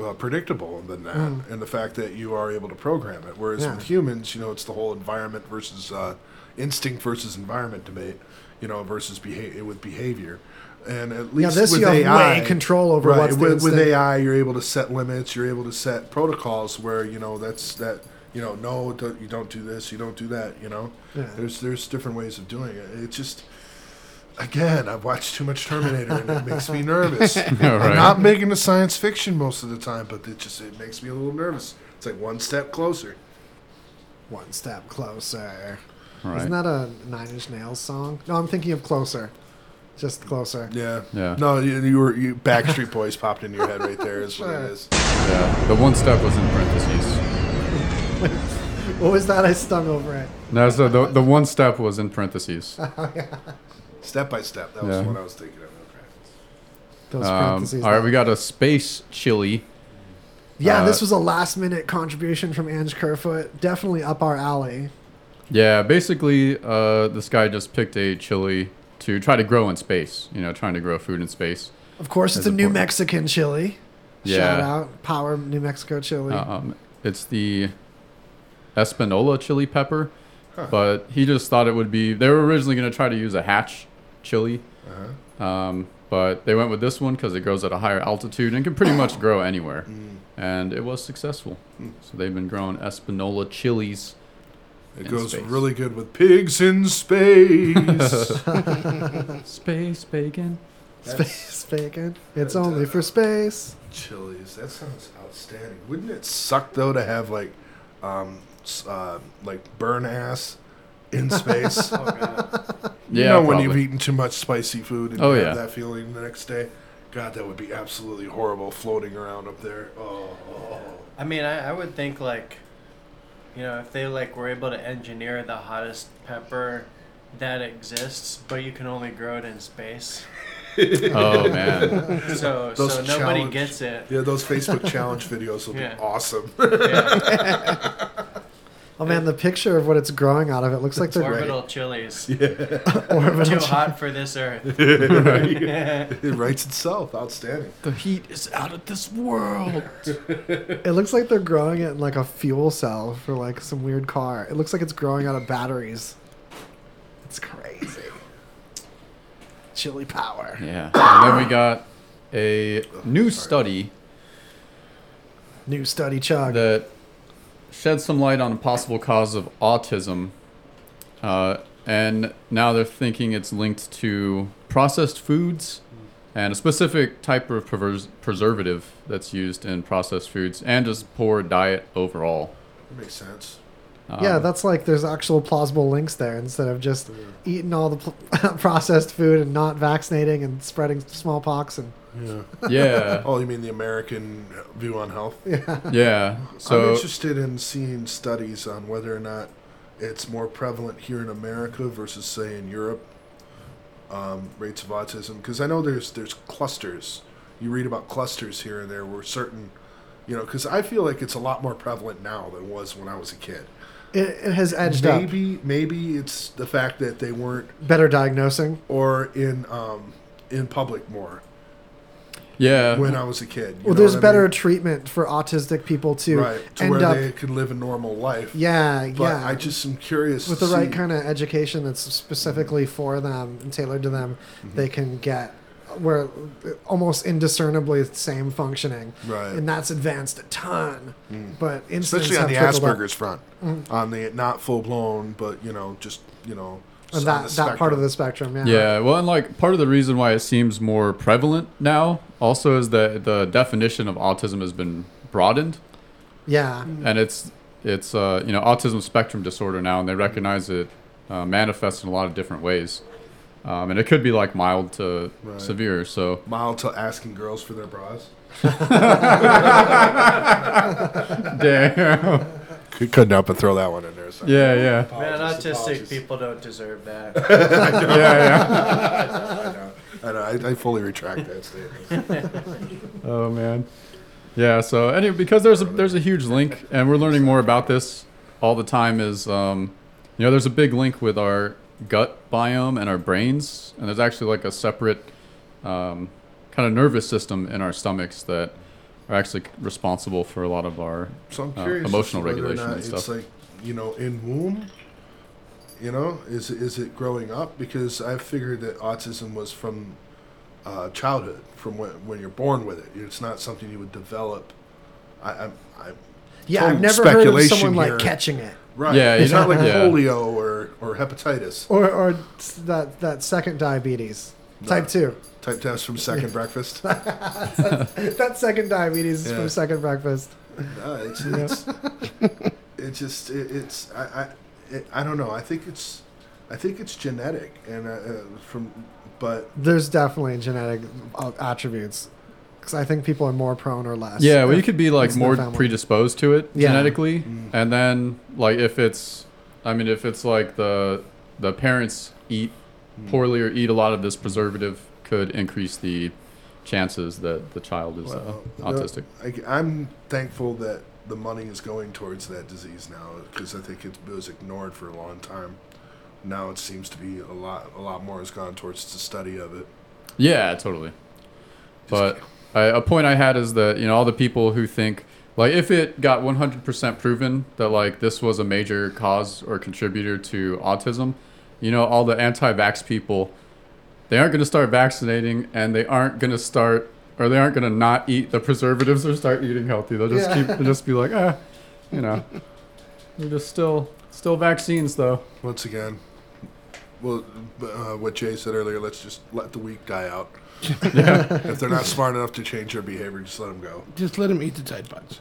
uh, predictable than that, Mm. and the fact that you are able to program it. Whereas Yeah. with humans, you know, it's the whole environment versus uh, instinct versus environment debate, you know, versus behavior with behavior. And at Yeah, least this with you have AI, way control over right, what's the with, with. AI, you're able to set limits. You're able to set protocols where you know that's that. You know, no, don't, you don't do this. You don't do that. You know, Yeah. there's there's different ways of doing it. It's just again, I've watched too much Terminator and it makes me nervous. *laughs* Right. I'm not making a science fiction most of the time, but it just it makes me a little nervous. It's like one step closer. One step closer. Right. Isn't that a Nine Inch Nails song? No, I'm thinking of Closer. Just Closer. Yeah. Yeah. No, you, you were you Backstreet Boys popped in your head right there. Is what it *laughs* is. Yeah. The one step was in parentheses. *laughs* What was that? I stung over it. No, so the, the one step was in parentheses. *laughs* Step by step. That was Yeah. what I was thinking of. Those Um, parentheses. all right, we got a space chili. Yeah, Uh, this was a last minute contribution from Ange Kerfoot. Definitely up our alley. Yeah, basically, uh, this guy just picked a chili to try to grow in space. You know, trying to grow food in space. Of course, it's As a New. Mexican chili. Yeah. Shout out. Power New Mexico chili. Um, it's the Espanola chili pepper, Huh. but he just thought it would be. They were originally going to try to use a hatch chili, Uh-huh. um, but they went with this one because it grows at a higher altitude and can pretty much grow anywhere, Mm. and it was successful. Mm. So they've been growing Espanola chilies. It in goes space. really good with pigs in space. *laughs* *laughs* Space bacon. Space bacon. It's only for space. Chilies. That sounds outstanding. Wouldn't it suck though to have like, um, uh, like burn ass in space? *laughs* Oh, God. You Yeah, know when you've eaten too much spicy food and Oh, you yeah. have that feeling the next day. God, that would be absolutely horrible floating around up there. Oh. I mean, I, I would think like, you know, if they like were able to engineer the hottest pepper that exists, but you can only grow it in space. *laughs* Oh, man. *laughs* So Those so nobody gets it. Yeah, those Facebook challenge *laughs* videos will Yeah. be awesome. Oh man, the picture of what it's growing out of it looks like they're Orbital chilies. Yeah. *laughs* Orbital Too chi- hot for this earth. *laughs* *laughs* it writes itself. Outstanding. The heat is out of this world. It looks like they're growing it in like a fuel cell for like some weird car. It looks like it's growing out of batteries. It's crazy. Chili power. Yeah. And then we got a new study New study chug. that shed some light on a possible cause of autism. Uh, and now they're thinking it's linked to processed foods and a specific type of pervers- preservative that's used in processed foods and just poor diet overall. That makes sense. yeah, Um, that's like there's actual plausible links there instead of just eating all the pl- *laughs* processed food and not vaccinating and spreading smallpox and Yeah. Yeah. *laughs* oh, you mean the American view on health? Yeah. Yeah. I'm interested in seeing studies on whether or not it's more prevalent here in America versus, say, in Europe. Um, rates of autism, because I know there's there's clusters. You read about clusters here and there where certain, you know, because I feel like it's a lot more prevalent now than it was when I was a kid. it, it has edged up. maybe maybe it's the fact that they weren't Better diagnosing. or in um, in public more. Yeah. When I was a kid. Well, there's what I better mean? treatment for autistic people to right to end where up they can live a normal life. Yeah, but yeah. I just am curious with to the right kind of education that's specifically for them and tailored to them. Mm-hmm. They can get where almost indiscernibly same functioning, Right. And that's advanced a ton. Mm. But incidents especially on the have up. Asperger's front, Mm. on the not full blown, but you know, just you know, On s- that- the that part of the spectrum, yeah. Yeah, well, and like part of the reason why it seems more prevalent now also is that the definition of autism has been broadened. Yeah. and it's it's uh, you know autism spectrum disorder now, and they recognize it uh, manifests in a lot of different ways, um, and it could be like mild to Right. severe. So mild to asking girls for their bras. *laughs* Damn. *laughs* C- Couldn't help but throw that one in there. so. Yeah, yeah. Man, autistic apologies. people don't deserve that. *laughs* I know. *laughs* Yeah, I know. I know. I, I fully retract that statement. *laughs* oh man, yeah. So anyway, because there's a there's a huge link, and we're learning more about this all the time. Is um, you know, there's a big link with our gut biome and our brains, and there's actually like a separate um, kind of nervous system in our stomachs that are actually responsible for a lot of our So I'm uh, emotional to whether or regulation not and It's stuff. like you know, in womb. You know, is is it growing up? Because I figured that autism was from uh, childhood, from when when you're born with it. It's not something you would develop. I, I, I yeah, I've never heard of speculation someone like catching it. Right. Yeah, it's not like yeah. polio or or hepatitis. Or, or that that second diabetes, type two. Type test from second breakfast. *laughs* that second diabetes is from second breakfast. No, it's, Yeah. it's *laughs* it just it, it's I I, it, I don't know. I think it's I think it's genetic and uh, uh, from but There's definitely genetic uh, attributes, because I think people are more prone or less. Yeah, well, you could be like it's in their more predisposed to it Yeah. genetically, Mm. and then like if it's, I mean, if it's like the the parents eat Mm. poorly or eat a lot of this preservative, could increase the chances that the child is well, uh, autistic. I, am thankful that the money is going towards that disease now because I think it was ignored for a long time. Now it seems to be a lot a lot more has gone towards the study of it. Yeah, totally. But I, a point I had is that you know all the people who think like if it got 100% proven that like this was a major cause or contributor to autism, you know all the anti-vax people, they aren't going to start vaccinating and they aren't going to start or they aren't going to not eat the preservatives or start eating healthy. They'll just Yeah. keep they'll just be like ah, you know, *laughs* they're just still still vaccines though. Once again, well, uh, what Jay said earlier, let's just let the weak die out. *laughs* Yeah. *laughs* if they're not smart enough to change their behavior, just let them go. Just let them eat the Tide Pods.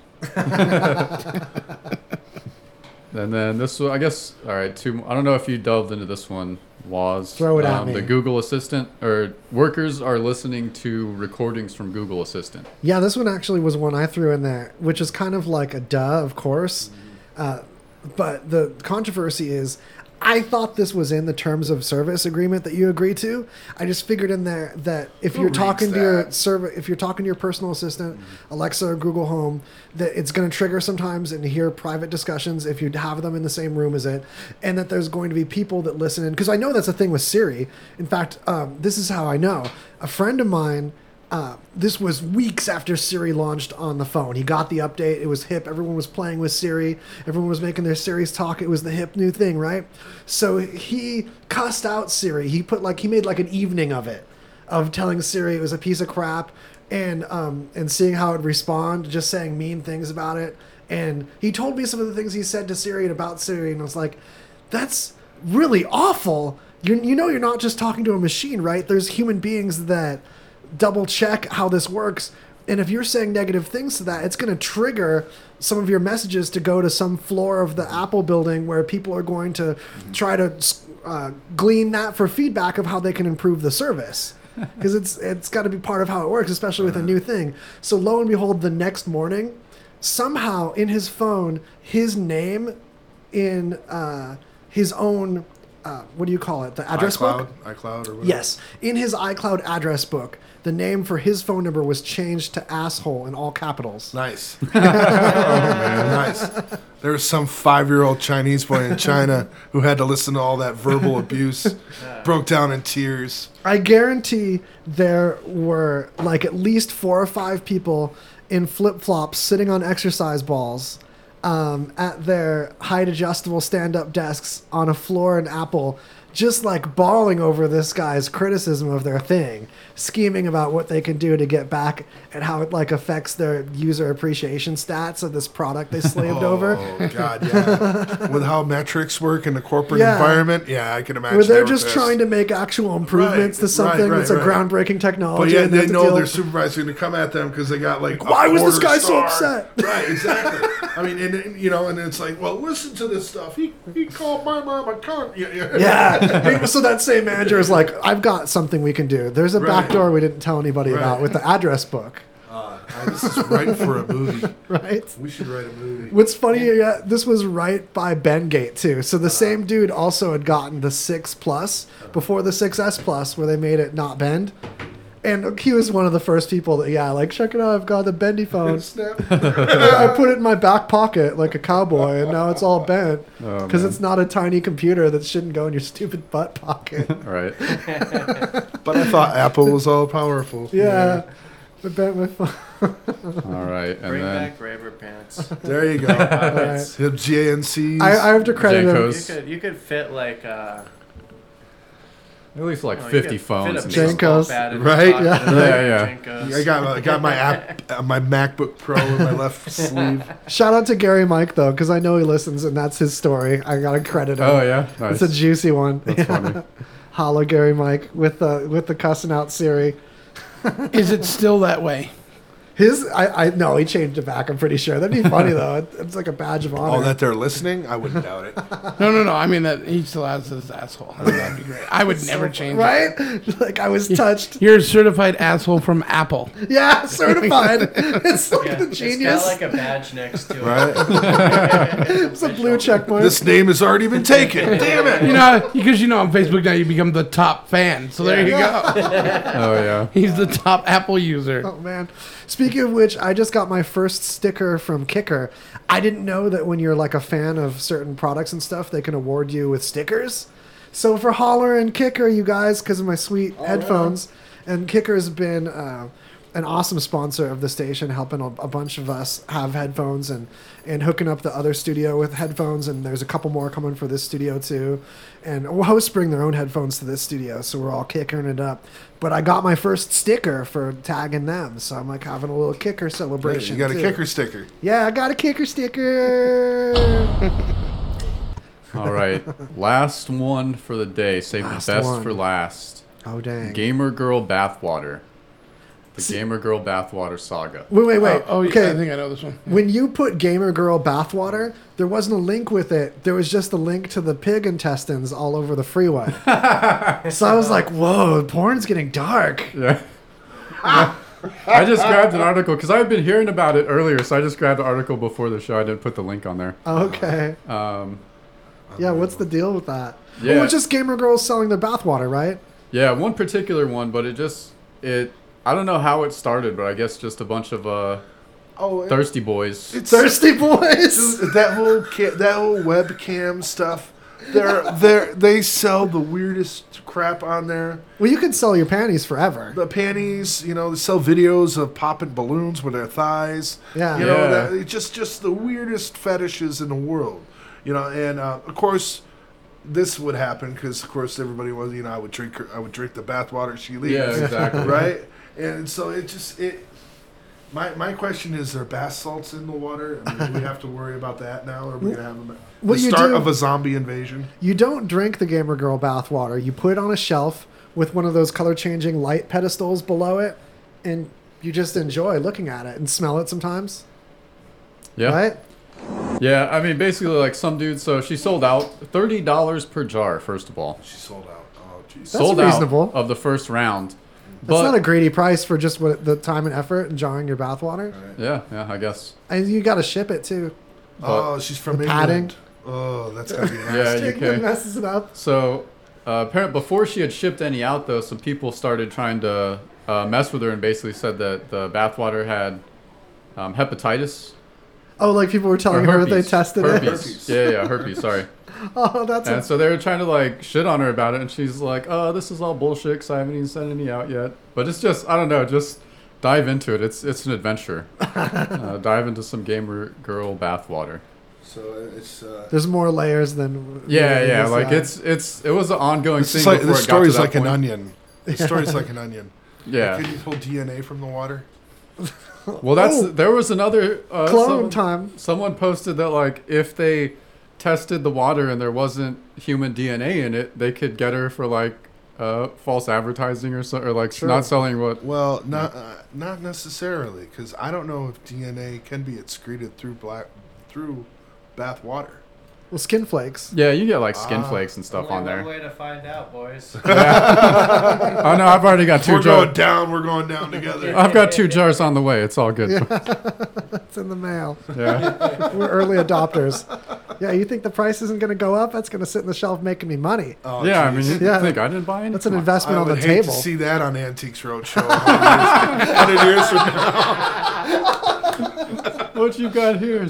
And then this, one, I guess, all right. Two. I don't know if you delved into this one. Was Throw it at me. The Google Assistant or workers are listening to recordings from Google Assistant. Yeah, this one actually was one I threw in there, which is kind of like a duh, of course. Uh, but the controversy is, I thought this was in the terms of service agreement that you agree to. I just figured in there that if Who you're talking to your that? server, if you're talking to your personal assistant, Alexa or Google Home, that it's going to trigger sometimes and hear private discussions if you have them in the same room as it, and that there's going to be people that listen in. Because I know that's a thing with Siri. In fact, um, this is how I know. A friend of mine uh, this was weeks after Siri launched on the phone. He got the update. It was hip. Everyone was playing with Siri. Everyone was making their Siri's talk. It was the hip new thing, right? So he cussed out Siri. He put like he made like an evening of it, of telling Siri it was a piece of crap, and um and seeing how it respond, just saying mean things about it. And he told me some of the things he said to Siri and about Siri, and I was like, that's really awful. You you know you're not just talking to a machine, right? There's human beings that double check how this works. And if you're saying negative things to that, it's going to trigger some of your messages to go to some floor of the Apple building where people are going to try to uh, glean that for feedback of how they can improve the service. *laughs* Because it's it's got to be part of how it works, especially with a new thing. So lo and behold, the next morning, somehow in his phone, his name in uh, his own uh, what do you call it? The address iCloud, book. iCloud or whatever. Yes, in his iCloud address book, the name for his phone number was changed to asshole in all capitals. Nice. *laughs* oh man, nice. There was some five-year-old Chinese boy in China who had to listen to all that verbal *laughs* abuse, broke down in tears. I guarantee there were like at least four or five people in flip flops sitting on exercise balls um, at their height adjustable stand up desks on a floor in Apple, just like bawling over this guy's criticism of their thing, scheming about what they can do to get back and how it like affects their user appreciation stats of this product they slaved *laughs* oh, over. Oh God, yeah. With how metrics work in the corporate Yeah. environment, yeah, I can imagine. Where they're just pissed. trying to make actual improvements to something right, that's a groundbreaking technology. But yeah, and they to know deal- their supervisor's going to come at them because they got like. a Why was this guy so upset? Right, exactly. *laughs* I mean, and, and, you know, and it's like, well, listen to this stuff. He he called my mom a cunt. Yeah, yeah. Yeah. *laughs* so that same manager is like, I've got something we can do. There's a Right. back door we didn't tell anybody Right. about with the address book. Uh, this is right for a movie. *laughs* Right. We should write a movie. What's funny, yeah, this was right by Bendgate too. So the same dude also had gotten the six plus before the 6S plus, where they made it not bend. And he was one of the first people that, yeah, like check it out, I've got the bendy phone. *laughs* Snap. I put it in my back pocket like a cowboy, and now it's all bent Oh, because man. it's not a tiny computer that shouldn't go in your stupid butt pocket. *laughs* Right. *laughs* But I thought Apple was all powerful. Yeah, I bent my phone. All right, and Bring then back Raver pants. There you go. right. Hip JNCs. I, I have to credit him. You could you could fit like uh, at least like Oh, 50 phones. fit a and baseball JNCOs. bat in the Right? pocket Yeah. Yeah, yeah. I got I got my *laughs* app, uh, my MacBook Pro in my left *laughs* sleeve. Shout out to Gary Mike though, because I know he listens, and that's his story. I gotta credit him. Oh, yeah? it's a juicy one. That's funny. *laughs* Holla, Gary Mike with the with the cussing out Siri. Is it still that way? His, I, I no, he changed it back. I'm pretty sure that'd be funny *laughs* though. It, it's like a badge of honor. Oh, that they're listening? I wouldn't doubt it. *laughs* No, no, no. I mean that he still has his asshole. I mean, that'd be great. I would *laughs* never change right? it. like I was touched. You're a certified asshole from Apple. Yeah, certified. it's like Yeah, the It's genius. got like a badge next to it. Right? it's a blue check mark. This name has already been taken. Damn it! You know, because you know on Facebook now you become the top fan. So there you go. Oh, yeah. He's the top Apple user. Oh man. Speaking of which, I just got my first sticker from Kicker. I didn't know that when you're like a fan of certain products and stuff, they can award you with stickers. So for Holler and Kicker, you guys, because of my sweet headphones, and Kicker's been uh, an awesome sponsor of the station, helping a, a bunch of us have headphones and and hooking up the other studio with headphones. And there's a couple more coming for this studio too. And hosts bring their own headphones to this studio, so we're all kicking it up. But I got my first sticker for tagging them, so I'm like having a little kicker celebration. You got a kicker sticker. Yeah, I got a kicker sticker. *laughs* All right. Last one for the day. Save Last the best one. for last. oh dang! Gamer Girl Bathwater. The Gamer Girl Bathwater saga. Wait, wait, wait. Oh, oh, yeah, okay. I think I know this one. When you put Gamer Girl bathwater, there wasn't a link with it. There was just a link to the pig intestines all over the freeway. *laughs* so I was like, "Whoa, porn's getting dark." Yeah. I just grabbed an article because I've been hearing about it earlier, so I just grabbed an article before the show. I didn't put the link on there. Okay. Um, Yeah, what's the deal with that? Yeah. Well, it's just gamer girls selling their bathwater, right? yeah, one particular one, but it just it. I don't know how it started, but I guess just a bunch of uh, Oh, it- thirsty boys. Thirsty boys. that whole ca- that whole webcam stuff. They're they they sell the weirdest crap on there. Well, you can sell your panties forever. The panties, you know, they sell videos of popping balloons with their thighs. Yeah. you know, Yeah. that, just just the weirdest fetishes in the world. You know, and uh, of course, this would happen because, of course, everybody was, you know, I would drink her, I would drink the bathwater she leaves. Yeah, exactly. right, and so it just it. My, my question is: Are bath salts in the water? I mean, do we have to worry about that now? Or are we gonna have them? What the you start do- of a zombie invasion? You don't drink the gamer girl bathwater. You put it on a shelf with one of those color changing light pedestals below it, and you just enjoy looking at it and smell it sometimes. Yeah. Right? Yeah, I mean, basically, like some dude. So she sold out thirty dollars per jar. First of all, She sold out. Oh, jeez. sold reasonable. out of the first round. That's not a greedy price for just what the time and effort and jarring your bathwater. yeah, yeah, I guess. And you got to ship it too. Oh, she's from The England. padding. Oh, that's gotta be *laughs* Yeah, nasty. UK. messes it up. So, uh, apparent before she had shipped any out, though, some people started trying to uh, mess with her and basically said that the bathwater had um, hepatitis. Oh, like people were telling Or her they tested herpes. it. Yeah, yeah, herpes. Sorry. *laughs* *laughs* Oh, that's and a, so they were trying to like shit on her about it, and she's like, "Oh, this is all bullshit. Cause I haven't even sent any out yet." But it's just, I don't know, just dive into it. It's it's an adventure. *laughs* uh, dive into some gamer girl bathwater. So it's. Uh, There's more layers than. Yeah, yeah, this, like uh, it's it's it was an ongoing This thing. is like before this it got to story's that like an onion. *laughs* The story's like an onion. Yeah. Could you pull DNA from the water? Well, that's Oh. there was another uh, Clone someone, time. Someone posted that like if they tested the water and there wasn't human DNA in it, they could get her for like uh, false advertising or so, or like Sure. not selling what. Well, not uh, not necessarily, because I don't know if DNA can be excreted through black through bath water. Well, skin flakes. Yeah, you get like skin Ah. flakes and stuff Only on there. one way to find out, boys. *laughs* Yeah. oh no, I've already got two we're going jars. down, we're going down together. I've got two jars on the way. It's all good. *laughs* it's in the mail. Yeah. *laughs* We're early adopters. Yeah, you think the price isn't going to go up? That's going to sit in the shelf making me money. Oh, yeah, I mean, geez. you think I didn't buy any? That's an Come on. investment I on the would hate table. to see that on Antiques Roadshow. 100 years from now. what you got here, a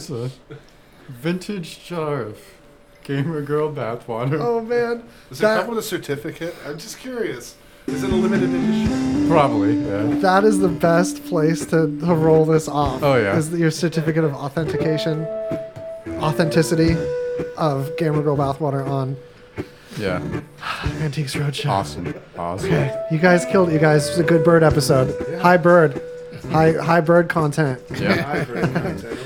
vintage jar of gamer girl bathwater. Oh man, Does it come with a certificate? I'm just curious. Is it a limited edition? Probably, yeah. That is the best place to, to roll this off. Oh, yeah. is your certificate of authentication, authenticity of Gamer Girl bathwater on Yeah. Antiques Roadshow. Awesome. Awesome. Okay, you guys killed it. You guys, it was a good bird episode. Hi, bird, high high bird content. *laughs*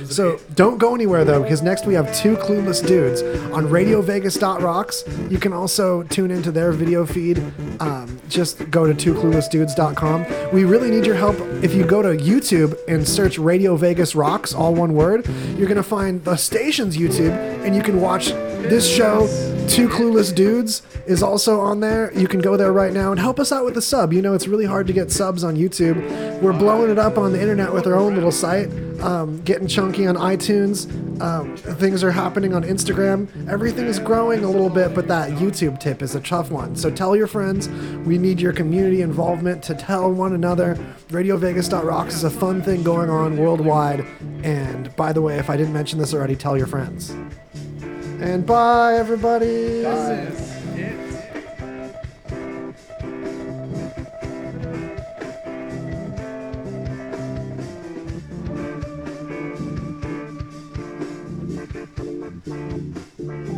So don't go anywhere though, because next we have two clueless dudes on RadioVegas.rocks. You can also tune into their video feed. Um, just go to twocluelessdudes.com. We really need your help. If you go to YouTube and search Radio Vegas Rocks, all one word, you're gonna find the station's YouTube, and you can watch this show. Two Clueless Dudes is also on there. You can go there right now and help us out with the sub. You know, it's really hard to get subs on YouTube. We're blowing it up on the internet with our own little site, um, getting chunky on iTunes. Um, things are happening on Instagram. Everything is growing a little bit, but that YouTube tip is a tough one. So tell your friends. We need your community involvement to tell one another. RadioVegas.rocks is a fun thing going on worldwide. And by the way, if I didn't mention this already, tell your friends. And bye, everybody. Bye.